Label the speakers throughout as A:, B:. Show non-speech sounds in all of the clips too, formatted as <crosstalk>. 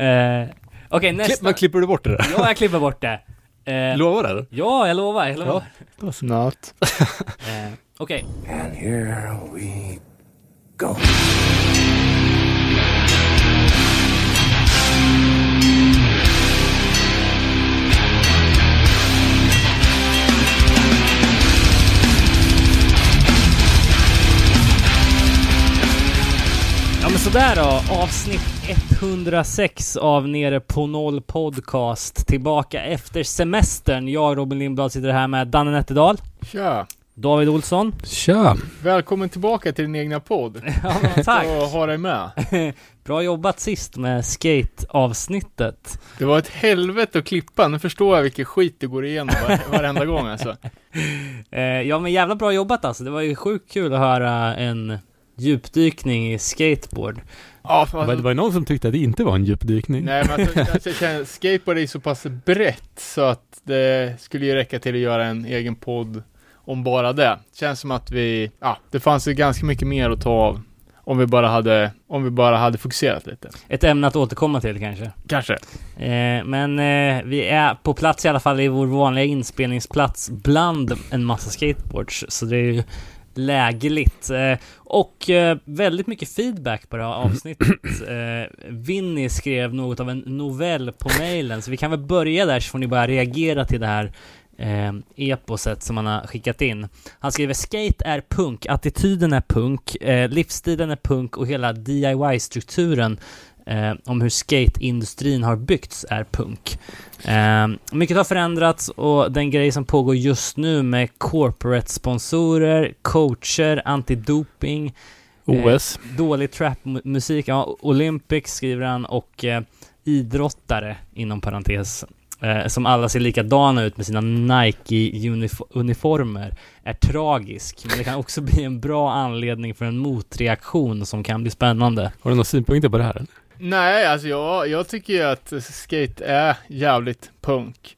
A: Eh, Okej, nästa.
B: Klipp, men klipper du bort det där?
A: Ja, jag klipper bort det. Eh,
B: Lovar det? eller?
A: ja, jag lovar. Jag lovar.
C: Snart.
A: Eh, Okej.
D: And here we go.
A: Sådär då, avsnitt 106 av Nere på Noll Podcast. Tillbaka efter semestern. Jag, Robin Lindblad, sitter här med Danne Nätterdal,
C: Tja!
A: David Olsson.
B: Tja!
C: Välkommen tillbaka till din egna podd. <laughs>
A: Ja, tack.
C: Och ha dig med. <laughs>
A: Bra jobbat sist med skate-avsnittet.
C: Det var ett helvete att klippa. Nu förstår jag vilken skit du går igenom var, varenda gång alltså. <laughs>
A: Eh, ja men jävla bra jobbat alltså. Det var ju sjukt kul att höra en djupdykning i skateboard.
C: Ja, för
B: Det var- det var ju någon som tyckte att det inte var en djupdykning.
C: Nej men alltså, <laughs> alltså, jag känner, skateboard är så pass brett så att det skulle ju räcka till att göra en egen podd om bara det. Känns som att vi, ja, det fanns ju ganska mycket mer att ta av. Om vi bara hade, om vi bara hade fokuserat lite.
A: Ett ämne att återkomma till kanske.
C: Kanske.
A: Eh, men eh, vi är på plats i alla fall i vår vanliga inspelningsplats bland en massa skateboards. Så det är ju lägligt. Eh, och eh, väldigt mycket feedback på det här avsnittet. <clears throat> Eh, Vinny skrev något av en novell på mailen, så vi kan väl börja där så får ni bara reagera till det här eh, eposet som han har skickat in. Han skriver skate är punk, attityden är punk, eh, livsstilen är punk och hela DIY-strukturen eh, om hur skateindustrin har byggts är punk. Eh, mycket har förändrats och den grej som pågår just nu med corporate-sponsorer, coacher, antidoping,
B: OS.
A: dålig trapmusik, ja, Olympics skriver han och eh, idrottare inom parentes eh, som alla ser likadana ut med sina Nike-uniformer är tragisk, men det kan också bli en bra anledning för en motreaktion som kan bli spännande.
B: Har du några synpunkter på det här?
C: Nej, alltså jag, jag tycker ju att skate är jävligt punk.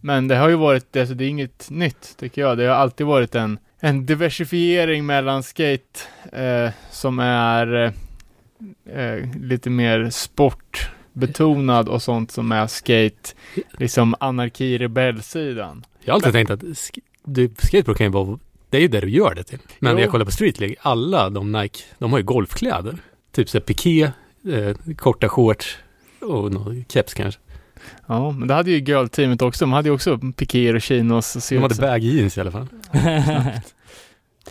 C: Men det har ju varit, alltså det är inget nytt tycker jag. Det har alltid varit en, en diversifiering mellan skate eh, som är eh, lite mer sportbetonad och sånt som är skate, liksom anarki-rebellsidan.
B: Jag har alltid tänkt att sk- du, skateboard kan ju vara, det är ju det du gör det till. Men
C: Jo.
B: när jag kollar på Street League, alla de Nike, de har ju golfkläder. Typ så här piké, eh, korta shorts och någon keps kanske.
C: Ja, men det hade ju girl-teamet också. De hade ju också pikéer och chinos. Och
B: De hade baggy jeans i alla fall. <laughs>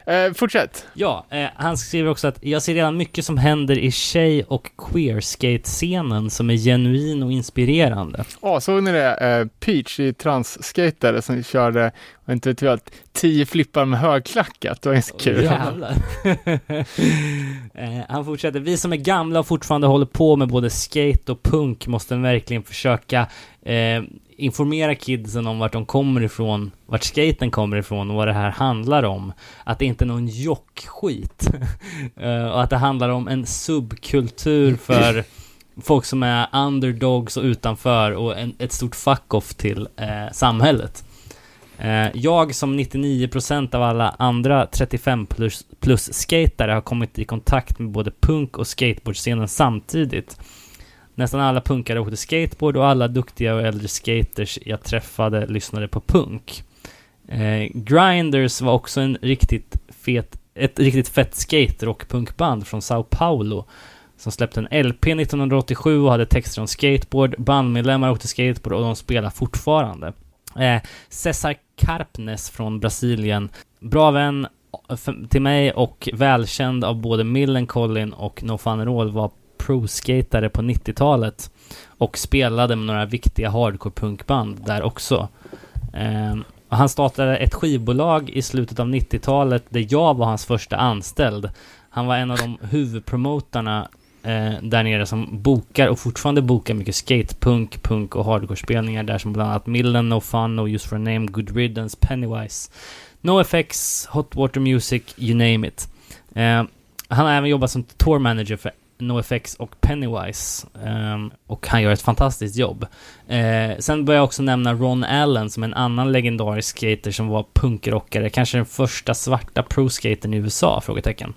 C: eh, fortsätt.
A: Ja, eh, han skriver också att jag ser redan mycket som händer i tjej och queer-skate-scenen som är genuin och inspirerande.
C: Ja, såg ni det? Eh, Peach är transskatare som körde, jag inte vet jag, tio flippar med högklackat. Det var ganska kul.
A: Jävlar. <laughs> eh, han fortsätter, vi som är gamla och fortfarande håller på med både skate och punk måste verkligen försöka eh, informera kidsen om vart de kommer ifrån, vart skaten kommer ifrån och vad det här handlar om. Att det inte är någon jockskit. <laughs> eh, och att det handlar om en subkultur för <laughs> folk som är underdogs och utanför och en, ett stort fuck-off till eh, samhället. Eh, jag som 99% av alla andra 35 plus, plus skatare har kommit i kontakt med både punk och skateboardscenen samtidigt. Nästan alla punkare åkte skateboard och alla duktiga och äldre skaters jag träffade lyssnade på punk. Eh, Grinders var också en riktigt fet, ett riktigt fett skate punkband från Sao Paulo som släppte en LP 1987 och hade texter om skateboard. Bandmedlemmar åkte skateboard och de spelar fortfarande. Eh, Cesar Carpnes från Brasilien. Bra vän eh, till mig och välkänd av både Millencolin och No Fun Roll var pro-skatare på 90-talet och spelade med några viktiga hardcore-punkband där också. Eh, och han startade ett skivbolag i slutet av 90-talet där jag var hans första anställd. Han var en av de huvudpromotarna eh, där nere som bokar och fortfarande bokar mycket skatepunk, punk och hardcore-spelningar där som bland annat Millen, No Fun, No Use for a Name, Good Riddance, Pennywise, No Effects, Hot Water Music, you name it. Eh, han har även jobbat som tour manager för NoFX och Pennywise. ehm, och han gör ett fantastiskt jobb. Eh, sen börjar jag också nämna Ron Allen som en annan legendarisk skater som var punkrockare. Kanske den första svarta pro-skatern i USA? Frågetecken.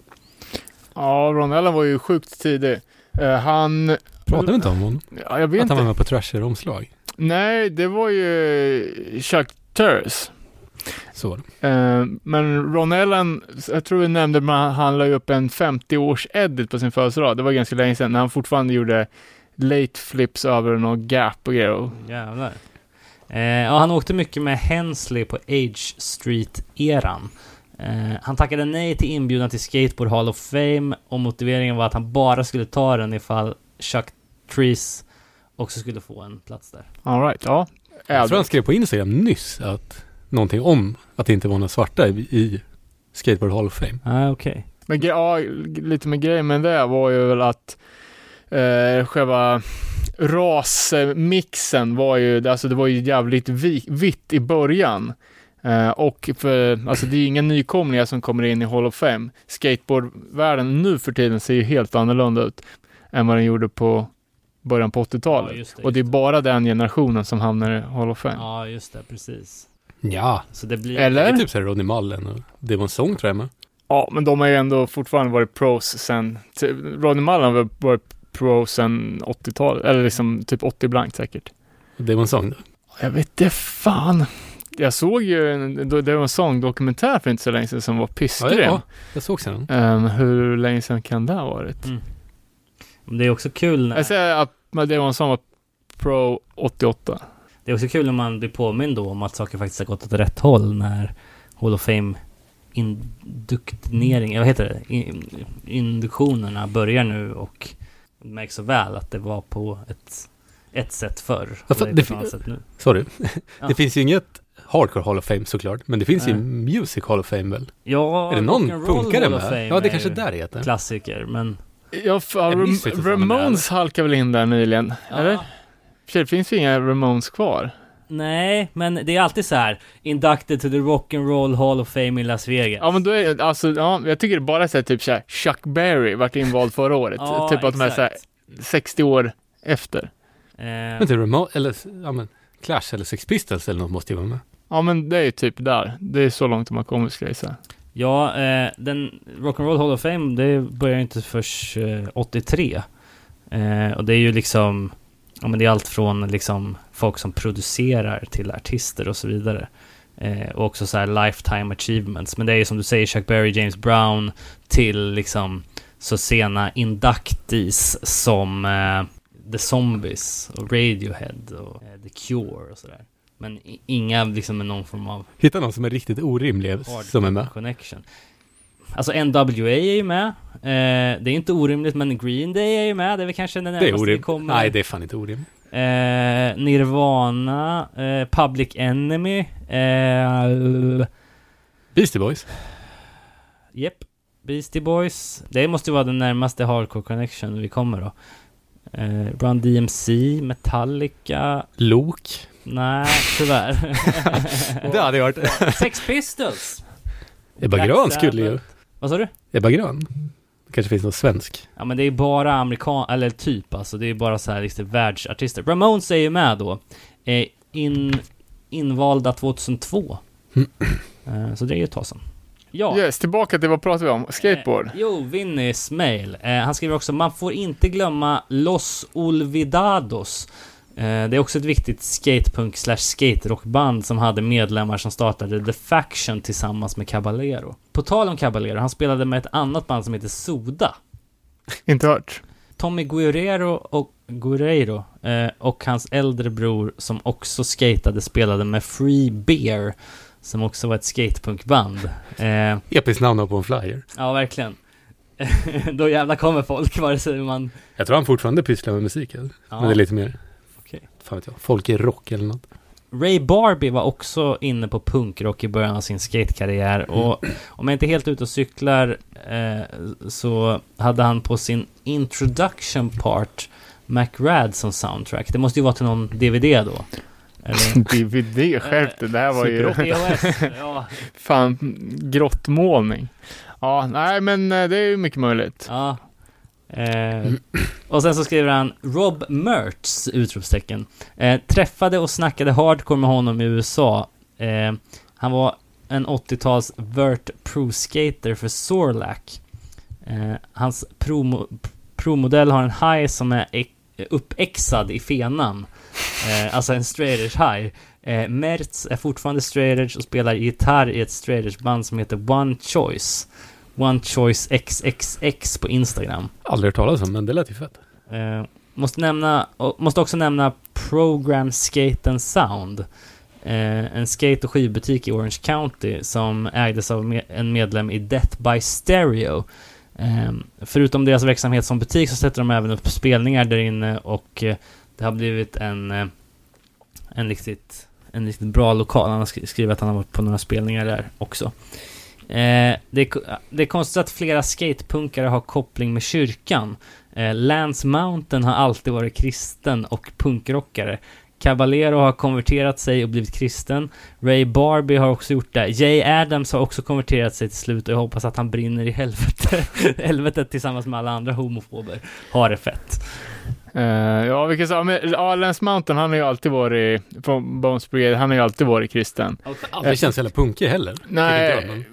C: Ja, Ron Allen var ju sjukt tidig. Eh, han
B: Pratade vi inte om honom?
C: Ja, jag vet
B: Att han var med på Thrasher-omslag.
C: Nej, det var ju Chuck Turris.
B: Så.
C: Eh, men Ron Ellen, jag tror vi nämnde, men han la upp en 50-års edit på sin födelsedag. Det var ganska länge sedan, när han fortfarande gjorde late flips över någon gap och grejer.
A: Jävlar. Eh, ja, han åkte mycket med Hensley på Age Street-eran. Eh, han tackade nej till inbjudan till Skateboard Hall of Fame och motiveringen var att han bara skulle ta den ifall Chuck Trees också skulle få en plats där.
C: All right, ja.
B: Jag tror han skrev på Instagram nyss att någonting om att det inte var några svarta i, i Skateboard Hall of Fame.
A: Ah, okej.
C: Men ja, lite med grejen med det var ju väl att eh, själva rasmixen var ju, alltså det var ju jävligt vi, vitt i början. Eh, och för, alltså det är ju inga nykomlingar som kommer in i Hall of Fame. Skateboardvärlden nu för tiden ser ju helt annorlunda ut än vad den gjorde på början på 80-talet.
A: Ja,
C: och det är bara den generationen som hamnar i Hall of Fame.
A: Ja, just det, precis.
B: Ja,
A: Så det blir...
C: Eller?
B: det är typ såhär Ronny Mullen och Demon Song tror jag med.
C: Ja, men de har ju ändå fortfarande varit pros sen, Ronny Mullen har varit pro sen 80-talet, eller liksom typ 80 blankt säkert.
B: Och Demon Song då.
C: Jag vet inte fan. Jag såg ju en, det en sångdokumentär för inte så länge sedan som var
B: Ja,
C: pissgrym.
B: ja, jag såg sen.
C: Ehm, hur länge sedan kan det ha varit?
A: Mm. Det är också kul när...
C: Jag säger att det var en sång var pro 88.
A: Det är också kul när man blir påmind då om att saker faktiskt har gått åt rätt håll när Hall of Fame induktnering, vad heter det? In, induktionerna börjar nu och det märks så väl att det var på ett, ett sätt förr.
B: Ja,
A: Och
B: för
A: det är
B: det
A: sätt nu.
B: Sorry. <laughs>
A: Ja.
B: Det finns ju inget Hardcore Hall of Fame såklart, men det finns ju
A: Nej.
B: Music Hall of Fame väl?
A: Ja,
B: är det någon punkare
A: Hall of
B: med?
A: Fame
B: Ja, det
A: är
B: kanske
A: ju
B: där det heter.
A: Klassiker, men...
C: Ja, för, Ramones halkade väl in där nyligen? Eller?
A: Ja,
C: För Det finns ju inga Ramones kvar.
A: nej, men det är alltid så här. Inducted to the Rock'n'Roll Hall of Fame i Las Vegas.
C: Ja men då är det, alltså, ja, jag tycker det bara så här, typ så här, Chuck Berry vart invald förra året. <laughs>
A: Ja,
C: typ att de är så här,
A: exakt.
C: 60 år efter.
A: Eh,
B: Men typ Remo- eller ja men Clash eller Sex Pistols eller något måste ju vara med.
C: Ja men det är ju typ där. Det är så långt de har kommit skulle jag säga.
A: Ja, eh, den Rock'n'Roll Hall of Fame, det börjar ju inte först eh, 83. Eh, och det är ju liksom, ja men det är allt från liksom folk som producerar till artister och så vidare. Eh, och också så här lifetime achievements. Men det är ju som du säger Chuck Berry, James Brown till liksom så sena inductees som eh, The Zombies och Radiohead och eh, The Cure och sådär. Men inga liksom med någon form av
B: Hitta någon som är riktigt orimlig som är med.
A: Connection. Alltså NWA är ju med. Eh, det är inte orimligt, men Green Day är ju med. Det är väl kanske den
B: Det är
A: närmaste vi kommer.
B: Nej, det är fan inte orimligt.
A: Eh, Nirvana, eh, Public Enemy, eh,
B: Beastie Boys.
A: Japp. Beastie Boys. Det måste ju vara den närmaste Hardcore Connection vi kommer då. Eh, Run DMC, Metallica.
B: Lok.
A: Nej, tyvärr. <laughs>
B: Det hade jag varit.
A: Sex Pistols.
B: Ebba Grön skulle ju...
A: Vad sa du?
B: Ebba Grön. Det kanske finns någon svensk.
A: Ja men det är bara amerikan, eller typ alltså, det är bara så här liksom världsartister. Ramones är ju med då. Eh, in, invalda 2002. <clears throat> Eh, så det är ju ett tag sedan. Ja.
C: Yes, tillbaka till vad pratar vi om? Skateboard?
A: Eh, jo, Vinnys mail. Eh, han skriver också, man får inte glömma Los Olvidados. Eh, det är också ett viktigt skatepunk slash skaterockband som hade medlemmar som startade The Faction tillsammans med Caballero. På tal om Caballero, han spelade med ett annat band som heter Soda.
C: Inte hört.
A: Tommy Guerrero och Guerreiro eh, och hans äldre bror som också skatade spelade med Free Beer som också var ett skatepunkband. Eh,
B: Episkt namn på en flyer.
A: ja, verkligen. <laughs> Då jävlar kommer folk vare sig man...
B: Jag tror han fortfarande pysslar med musik. eller?
A: Ja,
B: Men det är lite mer. Fan vet jag, folk i rock eller något.
A: Ray Barbie var också inne på punkrock i början av sin skatekarriär och om jag inte är helt ute och cyklar eh, så hade han på sin introduction part McRad som soundtrack. Det måste ju vara till någon DVD då. Eller? <laughs>
C: DVD, skärp det. Här var ju <laughs>
A: ja.
C: fan grottmålning. Ja, nej men eh, det är ju mycket möjligt.
A: ja. Eh, och sen så skriver han Rob Mertz! Utropstecken. Eh, träffade och snackade hardcore med honom i USA. Eh, han var en 80-tals vert pro-skater för Sorlac. Eh, hans promo, promodell har en high som är uppexad i fenan. Eh, alltså en straight high. Eh, Mertz är fortfarande straight och spelar gitarr i ett straight band som heter One Choice. One Choice XXX på Instagram.
B: Aldrig hört talas om, men det lät ju fett.
A: Eh, måste, nämna, måste också nämna Program Skate and Sound. Eh, en skate och skivbutik i Orange County som ägdes av me- en medlem i Death by Stereo. Eh, förutom deras verksamhet som butik så sätter de även upp spelningar där inne och eh, det har blivit en, eh, en, riktigt, en riktigt bra lokal. Han har skri- skrivit att han har varit på några spelningar där också. Eh, det, är, det är konstigt att flera skatepunkare har koppling med kyrkan. Eh, Lance Mountain har alltid varit kristen och punkrockare. Caballero har konverterat sig och blivit kristen. Ray Barbie har också gjort det. Jay Adams har också konverterat sig till slut och jag hoppas att han brinner i helvete. <laughs> helvetet tillsammans med alla andra homofober. Har det fett.
C: Eh, ja, vilka sa, men, ja, Lance Mountain, han har ju alltid varit, från Bones Brigade, han har ju alltid varit kristen.
B: Aldrig känns jävla punkig heller.
C: Nej,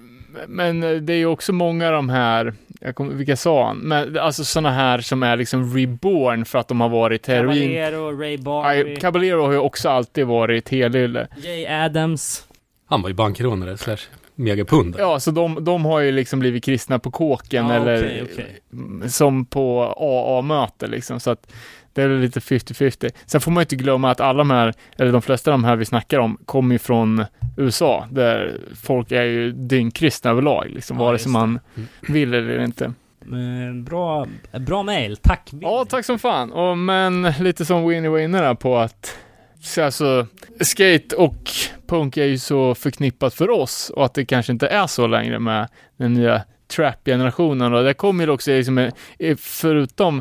B: men-
C: eh, det är ju också många av de här, jag kommer, vilka sa han? Men alltså sådana här som är liksom reborn för att de har varit heroin.
A: Caballero, Ray Barbie,
C: Caballero har ju också alltid varit helylle.
A: Jay Adams.
B: Han var ju bankrånare slash megapund.
C: Ja, så de, de har ju liksom blivit kristna på kåken
A: Ja,
C: eller
A: okej, okej.
C: mm, som på AA-möte liksom. Så att det är väl lite 50-50. Sen får man ju inte glömma att alla de här, eller de flesta av de här vi snackar om, kommer ju från USA, där folk är ju dyngkristna överlag, liksom,
A: Ja,
C: vare sig man
B: Mm.
C: vill eller inte.
A: Eh, bra, bra mail. Tack. Vinny.
C: Ja, tack som fan. Och, men lite som Winnie var inne där på att så alltså, skate och punk är ju så förknippat för oss och att det kanske inte är så längre med den nya trap-generationen. Och det kommer ju också liksom, eh, förutom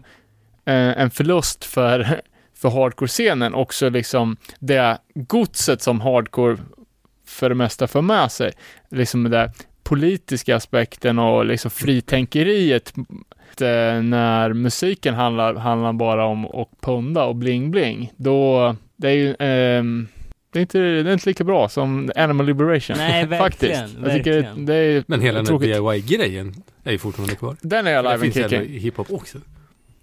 C: eh, en förlust för, <laughs> för hardcore-scenen också liksom det godset som hardcore för det mesta för med sig. Liksom det politiska aspekten och liksom fritänkeriet eh, när musiken handlar, handlar bara om att punda och bling-bling, då det är ju ehm, det är, inte, det är inte lika bra som Animal Liberation.
A: Nej, verkligen, <laughs>
C: Faktiskt. Jag tycker
A: verkligen.
C: det är
B: Men hela den här. DIY-grejen är ju fortfarande kvar.
C: Den är
B: Det
C: alive and
B: finns
C: kicking.
B: även i hiphop också.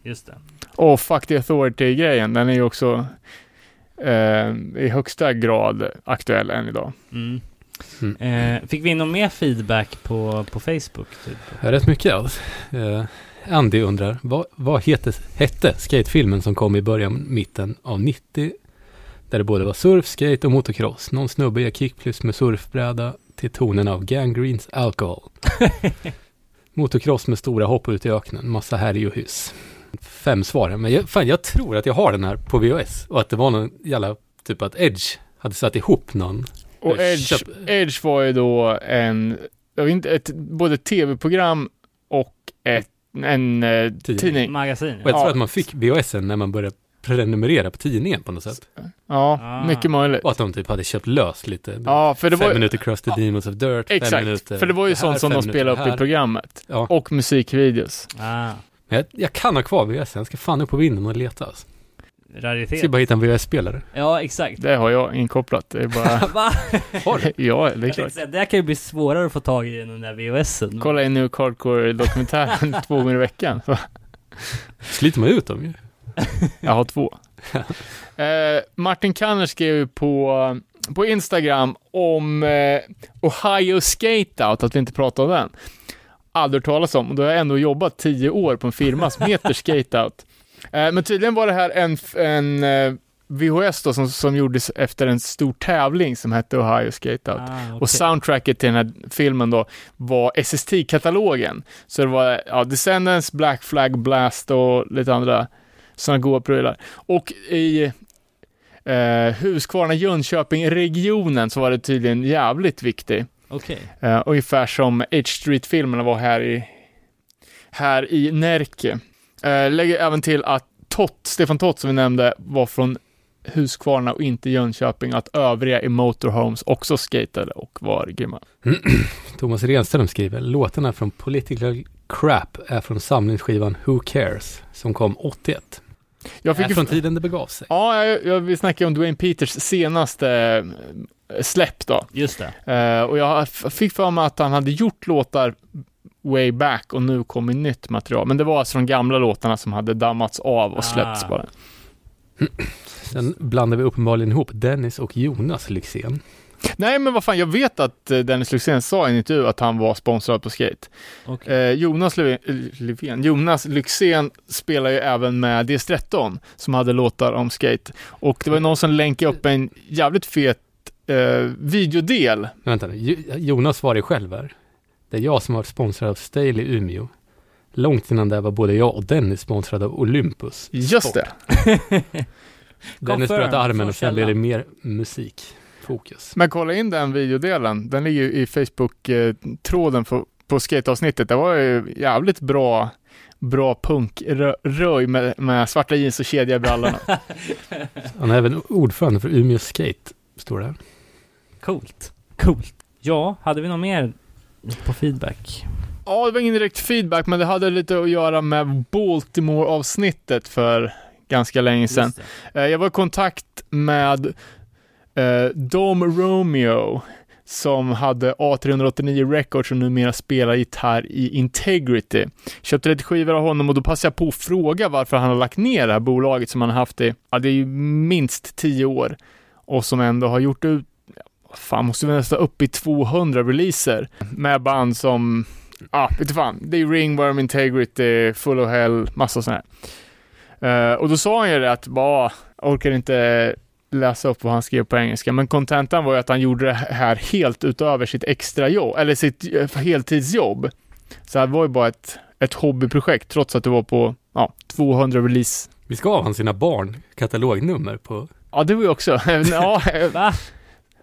A: Just det.
C: Och Fuck the Authority-grejen, den är ju också eh, i högsta grad aktuell än idag.
A: Mm.
B: Mm.
A: Eh, fick vi någon mer feedback på, på Facebook? Typ?
B: Rätt mycket alls. Eh, Andy undrar, vad, vad heter, hette skatefilmen som kom i början, mitten av 90? Där det både var surf, skate och motocross. Någon snubbe gör kickflips med surfbräda till tonen av Gangreens Alcohol. <laughs> Motocross med stora hopp ut i öknen, massa härj och hyss. Fem svar, men jag, fan, jag tror att jag har den här på VHS och att det var någon jävla, typ att Edge hade satt ihop någon.
C: Och Edge,
B: köp-
C: Edge var ju då en, jag vet inte, ett, både tv-program och ett, en eh,
B: Tidning.
C: tidning.
A: Magasin?
B: Och jag tror
C: Ja.
B: att man fick VHSen när man började prenumerera på tidningen på något sätt.
C: Ja,
A: Ah.
C: mycket möjligt.
B: Och att de typ hade köpt lös lite.
C: Ja, för det
B: fem
C: var
B: minuter Cross the Demons of Dirt, fem
C: Exakt,
B: minuter
C: för det var ju
B: det här,
C: sånt som
B: fem
C: de spelade upp i programmet.
B: Ja,
C: Och musikvideos.
A: Ah,
B: jag, jag kan ha kvar VHS, jag ska fan upp på vinden och leta. Alltså.
A: raritet.
B: Ska bara hitta en VHS-spelare.
A: Ja, exakt.
C: Det har jag inkopplat. Det är bara... <laughs>
A: Va?
B: Har <laughs> du?
C: ja, det är klart.
A: säga, det här kan ju bli svårare att få tag i än den där VHSen.
C: Kolla in nu Hardcore-dokumentären <laughs> två gånger i veckan.
B: Sliter man ut dem ju.
C: Jag har två. Eh, Martin Kanner skrev ju på, på Instagram om eh, Ohio Skate Out, att vi inte pratar om den. Aldrig hört talas om, och då har jag ändå jobbat tio år på en firma som heter Skate Out. Eh, men tydligen var det här en, en eh, VHS då som, som gjordes efter en stor tävling som hette Ohio Skate Out.
A: Ah, okej.
C: Och soundtracket till den här filmen då var SST-katalogen. Så det var ja, Descendants, Black Flag Blast och lite andra sådana goda prylar. Och i eh, Huskvarna Jönköping-regionen så var det tydligen jävligt viktig.
A: Okej.
C: Eh, ungefär som H Street-filmerna var här i, här i Närke. Eh, lägger även till att Tott, Stefan Tott som vi nämnde, var från Huskvarna och inte Jönköping, att övriga i Motorhomes också skatade och var grymma. <clears throat>
B: Thomas Renström skriver, låtarna från Political Crap är från samlingsskivan Who Cares, som kom 81.
C: Jag fick
B: är från tiden det begav sig.
C: Ja, jag, jag, vi snackade om Dwayne Peters senaste släpp då.
A: Just det.
C: Eh, och jag fick för mig att han hade gjort låtar way back och nu kommer nytt material. Men det var alltså de gamla låtarna som hade dammats av och släppts
A: Ah.
C: bara. <clears throat>
B: Sen blandar vi uppenbarligen ihop Dennis och Jonas Lyxzén.
C: Nej, men vad fan, jag vet att eh, Dennis Lyxzén sa i en intervju att han var sponsrad på skate.
A: Okej.
C: Eh, Jonas Löfven, eh, Löfven, Jonas Lyxzén spelar ju även med DS13 som hade låtar om skate. Och det var någon som länkade upp en jävligt fet eh, videodel.
B: Men vänta nu, Jo- Jonas var det själv här. Det är jag som har varit sponsrad av Stale i Umeå. Långt innan det var både jag och Dennis sponsrade av Olympus.
C: Just det. <laughs>
B: Dennis bröt armen och sen blev det mer musikfokus.
C: Men kolla in den videodelen. Den ligger ju i Facebook-tråden på, på skateavsnittet. Det var ju jävligt bra bra punkröj med, med svarta jeans och kedja i brallorna. <laughs>
B: Han är även ordförande för Umeå Skate, står det här.
A: Coolt. Coolt. Ja, hade vi något mer på feedback?
C: Ja, det var ingen direkt feedback, men det hade lite att göra med Baltimore-avsnittet för ganska länge sedan. Eh, Jag var i kontakt med eh, Dom Romeo som hade A389 Records och numera spelar gitarr i Integrity. Köpte lite skivor av honom och då passade jag på att fråga varför han har lagt ner det här bolaget som han har haft i, ja det är ju minst tio år och som ändå har gjort ut, fan måste vi nästan upp i 200 releaser med band som, ja, vet du fan, det är Ringworm, Integrity, Full of Hell, massa sådana här. Eh, och då sa han ju det att, bara, orkar inte läsa upp vad han skrev på engelska, men kontentan var ju att han gjorde det här helt utöver sitt extra jobb, eller sitt eh, heltidsjobb. Så det var ju bara ett, ett hobbyprojekt, trots att det var på ja, 200 release.
B: Vi ska ha han sina barn katalognummer på...
C: Ja, det var ju också, <laughs> ja, <laughs> eh,
A: Va?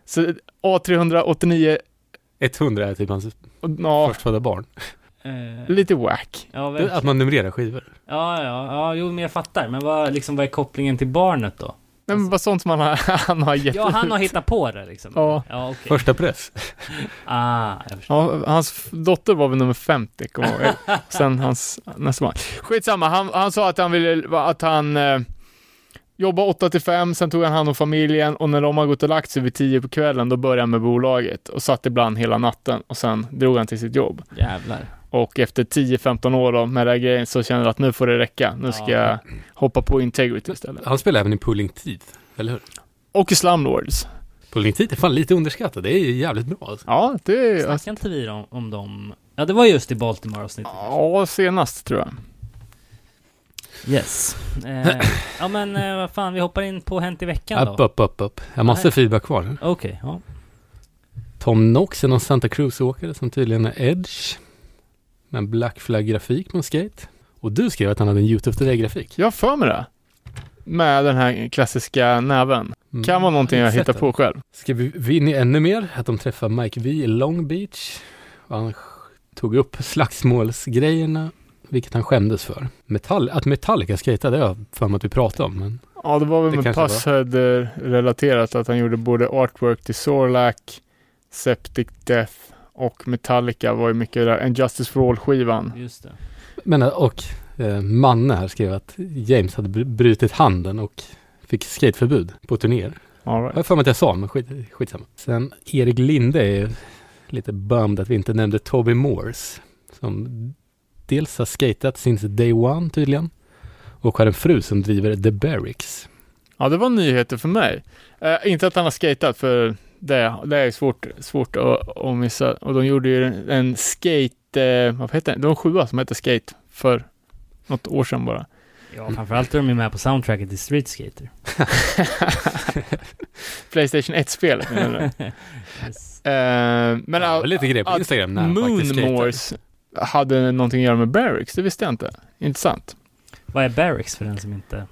C: Så A389,
B: 100 är typ hans
C: ja,
B: förstfödda barn.
A: Eh,
C: lite wack.
A: ja, verkligen.
B: Att man numrerar skivor.
A: ja, ja, ja, jo, men jag fattar. Men vad, liksom, vad är kopplingen till barnet då?
C: Nej, men bara sånt som han har, <laughs> han har gett
A: Ja, han har hittat på det liksom.
C: Ja.
A: Ja, okej.
B: Första press.
A: Ah, jag förstår.
C: Ja, hans dotter var väl nummer 50, kommer jag ihåg. <laughs> Sen hans nästa barn. Skitsamma, han, han sa att han ville, att han eh, jobbade 8 till 5, sen tog han hand om familjen och när de har gått och lagt sig vid 10 på kvällen, då började han med bolaget och satt ibland hela natten och sen drog han till sitt jobb.
A: Jävlar.
C: Och efter 10-15 år då, med den här grejen så kände han att nu får det räcka. Nu ska
A: Ja.
C: jag hoppa på Integrity istället.
B: Han spelar även i Pulling Teeth, eller hur?
C: Och i Slumlords.
B: Pulling Teeth är fan lite underskattat. Det är ju jävligt bra. Alltså.
C: Ja, det är...
A: Snackade inte vi om, om dem? Ja, det var just i Baltimore-avsnittet.
C: Ja, senast tror jag.
A: Yes. Eh, <clears throat> ja, men eh, vad fan, vi hoppar in på Hänt i veckan
B: Upp,
A: då.
B: upp, upp, upp. Jag har massor
A: Nej.
B: feedback kvar.
A: Okej, ja.
B: Tom Knox är någon Santa Cruz-åkare som tydligen är Edge. Med en Black Flag-grafik på en skate. Och du skrev att han hade en YouTube Today-grafik.
C: Jag har för mig det. Med den här klassiska näven.
B: Mm.
C: Kan vara någonting jag hittar på själv.
B: Ska vi, vi in i ännu mer? Att de träffar Mike V i Long Beach. Och han tog upp slagsmålsgrejerna, vilket han skämdes för. Metall, att Metallica skejtade, det har jag för mig att vi pratade om. Men
C: Ja, det var väl
B: Det
C: med
B: kanske var.
C: Pusshead eh, relaterat att han gjorde både artwork till Sorlac, Septic Death och Metallica var ju mycket där. En Justice for All-skivan.
A: Just det.
B: Men och eh, Manne här skrev att James hade br- brutit handen och fick skateförbud på turnéer.
C: All
B: Jag
C: right.
B: har för mig att jag sa, men skit, skitsamma. Sen Erik Linde är lite bummed att vi inte nämnde Toby Morse. Som dels har skatat since day one tydligen. Och har en fru som driver The Barracks.
C: Ja, det var nyheter för mig. Eh, inte att han har skatat, för det, det är svårt, svårt att, att missa. Och de gjorde ju en skate, eh, vad heter det? Det var en sjua som hette Skate för något år sedan bara.
A: Ja, framförallt är de ju med på soundtracket till Street Skater. <laughs>
C: Playstation 1-spelet menar du? <laughs>
A: yes.
C: Eh, men
B: det var
C: all-
B: lite grejer på Instagram när han
C: hade någonting att göra med Barracks, det visste jag inte. Intressant.
A: Vad är Barracks för den som inte är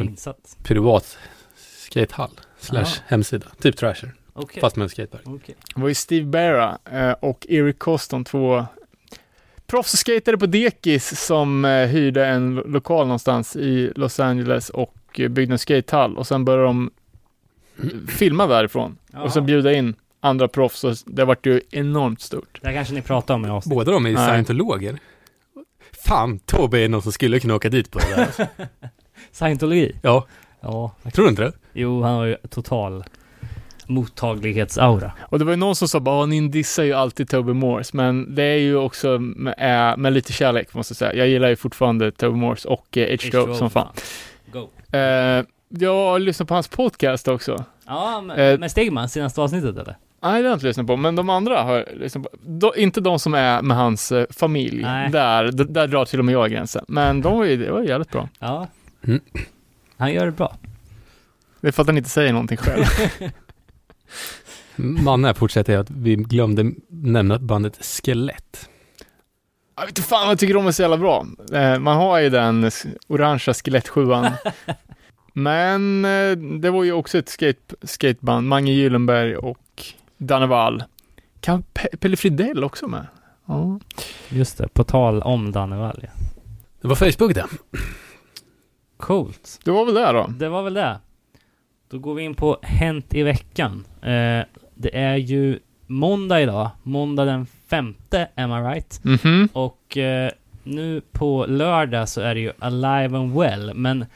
B: Mm.
A: insatt?
B: Privat skatehall slash
A: Jaha.
B: hemsida. Typ Trasher.
A: Okej.
B: Fast med en skatepark.
A: Okej.
C: Det var ju Steve Barra eh, och Eric Coston, två proffsskatare på dekis som eh, hyrde en lo- lokal någonstans i Los Angeles och eh, byggde en skatehall och sen började de filma därifrån och sen bjuda in andra proffs och det vart ju enormt stort.
A: Det här kanske ni pratar om i avsnittet.
B: Båda de är ju
C: Nej.
B: scientologer. Fan, Tobbe är någon som skulle kunna åka dit på det där. alltså. <laughs>
A: Scientologi?
B: Ja,
A: Ja.
B: tror du inte det?
A: Jo, han var ju total... mottaglighetsaura.
C: Och det var ju någon som sa bara, ni dissar ju alltid Toby Morse, men det är ju också med, äh, med lite kärlek måste jag säga. Jag gillar ju fortfarande Toby Morse och eh, H2O som fan.
A: Go.
C: Eh, jag har lyssnat på hans podcast också.
A: Ja, med,
C: Eh,
A: med Stegman, senaste avsnittet eller?
C: Nej, det har jag inte lyssnat på, men de andra har jag lyssnat på. Då, inte de som är med hans eh, familj.
A: Nej.
C: Där, d- där drar till och med jag gränsen. Men de var ju, det var jävligt bra.
A: Ja.
B: Mm.
A: Han gör det bra.
C: Det är för att han inte säger någonting själv. <laughs>
B: Manne fortsätter att vi glömde nämna bandet Skelett.
C: Jag vet inte fan vad jag tycker de är så jävla bra. Eh, man har ju den orangea skelettsjuan. <laughs> Men eh, det var ju också ett skate, skateband. Mange Gyllenberg och Danne Wall. Kan Pe- Pelle Fridell också med? Ja.
A: Just det, på tal om Danne Wall, ja.
B: Det var Facebook det.
A: Coolt.
C: Det var väl det då.
A: Det var väl det. Då går vi in på Hänt i veckan. Eh, det är ju måndag idag. Måndag den femte, am I right?
C: Mhm.
A: Och eh, nu på lördag så är det ju Alive and Well, men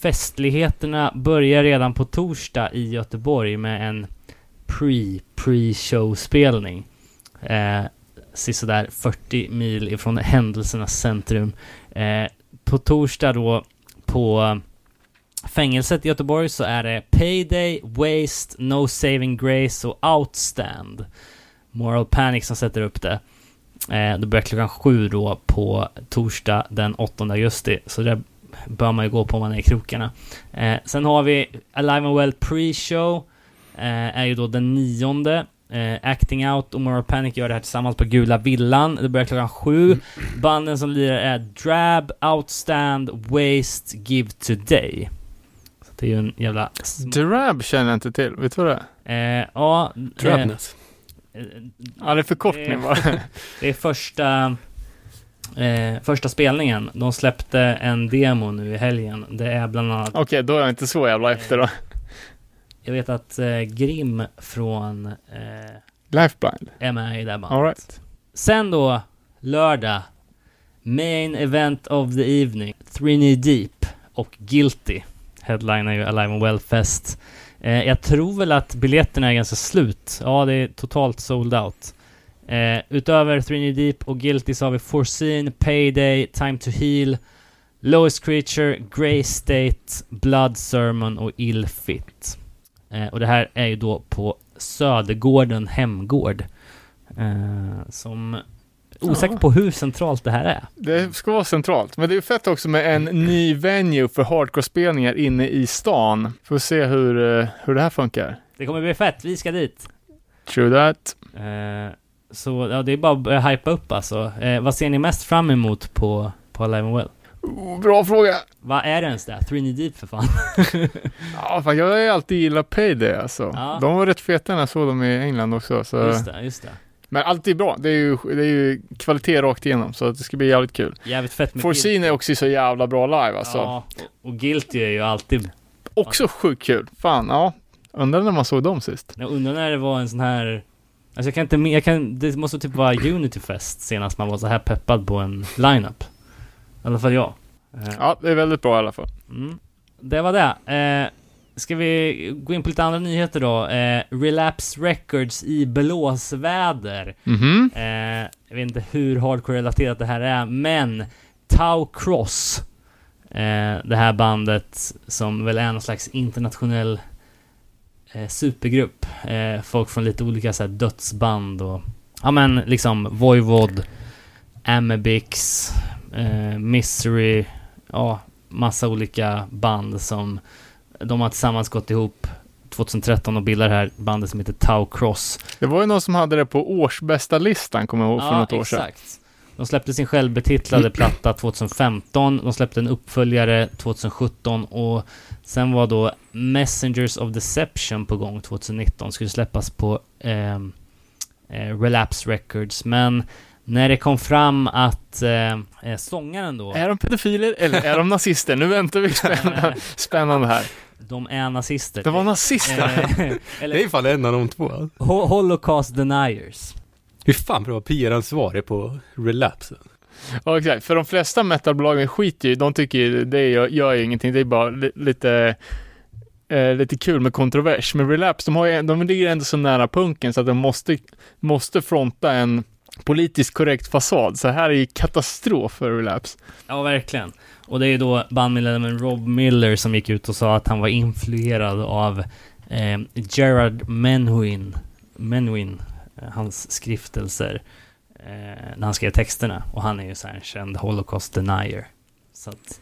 A: festligheterna börjar redan på torsdag i Göteborg med en pre-pre-show-spelning. Eh, sisådär 40 mil ifrån händelsernas centrum. Eh, på torsdag då på fängelset i Göteborg så är det Payday, Waste, No Saving Grace och Outstand. Moral Panic som sätter upp det. Eh, det börjar klockan sju då på torsdag den 8 augusti. Så det bör man ju gå på om man är i krokarna. Eh, sen har vi Alive and Well Pre-Show. Eh, är ju då den nionde. Eh, Acting Out och Moral Panic gör det här tillsammans på Gula Villan. Det börjar klockan sju. Banden som lirar är Drab, Outstand, Waste, Give Today. Så det är ju en jävla...
C: Drab känner jag inte till. Vet du vad det är?
A: Eh, ja...
B: Drabness.
A: Eh, eh,
C: Ja, det är förkortning bara. <laughs>
A: Det är första, eh, första spelningen. De släppte en demo nu i helgen. Det är bland annat,
C: Okej, då är jag inte så jävla efter då.
A: Jag vet att eh, Grim från eh,
C: Lifeblind.
A: är med i det bandet.
C: All right.
A: Sen då, lördag. Main event of the evening. Three Knee Deep och Guilty. Headliner ju Alive and Well Fest. Eh, jag tror väl att biljetterna är ganska slut. Ja, det är totalt sold out. Eh, utöver Three Knee Deep och Guilty så har vi Foreseen, Payday, Time to Heal, Lowest Creature, Grey State, Blood Sermon och Ill Fit. Eh, och det här är ju då på Södergården Hemgård. Eh, som... Osäker på hur centralt det här är.
C: Det ska vara centralt. Men det är fett också med en ny venue för hardcore-spelningar inne i stan. Får se hur, eh, hur det här funkar.
A: Det kommer bli fett, vi ska dit.
C: True that.
A: Eh, så ja, det är bara att börja hypa upp alltså. Eh, vad ser ni mest fram emot på, på Alive and Well?
C: Bra fråga.
A: Vad är det ens det? Three Knee Deep för fan. <laughs>
C: Ja, fan, jag har ju alltid gillat Payday alltså.
A: Ja.
C: De var rätt feta när jag såg dem i England också. Så.
A: Just det, just det.
C: Men allt är bra. Det är, ju, det är ju kvalitet rakt igenom. Så det ska bli jävligt kul.
A: Jävligt fett med
C: Foreseen är också så jävla bra live alltså.
A: Ja, och, och Guilty är ju alltid...
C: Också sjukt kul. Fan, ja. Undrar när man såg dem sist.
A: Jag undrar när det var en sån här... Alltså jag kan inte jag kan, Det måste typ vara Unity Fest senast man var så här peppad på en lineup. I alla fall jag. Eh,
C: Ja, det är väldigt bra i alla fall.
A: Mm. Det var det. Eh, ska vi gå in på lite andra nyheter då? Eh, Relapse Records i blåsväder.
C: Mhm.
A: Eh, jag vet inte hur hardcore-relaterat det här är, men Tau Cross. Eh, det här bandet som väl är någon slags internationell eh, supergrupp. Eh, folk från lite olika så här, dödsband och ja men liksom Voivod, Amebix, eh, Misery, ja massa olika band som de har tillsammans gått ihop 2013 och bildar det här bandet som heter Tau Cross.
C: Det var ju någon som hade det på årsbästa listan kommer jag ihåg för något år sedan.
A: exakt. De släppte sin självbetitlade platta 2015, de släppte en uppföljare 2017 och sen var då Messengers of Deception på gång 2019, skulle släppas på ehm, eh, Relapse Records, men när det kom fram att eh, eh, sångaren då,
C: Är de pedofiler eller är de nazister? Nu väntar vi spännande, <laughs> spännande här.
A: de är nazister.
C: Det var nazister.
A: Eh, <laughs>
B: Det är
A: eller
B: ju fan en av de två.
A: Ho- Holocaust Deniers.
B: Hur fan bra PR-ansvarig på Relapse?
C: Ja, exakt. För de flesta metalbolagen skiter ju De tycker ju det gör, gör ju ingenting. Det är bara li, lite eh, lite kul med kontrovers. Men Relapse, de, har ju, de ligger ändå så nära punken så att de måste, måste fronta en politiskt korrekt fasad. Så här är ju katastrof för Relapse.
A: Ja, verkligen. Och det är ju då bandmedlemmen Rob Miller som gick ut och sa att han var influerad av eh, Gerard Menuhin, Menuhin, eh, hans skriftelser, eh, när han skrev texterna. Och han är ju så här en känd Holocaust denier. Så att,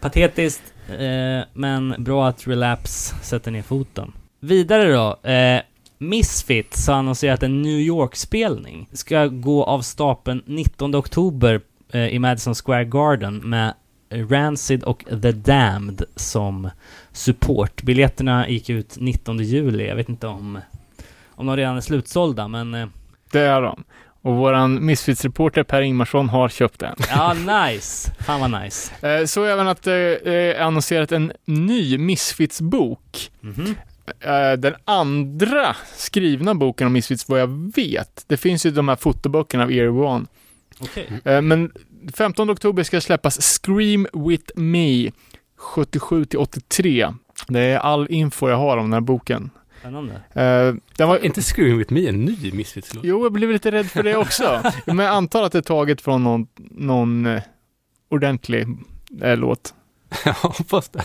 A: patetiskt, eh, men bra att Relapse sätter ner foten. Vidare då, eh, Misfits har annonserat en New York-spelning. Ska gå av stapeln 19 oktober eh, i Madison Square Garden med Rancid och The Damned som support. Biljetterna gick ut 19 juli. Jag vet inte om, om de redan är slutsålda, men eh,
C: Det är de. Och våran Misfits-reporter Per Ingmarsson har köpt den. <laughs>
A: ja, nice. Fan vad nice.
C: Eh, Så även att det är annonserat en ny Misfits-bok.
A: Mhm.
C: Eh, Den andra skrivna boken om Misfits vad jag vet. Det finns ju de här fotoböckerna av Eerie One.
A: Okej.
C: Eh, Men 15 oktober ska släppas Scream With Me 77 till 83. Det är all info jag har om den här boken.
A: Spännande.
C: Eh, Den var,
B: inte Scream With Me en ny Misfits-låt?
C: Jo, jag blev lite rädd för det också. <laughs> Men jag antar att det är taget från någon, någon eh, ordentlig eh, låt. <laughs>
B: Jag hoppas det.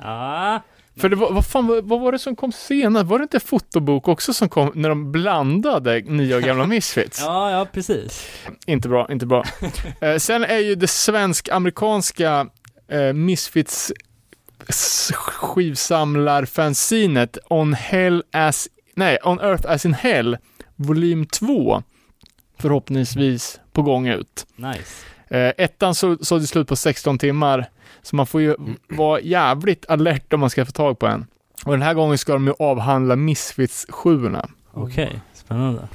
A: Ja,
C: För det var, vad fan, vad, vad var det som kom senare? Var det inte fotobok också som kom när de blandade nya och gamla Misfits? <laughs>
A: ja, ja precis.
C: Inte bra, inte bra. <laughs> eh, sen är ju det svensk-amerikanska eh, Misfits s- skivsamlarfanzinet On Hell as, nej, On Earth as in Hell, volym 2, förhoppningsvis på gång ut.
A: Nice.
C: Eh, ettan så, såg det slut på 16 timmar, så man får ju vara jävligt alert om man ska få tag på en. Och den här gången ska de ju avhandla Misfits 7
A: Okej, spännande.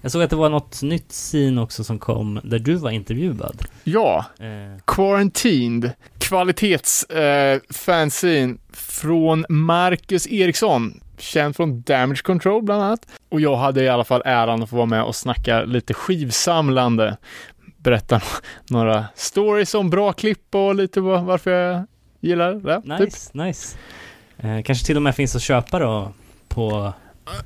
A: Jag såg att det var något nytt scene också som kom där du var intervjuad.
C: Ja,
A: Eh,
C: Quarantined, kvalitets eh, från Marcus Eriksson, känd från Damage Control bland annat. Och jag hade i alla fall äran att få vara med och snacka lite skivsamlande, berätta några stories om bra klipp och lite varför jag gillar det. Typ.
A: nice, nice. Eh, kanske till och med finns att köpa då på...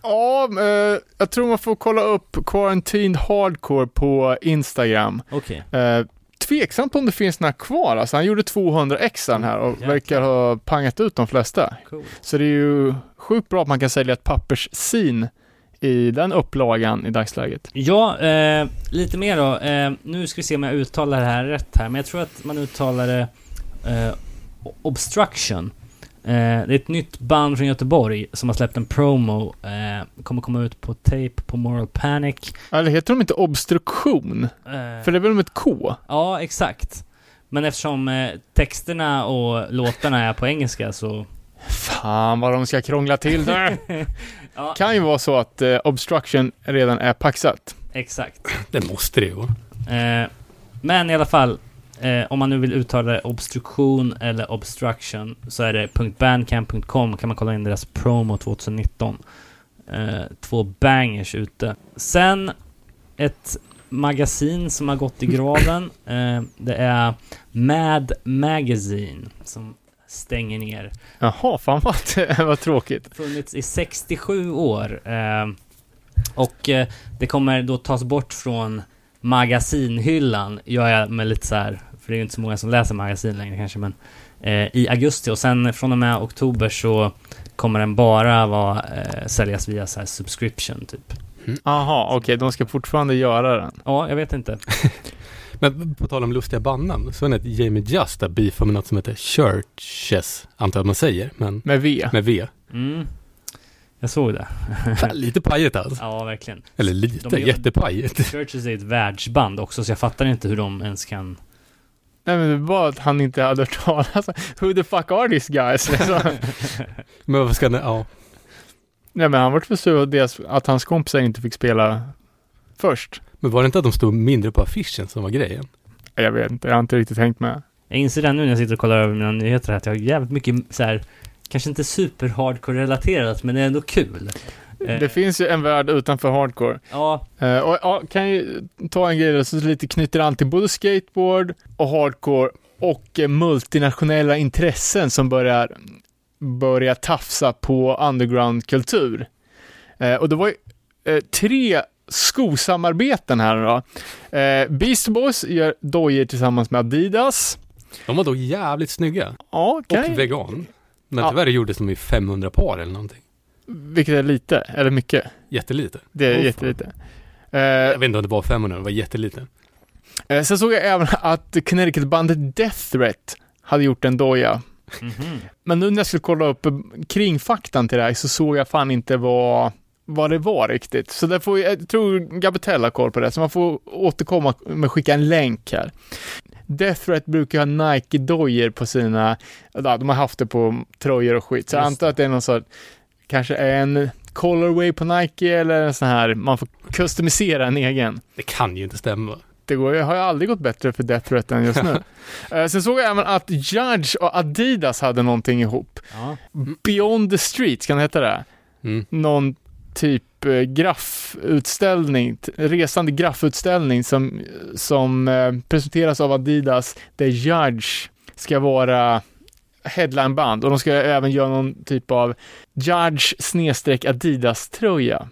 C: Ja, eh, jag tror man får kolla upp Quarantined Hardcore på Instagram.
A: Okej.
C: Eh, tveksamt om det finns några kvar. Alltså, han gjorde 200 x här och
A: Jäklar.
C: verkar ha pangat ut de flesta.
A: Cool.
C: Så det är ju sjukt bra att man kan sälja ett papperssin i den upplagan i dagsläget.
A: Ja, eh, lite mer då. Eh, nu ska vi se om jag uttalar det här rätt här, men jag tror att man uttalar det eh, Obstruction. Eh, det är ett nytt band från Göteborg som har släppt en promo. Eh, kommer komma ut på tape på Moral Panic.
C: Eller heter de inte obstruktion?
A: Eh,
C: För det är väl med ett K?
A: Ja, exakt. Men eftersom texterna och låtarna är på engelska så...
C: Fan vad de ska krångla till det. <laughs>
A: Ja,
C: kan ju vara så att eh, obstruction redan är paxat.
A: exakt. <laughs>
B: Det måste det ju vara.
A: Eh, men i alla fall, eh, om man nu vill uttala det obstruktion eller obstruction så är det .bandcamp.com kan man kolla in deras promo 2019. Eh, två bangers ute. Sen ett magasin som har gått i graven. <laughs> Eh, det är Mad Magazine som stänger ner.
C: Jaha, fan vad, <laughs> vad tråkigt.
A: Funnits i 67 år. Eh, och eh, det kommer då tas bort från magasinhyllan, gör jag med lite så här, för det är ju inte så många som läser magasin längre kanske, men eh, i augusti och sen från och med oktober så kommer den bara vara, säljas via så här subscription typ.
C: Jaha, okej, de ska fortfarande göra den.
A: Ja, jag vet inte. <laughs>
B: Men på tal om lustiga bandnamn, så är det att Jamie Just har beefat med något som heter Churches, antar jag att man säger, men
C: Med V.
B: med V.
A: Mm. Jag såg det.
B: Lite pajigt alltså.
A: Ja, verkligen.
B: Eller lite,
A: De
B: jättepajigt.
A: Churches är ett världsband också, så jag fattar inte hur de ens kan...
C: Nej men det var att han inte hade hört talas Who the fuck are these guys? Liksom. <laughs>
B: Men vad ska det, ja.
C: Nej men han var för sur att hans kompisar inte fick spela först.
B: Men var det inte att de stod mindre på affischen som var grejen?
C: Jag vet inte, jag har inte riktigt tänkt med.
A: Jag inser det nu när jag sitter och kollar över mina nyheter att jag har jävligt mycket så här, kanske inte super hardcore relaterat, men det är ändå kul. Eh,
C: Det finns ju en värld utanför hardcore.
A: Ja,
C: Eh, och ja, kan ju ta en grej som lite knyter an till både skateboard och hardcore och eh, multinationella intressen som börjar börja tafsa på underground-kultur. Eh, och det var ju eh, tre skosamarbeten här då. Eh, Beast Boys gör dojor tillsammans med Adidas.
B: De var dock jävligt snygga.
C: Ja, okej.
B: Och vegan. Men
C: Ja.
B: tyvärr gjordes de i 500 par eller någonting.
C: Vilket är lite, eller mycket.
B: Jättelite.
C: Det är
B: fan.
C: jättelite. Eh,
B: Jag vet inte om det var 500, det var jättelite.
C: eh, sen såg jag även att Connecticut-bandet Death Threat hade gjort en doja.
A: Mhm.
C: Men nu när jag skulle kolla upp kringfaktan till det här så såg jag fan inte vad, vad det var riktigt. Så där får, jag tror Gabriel har koll på det, så man får återkomma med skicka en länk här. Death Threat brukar ha Nike-dojor på sina, ja, de har haft det på tröjor och skit, så jag antar att det är någon sorts, kanske en colorway på Nike eller en sån här, man får customisera en egen.
B: Det kan ju inte stämma.
C: Det går, har ju aldrig gått bättre för Death Threat än just nu. <laughs> Eh, Sen såg jag även att Judge och Adidas hade någonting ihop.
A: Ja.
C: Beyond the Streets, kan det heta det?
B: Mm.
C: Någon typ eh, graffutställning, resande graffutställning som, som eh, presenteras av Adidas där Judge ska vara headlineband och de ska även göra någon typ av Judge snedstreck Adidas-tröja.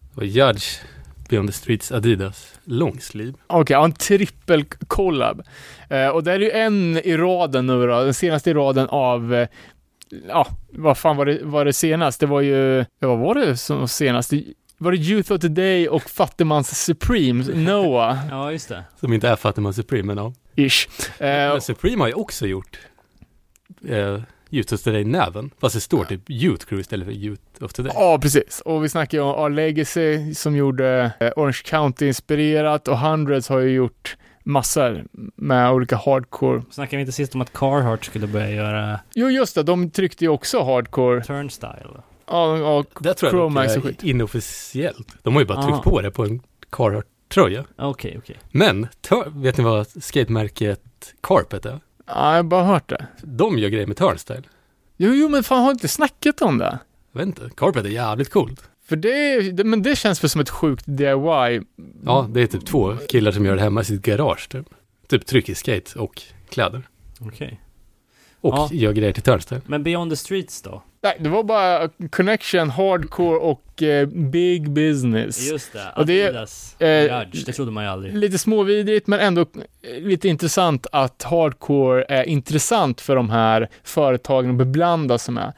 B: Det var Judge, Beyond the Streets, Adidas, långsliv.
C: Okej, ja, en trippel collab. Eh, och det är ju en i raden nu då, den senaste i raden av eh, Ja, vad fan var det, var det senast? Det var ju, vad var det som var senast? Var det Youth of Today och Fattigmans Supreme, Noah, <laughs>
A: ja, just det.
B: Som inte är Fatima Supreme, men ja.
C: ish. Eh,
B: Men Supreme har ju också gjort eh, Youth of Today Näven. Fast det står typ Youth Crew istället för Youth of Today.
C: Ja, precis. Och vi snackar ju om A-Legacy som gjorde eh, Orange County-inspirerat och Hundreds har ju gjort massor med olika hardcore.
A: Snackade vi inte sist om att Carhartt skulle börja göra
C: Jo, just det, de tryckte ju också hardcore.
A: turnstyle?
C: Ja, ja,
B: Det tror jag
C: Chromax och skit.
B: är inofficiellt. De har ju bara
A: Aha.
B: tryckt på det på en Carhartt-tröja.
A: Okej, okej.
B: Men, tör- vet ni vad skatemärket Carpet är?
C: ja, jag har bara hört det.
B: De gör grejer med turnstyle.
C: Jo, jo, men fan har inte snackat om det?
B: Jag vet inte, Carpet är jävligt coolt.
C: För det, det men det känns väl som ett sjukt DIY.
B: Ja, det är typ två killar som gör det hemma i sitt garage typ. Typ trycker skate och kläder.
A: Okej.
B: Och
A: Ja.
B: gör grejer till turnstyle.
A: Men Beyond the Streets då?
C: Nej, det var bara connection, hardcore och eh, big business.
A: Just det,
C: Och det-
A: Adidas,
C: eh,
A: Judge, det trodde man ju aldrig.
C: Lite småvidrigt, men ändå eh, lite intressant att hardcore är intressant för de här företagen att beblanda sig med.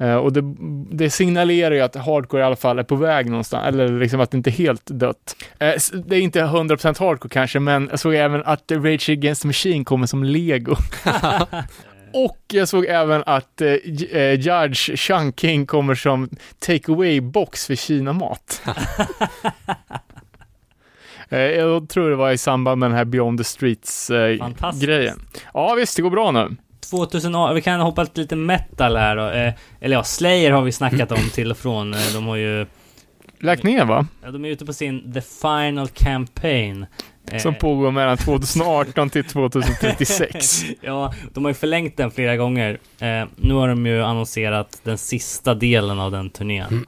C: Eh, och det, det signalerar ju att hardcore i alla fall är på väg någonstans, eller liksom att det inte är helt dött. Eh, det är inte 100% hardcore kanske, men jag såg även att Rage Against the Machine kommer som lego. <laughs> Och jag såg även att eh, Judge Chunking kommer som takeaway box för Kina-mat. <laughs> Jag tror det var i samband med den här Beyond the Streets-grejen. Ja visst, det går bra nu.
A: 2000, vi kan hoppa lite metal här då. Eh, eller ja, Slayer har vi snackat om till och från. Eh, De har ju...
C: Lagt ner va?
A: Ja, de är ute på sin The Final Campaign. Eh,
C: Som pågår mellan 2018 till 2036. <laughs>
A: ja, de har ju förlängt den flera gånger. Eh, nu har de ju annonserat den sista delen av den turnén.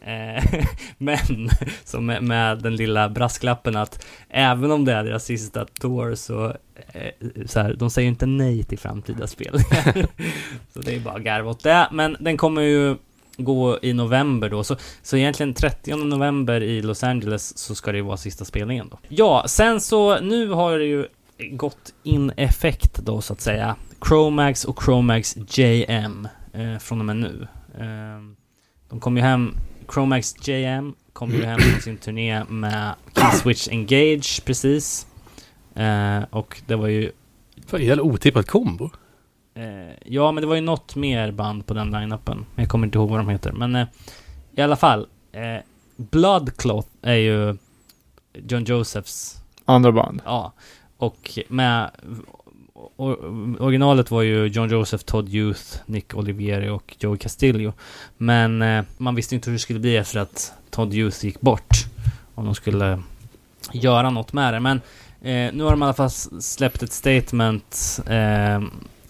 A: Eh, <laughs> men, så med, den lilla brasklappen att även om det är deras sista tour så, eh, så här, de säger inte nej till framtida spelningar. <laughs> så det är bara garv åt det. Men den kommer ju gå i november då, så, så egentligen 30 november i Los Angeles så ska det ju vara sista spelningen då. Ja, sen så nu har det ju gått in effekt då så att säga. Chromax och Chromax JM eh, från och med nu. Eh, de kom ju hem, Chromax JM kom ju hem från sin turné med Keyswitch Engage precis. Eh, och det var ju
B: Fan, jävla otippat kombo.
A: Eh, ja, men det var ju något mer band på den line-upen. Jag kommer inte ihåg vad de heter. Men eh, i alla fall. Eh, Bloodcloth är ju John Josephs,
C: Andra band.
A: ja. Och med... or, originalet var ju John Joseph, Todd Youth, Nick Olivieri och Joey Castillo. Men eh, man visste inte hur det skulle bli efter att Todd Youth gick bort. Om de skulle göra något med det. Men eh, nu har de i alla fall släppt ett statement eh,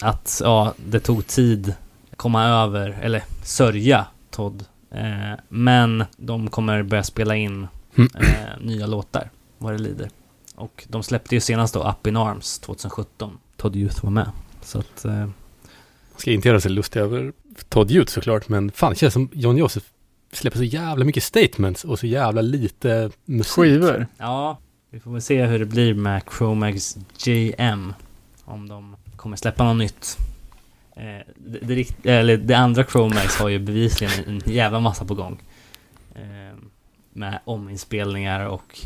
A: att ja, det tog tid att komma över, eller sörja Todd. Eh, men de kommer börja spela in
B: Mm.
A: eh, nya låtar, vad det lider. Och de släppte ju senast då Up in Arms 2017. Todd Youth var med. Så att, eh,
B: Ska inte göra sig lustig över Todd Youth såklart, men fan det känns som John Joseph släpper så jävla mycket statements och så jävla lite musik.
C: Skivor.
A: Ja, vi får väl se hur det blir med Chromax JM. Om de kommer släppa något nytt. Eh, det, det, eller det andra Chromax har ju bevisligen en jävla massa på gång. Eh, med ominspelningar och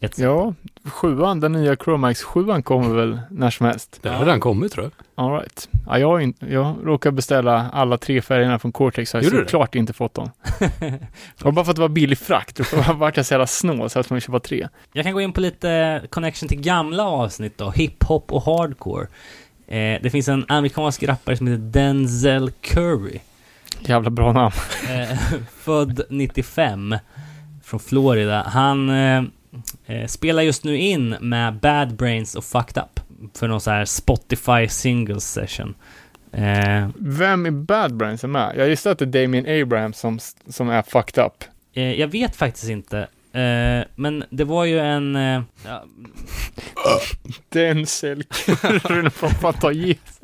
A: ett
C: Ja, sjuan, den nya Chromax sjuan kommer väl när som helst.
B: Det har redan kommit tror jag.
C: All right. Ja, jag, har in, jag råkar beställa alla tre färgerna från Cortex. Har jag
B: det?
C: såklart inte fått dem. Och bara för att det var billig frakt. Då vart jag så jävla snål så att man köpa tre.
A: Jag kan gå in på lite connection till gamla avsnitt då. Hiphop och hardcore. Eh, det finns en amerikansk rappare som heter Denzel Curry.
C: Jävla bra namn.
A: Eh, <laughs> född 95 från Florida. Han eh, eh, spelar just nu in med Bad Brains och Fucked Up för någon så här Spotify singles session. Eh,
C: Vem är Bad Brain som är? Jag gissar att det är Damien Abraham som, som är fucked up.
A: eh, jag vet faktiskt inte. Eh, men det var ju en... Eh, ja, <laughs>
C: Denzel <laughs> Curry får fan ta gift.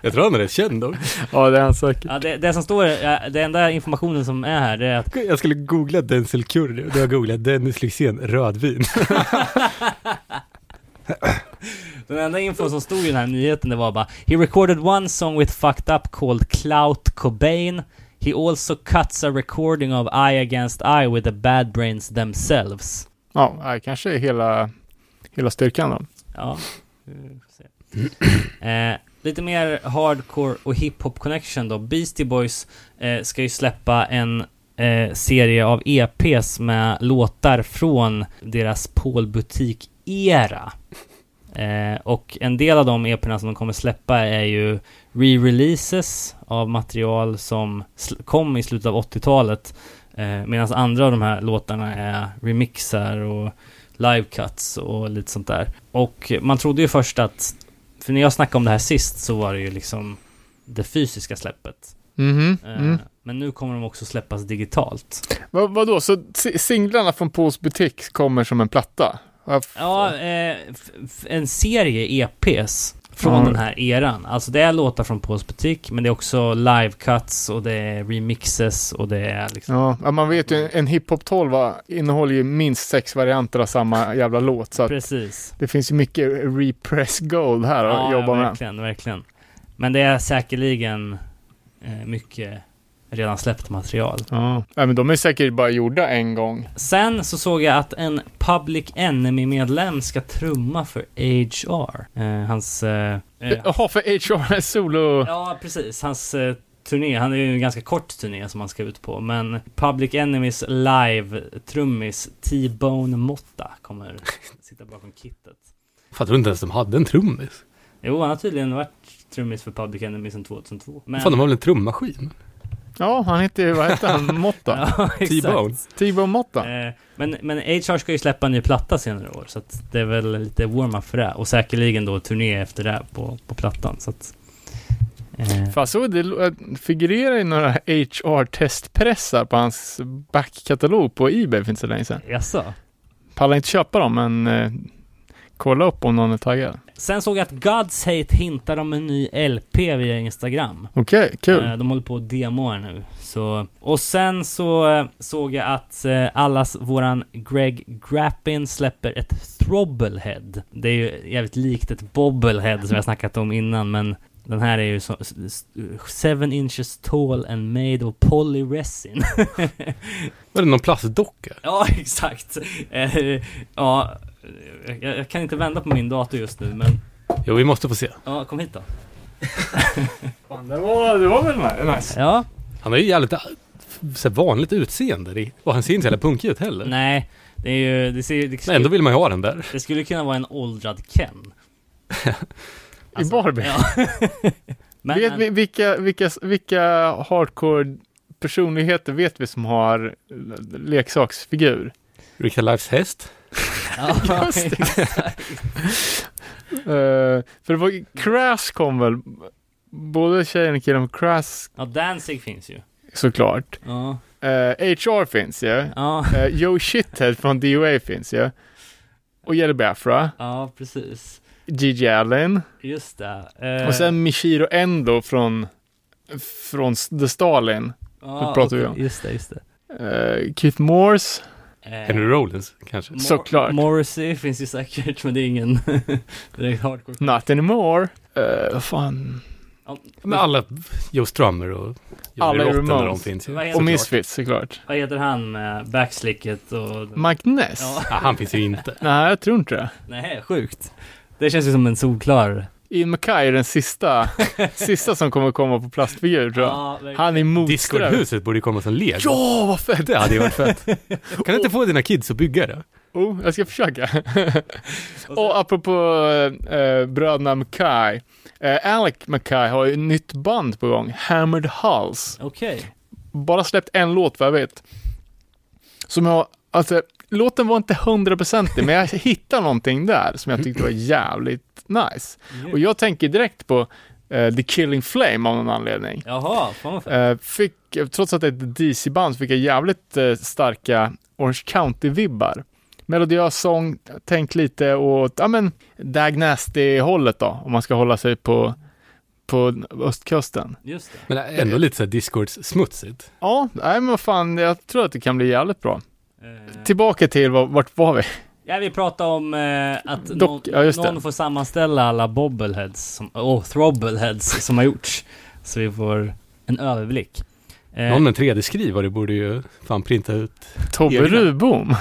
B: Jag tror han är rätt känd dock.
C: Ja, det är han säkert.
A: ja, det, det som står, ja, det enda informationen som är här det är att
B: Jag skulle googla Denzel Curry och då har jag googlat Dennis Lyxzén rödvin. <laughs>
A: Den enda info som stod i den här nyheten det var bara He recorded one song with Fucked Up called Clout Cobain He also cuts a recording of Eye Against Eye with the Bad Brains themselves
C: Ja, kanske är hela, hela styrkan då.
A: Ja, vi får se. eh, Lite mer hardcore och hiphop connection då Beastie Boys eh, ska ju släppa en eh, serie av EPs med låtar från deras Paul Butik-era Eh, och en del av de EPerna som de kommer släppa är ju re-releases av material som kom i slutet av 80-talet. Eh, Medan andra av de här låtarna är remixar och live-cuts och lite sånt där. Och man trodde ju först att, för när jag snackade om det här sist så var det ju liksom det fysiska släppet.
C: Mhm.
A: Eh,
C: Mm.
A: Men nu kommer de också släppas digitalt.
C: Vad, vadå, så si- singlarna från Pauls butik kommer som en platta? Ja,
A: eh, en serie EPs från
C: Ja.
A: den här eran. Alltså det är låtar från Pauls butik, men det är också live-cuts och det är remixes och det är liksom...
C: Ja, ja, man vet ju, en hiphop 12 innehåller ju minst sex varianter av samma jävla låt. Så att
A: Precis.
C: det finns ju mycket repress gold här att
A: Ja,
C: jobba med.
A: verkligen, verkligen. Men det är säkerligen eh, mycket redan släppt material.
C: Ja. men de är säkert bara gjorda en gång.
A: Sen så såg jag att en Public Enemy-medlem ska trumma för HR. Eh, hans... Eh, eh,
C: Jaha, för HR är solo...
A: Ja, precis. Hans eh, turné, han är ju en ganska kort turné som han ska ut på. Men Public Enemies live-trummis T-Bone Motta kommer <laughs> sitta bakom kittet.
B: Fattar du inte ens de hade en trummis?
A: Jo, han har tydligen varit trummis för Public Enemy sedan 2002. Men...
B: Fan, de har väl en trummaskin?
C: Ja, han heter ju, vad heter han, <laughs> Motta?
A: Ja.
B: T-Bone.
C: T-Bone Motta.
A: Eh, men, men HR ska ju släppa en ny platta senare i år, så att det är väl lite warm-up för det. Och säkerligen då turné efter det på, på plattan, så att... Eh,
C: Fan, så det lo- figurerar ju några HR-testpressar på hans backkatalog på Ebay för inte så länge sedan.
A: jaså?
C: Pallar inte köpa dem, men eh, kolla upp om någon är taggad.
A: Sen såg jag att God's Hate hintar om en ny LP via Instagram.
C: Okej, kul.
A: Eh, De håller på att demoa nu. Så, och sen så eh, såg jag att eh, allas våran Greg Grappin släpper ett Throbblehead. Det är ju jävligt likt ett Bobblehead som jag snackat om innan, men den här är ju så, seven inches tall and made of polyresin. <laughs>
B: Var det någon plastdocka?
A: ja, <laughs> exakt. Ja, jag, jag kan inte vända på min dator just nu, men
B: Jo, vi måste få se.
A: ja, kom hit då. <laughs>
C: Fan, det, var, det var väl ni- nice.
A: Ja,
B: Han har ju jävligt så vanligt utseende. Och han ser inte så jävla punkig ut heller.
A: nej. Det är ju, det ser det,
B: Men ändå vill man ju ha den där.
A: det skulle kunna vara en åldrad Ken. <laughs>
C: I Barbie.
A: Ja. <laughs> men,
C: vet vi vilka, vilka, vilka hardcore personligheter vet vi som har leksaksfigur?
B: Rickard Lives häst.
A: Ja. <laughs>
C: Eh, för det var Crash kom väl, både tjejen och killen på Crash
A: ja, Danzig finns ju.
C: såklart.
A: Ja,
C: Eh, HR finns ju.
A: ja,
C: Uh, Joe Shithead från DOA finns ju. Och Jelly Biafra.
A: ja precis.
C: Gigi Allen.
A: Just det.
C: Och sen Michiro Endo från från The Stalin.
A: Ja,
C: pratar vi
A: okej,
C: om.
A: Just det, just det.
C: Keith Morse.
A: Eh,
B: Henry Rollins kanske.
A: Mor-
C: såklart.
A: Morrissey finns ju säkert, men det är ingen <laughs> direkt hardcore.
C: Not anymore. Uh, fan.
B: Men alla, Joe Strummer och
C: Alla
B: Johnny Rotten och de finns ju.
C: Och
B: såklart.
C: Misfits såklart.
A: Vad heter han med backslicket och...
C: Mike Ness?
A: Ja,
B: Ah, han finns ju inte.
C: Nej, jag tror inte det.
A: nej, sjukt. Det känns ju som en solklar...
C: Ian MacKay är den sista, <laughs> sista som kommer komma på plastfigur tror jag.
A: Ja.
C: Han är motor.
B: Discordhuset borde komma som lego.
C: Ja, vad fett!
B: Det hade ju varit fett. <laughs> Kan du inte få dina kids att bygga det?
C: Oh, jag ska försöka. <laughs>
A: Och
C: apropå eh, bröderna MacKay. Eh, Alec MacKay har ju ett nytt band på gång, Hammered Hulls.
A: Okej.
C: Bara släppt en låt vad jag vet. Som jag, alltså, låten var inte hundraprocentig, men jag <laughs> hittade någonting där som jag tyckte var jävligt nice. Och jag tänker direkt på eh, The Killing Flame av någon anledning.
A: Jaha, fan.
C: Eh, fick, trots att det är ett DC-band fick jag jävligt eh, starka Orange County-vibbar. Melodiös sång, tänk lite åt, ja men, Dag Nasty-hållet då, om man ska hålla sig på, på östkusten.
A: Just det.
B: Men ändå lite så här Discords-smutsigt.
C: Ja, nej men vad fan, jag tror att det kan bli jävligt bra.
A: Eh,
C: Tillbaka till, vad- vart var vi?
A: Ja, vi pratade om eh, att
C: Dock-
A: någon,
C: ja,
A: någon får sammanställa alla bobbleheads, som, oh, throbbleheads som har gjorts. Så vi får en överblick. Eh,
B: Någon med en 3D-skrivare borde ju fan printa ut.
C: Tobbe. Rubom. <laughs>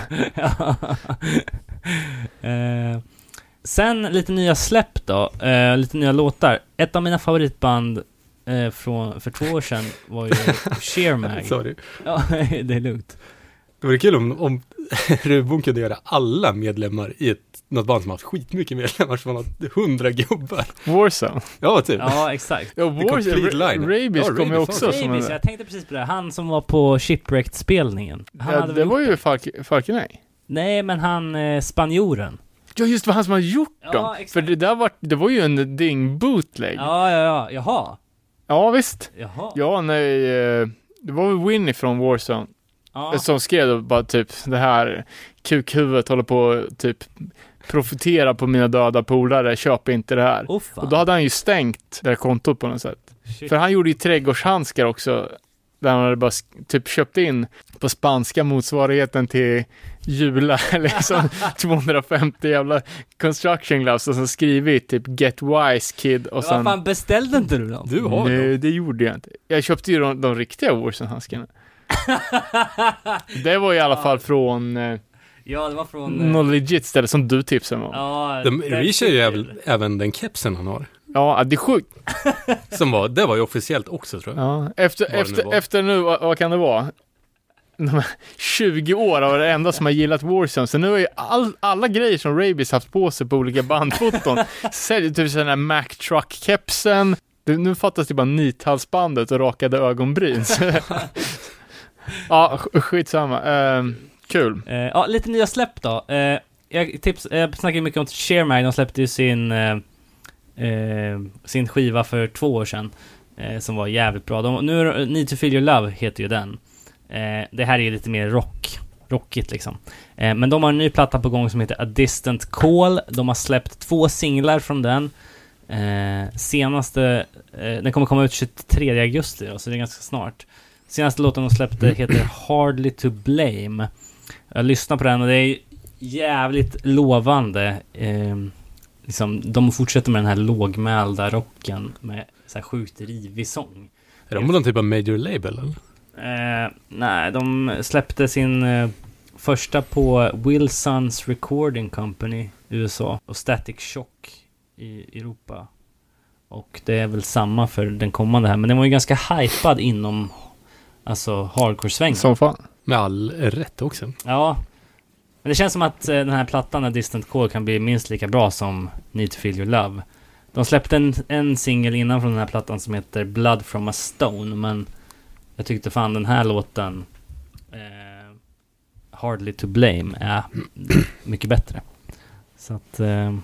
A: eh, sen lite nya släpp då, eh, lite nya låtar. Ett av mina favoritband eh, från, för två år sedan var ju <laughs> Sheermag.
B: Sorry.
A: ja, <laughs> det är lugnt.
B: Det vore kul om, om <laughs> Rubon kunde göra alla medlemmar i ett, något band som har haft skitmycket medlemmar, som har något hundra gubbar.
C: Warzone.
B: Ja, typ.
A: Ja, exakt.
C: Ja, Warzone. Rabies
B: Ja,
C: kom ju
B: Rabies,
C: också
B: ja.
C: som en...
A: jag tänkte precis på det. Han som var på Shipwrecked-spelningen.
C: Ja, det var ju Falk, Falkenay.
A: Nej, men han eh, spanjoren.
C: Ja, just det, var han som har gjort
A: Ja,
C: dem.
A: exakt.
C: För det där var, det var ju en ding bootleg. Ja,
A: Ja, ja, ja. Jaha.
C: visst.
A: Jaha.
C: Ja, nej, eh, det var väl Winnie från Warzone
A: Ja.
C: som skrev då bara typ det här kukhuvudet håller på att typ profitera på mina döda polare, köp inte det här.
A: Oh.
C: Och då hade han ju stängt det här kontot på något sätt.
A: Shit.
C: För han gjorde ju trädgårdshandskar också. Där han hade bara typ köpt in på spanska motsvarigheten till Jula, <laughs> liksom <laughs> 250 jävla construction gloves och så skrivit typ Get Wise Kid och
A: Vad
C: sen...
A: fan, beställde inte du dem?
B: Du har dem.
C: Nej, det gjorde jag inte. Jag köpte ju de, de riktiga Warzone-handskarna. <laughs> det var i alla fall från eh,
A: Ja, det var från... eh,
C: något legit ställe som du tipsade mig om.
A: Ja,
B: De reachar ju även, även den kepsen han har.
C: Ja, det är sjukt. <laughs>
B: Som var, det var ju officiellt också tror jag.
C: Ja, efter,
B: nu
C: efter,
B: var.
C: efter nu, vad, vad kan det vara? De här 20 år av det enda som har gillat Warzone, så nu är ju all, alla grejer som Rabies haft på sig på olika bandfoton, <laughs> säljer typ sådana här Mac Truck-kepsen, nu fattas det bara nithalsbandet och rakade ögonbryn. Ja, skitsamma. Uh, kul.
A: Uh, ja, lite nya släpp då. Uh, jag, tips, jag snackade mycket om Sharemag, de släppte ju sin, eh, sin skiva för två år sedan. Som var jävligt bra. De, nu är Need to feel your love heter ju den. Det här är ju lite mer rock. Rockigt liksom. Eh, men de har en ny platta på gång som heter A Distant Call. De har släppt två singlar från den. Eh, senaste, eh, den kommer komma ut 23 augusti då, så det är ganska snart. Senaste låten de släppte heter Hardly to Blame. Jag lyssnar på den och det är jävligt lovande. Eh, liksom, de fortsätter med den här lågmälda rocken med så här sjukt rivig sång.
B: Är de någon typ av major label eller?
A: Eh, nej, de släppte sin eh, första på Wilsons Recording Company USA och Static Shock i Europa. Och det är väl samma för den kommande här, men den var ju ganska hypad inom alltså hardcore-svängen.
C: Som fan.
B: Med all rätt också.
A: Ja. Men det känns som att eh, den här plattan, A Distant Call, kan bli minst lika bra som Need to Feel Your Love. De släppte en, en singel innan från den här plattan som heter Blood from a Stone, men jag tyckte fan den här låten eh, Hardly to Blame är <clears throat> mycket bättre. Så att eh,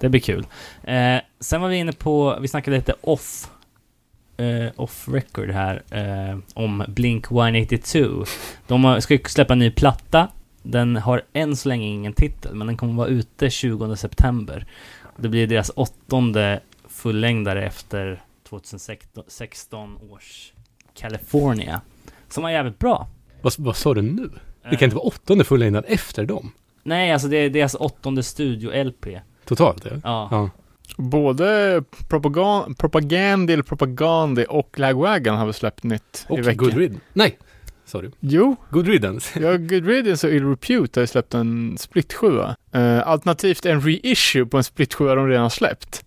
A: det blir kul. Eh, sen var vi inne på, vi snackade lite off eh, off record här eh, om Blink 182. De har, ska släppa en ny platta. Den har än så länge ingen titel, men den kommer vara ute 20 september. Det blir deras åttonde fullängdare efter 2016 års California. Som var jävligt bra.
B: Vad, vad sa du nu? Det kan inte vara åttonde fullängden efter dem?
A: Nej, alltså det är deras åttonde studio-LP.
B: Totalt ja.
A: Ja.
B: ja.
C: Både Propagan Propagandil, Propagandi och Lagwagon har väl släppt nytt i
B: Och
C: veckan.
B: Good Riddance. Nej, sorry.
C: Jo,
B: Good Riddance. <laughs>
C: ja, Good Riddance och Ill Repute har ju släppt en split 7 uh, Alternativt en reissue på en split 7 de redan släppt.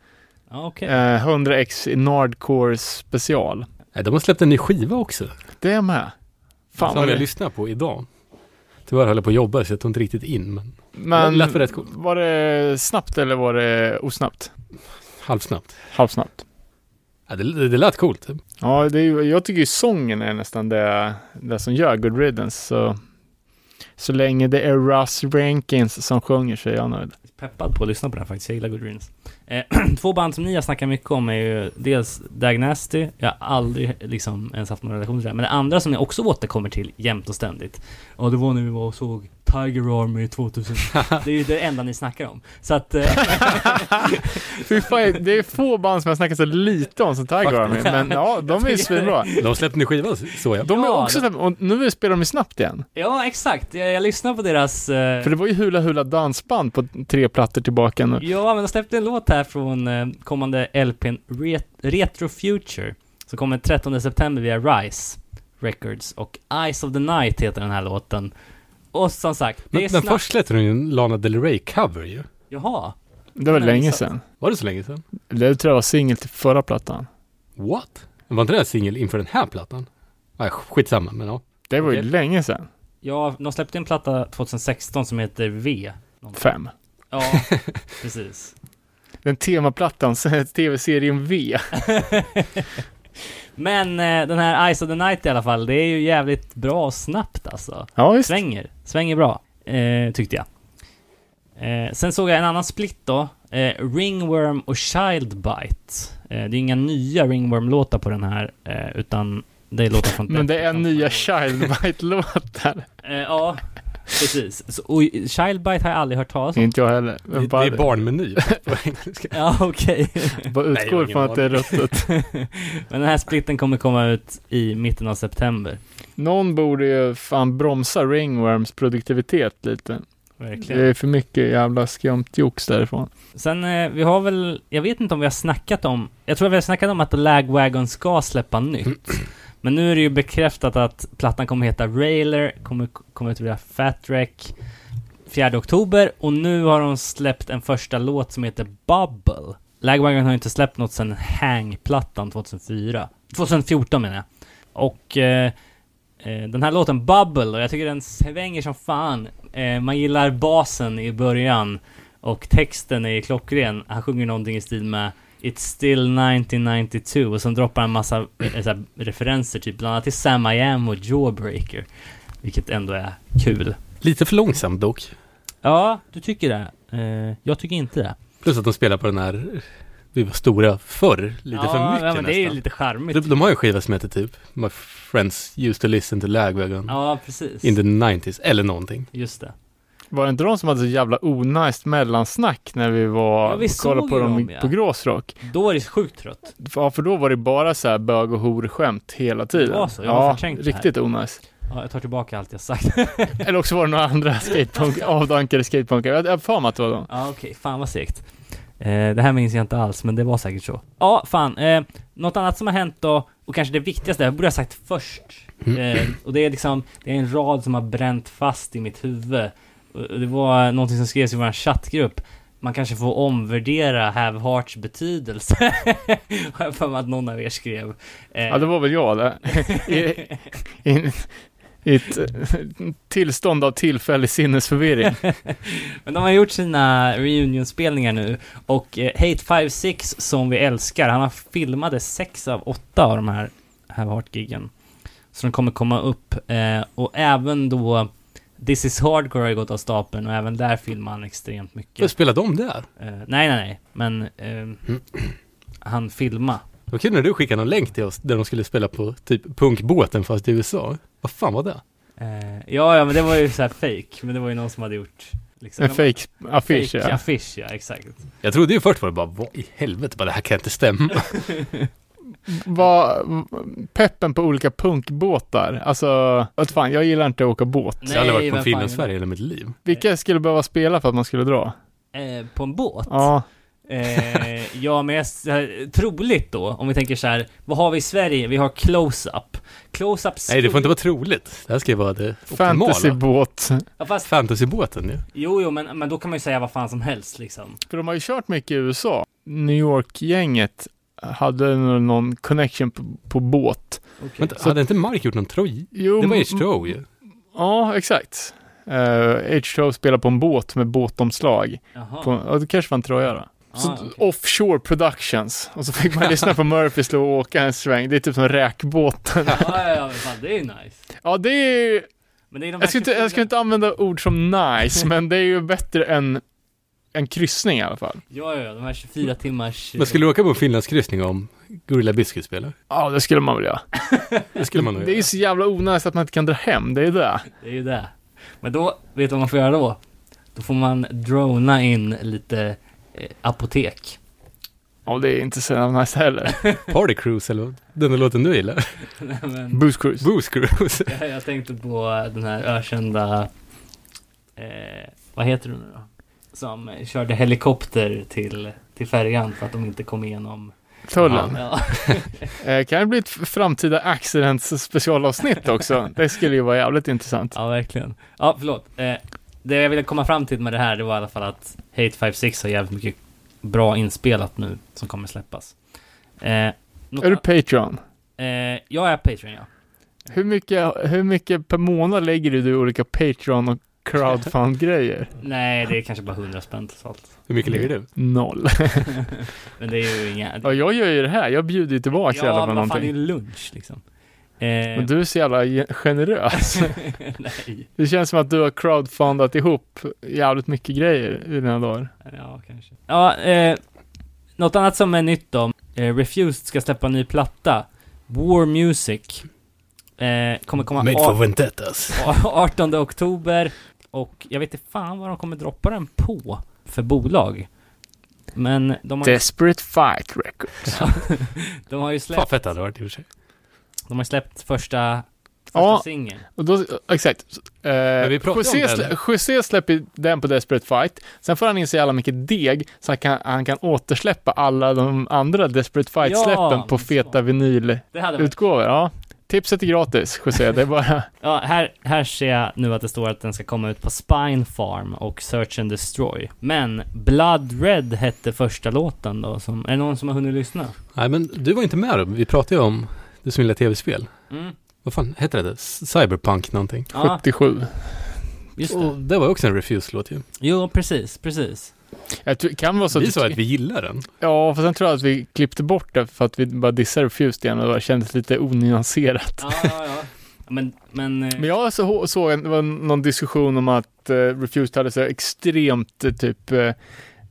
A: Ja, okej.
C: Eh, 100x i Nardcore special.
B: De har släppt en ny skiva också.
C: Det är med. Fan
B: som jag
C: det...
B: lyssnar på idag. Tyvärr höll jag på att jobba så jag tog inte riktigt in, men
C: Men
B: lät väl rätt coolt.
C: var det snabbt eller var det osnabbt?
B: Halvsnabbt.
C: Halvsnabbt.
B: Ja, det, det, det lät coolt.
C: Ja, det är, jag tycker ju sången är nästan det, det som gör Good Riddance. Så, så länge det är Russ Rankins som sjunger så är jag nöjd.
A: Peppad på att lyssna på den faktiskt. Jag gillar Good Riddance. Eh, <clears throat> två band som ni har snackat mycket om är ju dels Dag Nasty. Jag har aldrig liksom ens haft någon relation till det. Men det andra som ni också återkommer till jämt och ständigt. Och det var när vi var och såg Tiger Army 2000. <laughs> Det är ju det enda ni snackar om. Så att... Eh, <laughs>
C: Fy fan, det är få band som jag snackar så lite om som Tiger Army. Men ja, de är ju svinbra.
B: De släppte ny skiva, så jag.
C: De är också
A: de-
C: och nu spelar de ju snabbt igen.
A: ja, exakt. Jag, jag lyssnar på deras... Eh,
C: För det var ju Hula Hula dansband på tre plattor tillbaka nu.
A: Ja, men de släppte en låt här från eh, kommande LPn Ret- Retro Future. Som kommer 13 september via Rise Records. Och Eyes of the Night heter den här låten. Och som sagt, det är
B: Men, men
A: snabbt.
B: först släppte de ju en Lana Del Rey-cover ju.
A: Jaha.
C: Det var länge sedan.
B: Var det så länge sedan?
C: Det tror jag var singel till förra plattan.
B: What? Var inte det singel inför den här plattan? Nej, skitsamma, men ja.
C: Det var ju
A: Okej.
C: länge sedan.
A: Ja, de släppte en platta 2016 som heter V. Någonting.
C: Fem.
A: Ja, <laughs> precis.
C: Den temaplattan, <laughs> tv-serien V. <laughs>
A: Men eh, den här Eyes of the Night i alla fall, det är ju jävligt bra och snabbt alltså.
C: Ja, visst.
A: Svänger, svänger bra, eh, tyckte jag. Eh, sen såg jag en annan split då, eh, Ringworm och Childbite. Eh, det är inga nya Ringworm-låtar på den här, eh, utan det är låtar från...
C: Men det är nya Childbite-låtar.
A: Eh, ja, precis. Så, och Childbite har jag aldrig hört talas om.
C: Inte jag heller.
B: Det, det
C: bara,
B: är barnmeny på <laughs> engelska.
A: Ja, okej.
C: bara
B: Nej, jag
C: utgår från att det är ruttet. <laughs>
A: Men den här splitten kommer komma ut i mitten av september.
C: Någon borde ju fan bromsa Ringworms produktivitet lite.
A: Verkligen.
C: Det är för mycket jävla skumt jox därifrån.
A: Sen, eh, vi har väl, jag vet inte om vi har snackat om, jag tror vi har snackat om att Lagwagon ska släppa nytt. Men nu är det ju bekräftat att plattan kommer heta Railer, kommer komma ut Fat Wreck 4 oktober och nu har de släppt en första låt som heter Bubble. Lagwagon har ju inte släppt något sedan Hang-plattan 2004. 2014 menar jag. Och eh, eh, den här låten Bubble, och jag tycker den svänger som fan. Eh, man gillar basen i början och texten är klockren. Han sjunger någonting i stil med It's still 1992 och sen droppar han en massa eh, här, referenser typ bland annat till Sam I Am och Jawbreaker. Vilket ändå är kul.
B: Lite för långsamt dock.
A: Ja, du tycker det. Eh, jag tycker inte det.
B: Plus att de spelar på den här, vi var stora förr, lite
A: ja,
B: för mycket
A: ja, men det är ju
B: nästan.
A: lite charmigt.
B: De, de har ju en skiva som heter typ My friends used to listen to Lagwagon
A: Ja, precis.
B: in the 90s, eller någonting.
A: Just det.
C: Var det inte de som hade så jävla onajst mellansnack när vi var
A: Ja, vi
C: och kollade på dem
A: dem, ja.
C: på Gråsrock?
A: Då är det sjukt trött.
C: Ja, för då var det bara så här bög och horskämt hela tiden.
A: Det var så, jag har
C: ja,
A: förträngt det här.
C: riktigt onajs.
A: Ja, jag tar tillbaka allt jag sagt. <laughs>
C: Eller också var det några andra skatepunk, <laughs> avdankade skatepunkare. Jag har för mig att det var de.
A: Ja, okej. Fan vad segt. Eh, det här minns jag inte alls, men det var säkert så. Ja, fan. Eh, något annat som har hänt då, och kanske det viktigaste, jag borde ha sagt först. Eh, och det är liksom, det är en rad som har bränt fast i mitt huvud. Det var någonting som skrevs i vår chattgrupp. Man kanske får omvärdera Have Hearts betydelse. <laughs> Har jag för mig att någon av er skrev. Eh,
C: Ja, det var väl jag det. <laughs> I, i, I ett tillstånd av tillfällig sinnesförvirring. <laughs>
A: Men de har gjort sina reunionspelningar nu och eh, Hate 56 som vi älskar, han har filmade sex av åtta av de här Have Heart-giggen. Så de kommer komma upp eh, och även då This is Hardcore har ju gått av stapeln och även där filmar han extremt mycket.
B: spelar de där?
A: Eh, nej, nej, nej, men eh, han filma.
B: Det var kul när du skickade någon länk till oss där de skulle spela på typ punkbåten fast i USA. Vad fan var det?
A: Eh, ja, ja, men det var ju så här fake, men det var ju någon som hade gjort liksom,
C: En fake affisch
A: fake
C: ja.
A: affisch, ja, exakt.
B: Jag trodde ju först var det bara, vad i helvete, bara det här kan inte stämma. <laughs>
C: var peppen på olika punkbåtar. Alltså, vet fan, jag gillar inte att åka båt.
B: Jag har aldrig varit på
A: fan
B: Finland-Sverige i hela mitt liv.
C: Vilka skulle behöva spela för att man skulle dra?
A: Eh, på en båt?
C: Ja,
A: Eh, ja, men jag, troligt då, om vi tänker så här, vad har vi i Sverige? Vi har close-up. Close-up
B: Nej, det får inte vara troligt. Det här ska ju vara det
C: fantasybåt.
A: Ja, fast,
B: Fantasybåten ju.
A: jo, jo, men, men då kan man ju säga vad fan som helst liksom.
C: För de har ju kört mycket i USA. New York-gänget hade någon connection på, på båt.
A: Okej.
B: Vänta,
C: Så-
B: hade inte Mark gjort någon troj?
C: Jo,
B: Det var
C: m-
B: H2O ju.
C: Ja, exakt. Uh, H2O spelar på en båt med båtomslag.
A: Jaha.
C: På, ja, det kanske var en tröja då. Så
A: Ah, okej.
C: Offshore Productions. Och så fick man <laughs> lyssna på Murphy slå och åka en sväng. Det är typ som räkbåten.
A: Ja, ja, ja, men fan, det är ju nice.
C: Ja, det är
A: Men det är de
C: jag ska, inte, jag ska inte använda ord som nice, <laughs> men det är ju bättre än en kryssning i alla fall.
A: Ja, ja, de här 24 timmars...
B: Men skulle du åka på en Finlandskryssning om Gorilla Biscuit spelar?
C: Ja, det skulle man väl göra. <laughs>
B: Det skulle man nog
C: Det är ju så jävla onödigt att man inte kan dra hem, det är det.
A: Det är ju det. Men då, vet du vad man får göra då? Då får man drona in lite eh, apotek.
C: Ja, det är inte så jävla nice heller. <laughs>
B: Party Cruise eller vad? Den låten du gillar? <laughs>
A: Nej, men,
C: Booze Cruise.
B: Booze Cruise.
A: jag, jag tänkte på den här ökända... Eh, vad heter du nu då? Som körde helikopter till, till färjan för att de inte kom igenom...
C: Tullen.
A: Ja, <laughs>
C: Eh, kan det bli ett framtida accidents specialavsnitt också? <laughs> Det skulle ju vara jävligt intressant.
A: ja verkligen. Ja, förlåt. Eh, det jag ville komma fram till med det här, det var i alla fall att Hate 56 har jävligt mycket bra inspelat nu som kommer släppas. Eh,
C: Är du Patreon?
A: eh, jag är Patreon, ja.
C: Hur mycket, hur mycket per månad lägger du i olika Patreon och crowdfund-grejer? <laughs>
A: Nej, det är kanske bara 100 spänn totalt.
B: Hur mycket lägger du?
C: Noll. <laughs>
A: Men det är ju inga...
C: Ja, jag gör ju det här. Jag bjuder ju tillbaka i alla
A: Ja,
C: fall
A: men vad fan, det är
C: någonting.
A: lunch liksom. Eh,
C: Men du är så jävla ge- generös. <laughs>
A: Nej,
C: Det känns som att du har crowdfundat ihop jävligt mycket grejer i dina dagar.
A: ja kanske. Ja, eh, något annat som är nytt då. Eh, Refused ska släppa en ny platta. War Music. Eh, kommer komma
B: Made for Vendettas.
A: 18 oktober. Och jag vet inte fan vad de kommer droppa den på för bolag. Men de har,
C: Desperate Fight Records. <laughs>
A: de har ju
B: Fan
A: släppt,
B: fett hade varit i och för sig.
A: de har släppt första, första
C: Ja.
A: singeln.
C: Och då, exakt. Eh, José, slä, José släpper den på Desperate Fight. Sen får han in så jävla mycket deg så han kan, han kan återsläppa alla de andra Desperate Fight-släppen
A: Ja,
C: på feta vinylutgåvor. Ja. Tipset är gratis, José. Det är bara... <laughs>
A: Ja, här, här ser jag nu att det står att den ska komma ut på Spine Farm och Search and Destroy. Men Blood Red hette första låten då. Som, är det någon som har hunnit lyssna?
B: Nej men du var inte med då. Vi pratade ju om du som gillar tv-spel.
A: Mm.
B: Vad fan hette det? Cyberpunk någonting.
A: Ja,
C: 77.
A: just
B: Och
A: det.
B: det var också en Refuse-låt ju.
A: Jo, precis, precis.
C: Jag tror, kan vara så
B: Vi
C: att
B: sa att vi gillar den.
C: Ja, för sen tror jag att vi klippte bort det för att vi bara dissade Refused igen och det kändes lite onyanserat.
A: Ja, ja, ja. Men, men... eh,
C: Men jag så, såg en, det var någon diskussion om att uh, Refused hade så extremt eh, typ eh,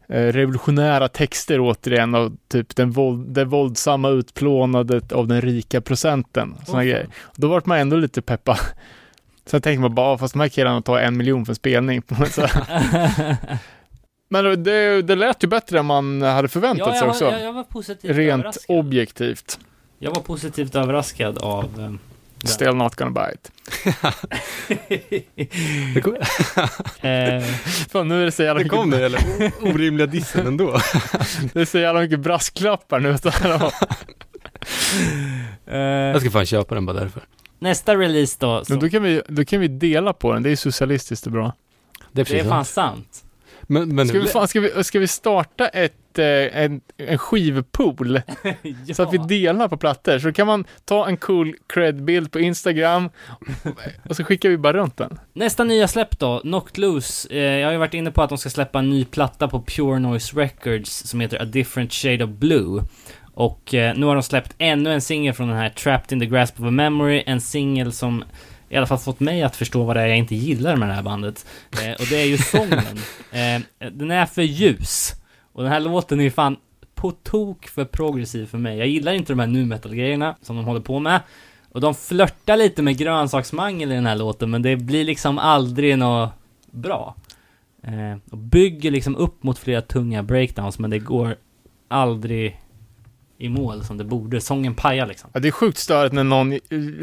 C: revolutionära texter återigen och typ den våld, det våldsamma utplånadet av den rika procenten. Såna grejer. Då vart man ändå lite peppa. <laughs> Så tänkte man bara, fast de här killarna tar en miljon för en spelning. <laughs> <laughs> Så, men det, det lät ju bättre än man hade förväntat
A: ja,
C: sig
A: jag,
C: också.
A: var- jag, jag var positivt
C: Rent
A: överraskad.
C: objektivt.
A: Jag var positivt överraskad av... den.
C: Still not gonna buy it. <laughs>
B: Det kom,
A: Eh,
C: Fan, nu är det så jävla
B: det
C: mycket,
B: kom det eller? Orimliga dissen ändå. <laughs>
C: det är så jävla mycket brasklappar nu. <laughs>
A: eh,
B: Jag ska fan köpa den bara därför.
A: nästa release då.
C: Men
A: Som,
C: då kan, vi, då kan vi dela på den, det är socialistiskt och bra.
B: Det är
A: det är fan
B: sant.
A: Sant.
B: Men, men
C: Ska vi, fan, ska vi, ska vi starta ett, eh, en, en skivpool
A: ja. <laughs>
C: så att vi delar på plattor? Så kan man ta en cool cred-bild på Instagram och så skickar vi bara runt den.
A: Nästa nya släpp då, Knocked Loose. Eh, jag har ju varit inne på att de ska släppa en ny platta på Pure Noise Records som heter A Different Shade of Blue. Och eh, nu har de släppt ännu en singel från den här Trapped in the Grasp of a Memory. En singel som i alla fall fått mig att förstå vad det är jag inte gillar med det här bandet. Eh, och det är ju sången. <laughs> Eh, den är för ljus. Och den här låten är ju fan på tok för progressiv för mig. Jag gillar inte de här nu metal grejerna som de håller på med. Och de flörtar lite med grönsaksmangel i den här låten, men det blir liksom aldrig något bra. Eh, och bygger liksom upp mot flera tunga breakdowns, men det går aldrig i mål som det borde. Sången pajar liksom.
C: Ja, det är sjukt störigt när någon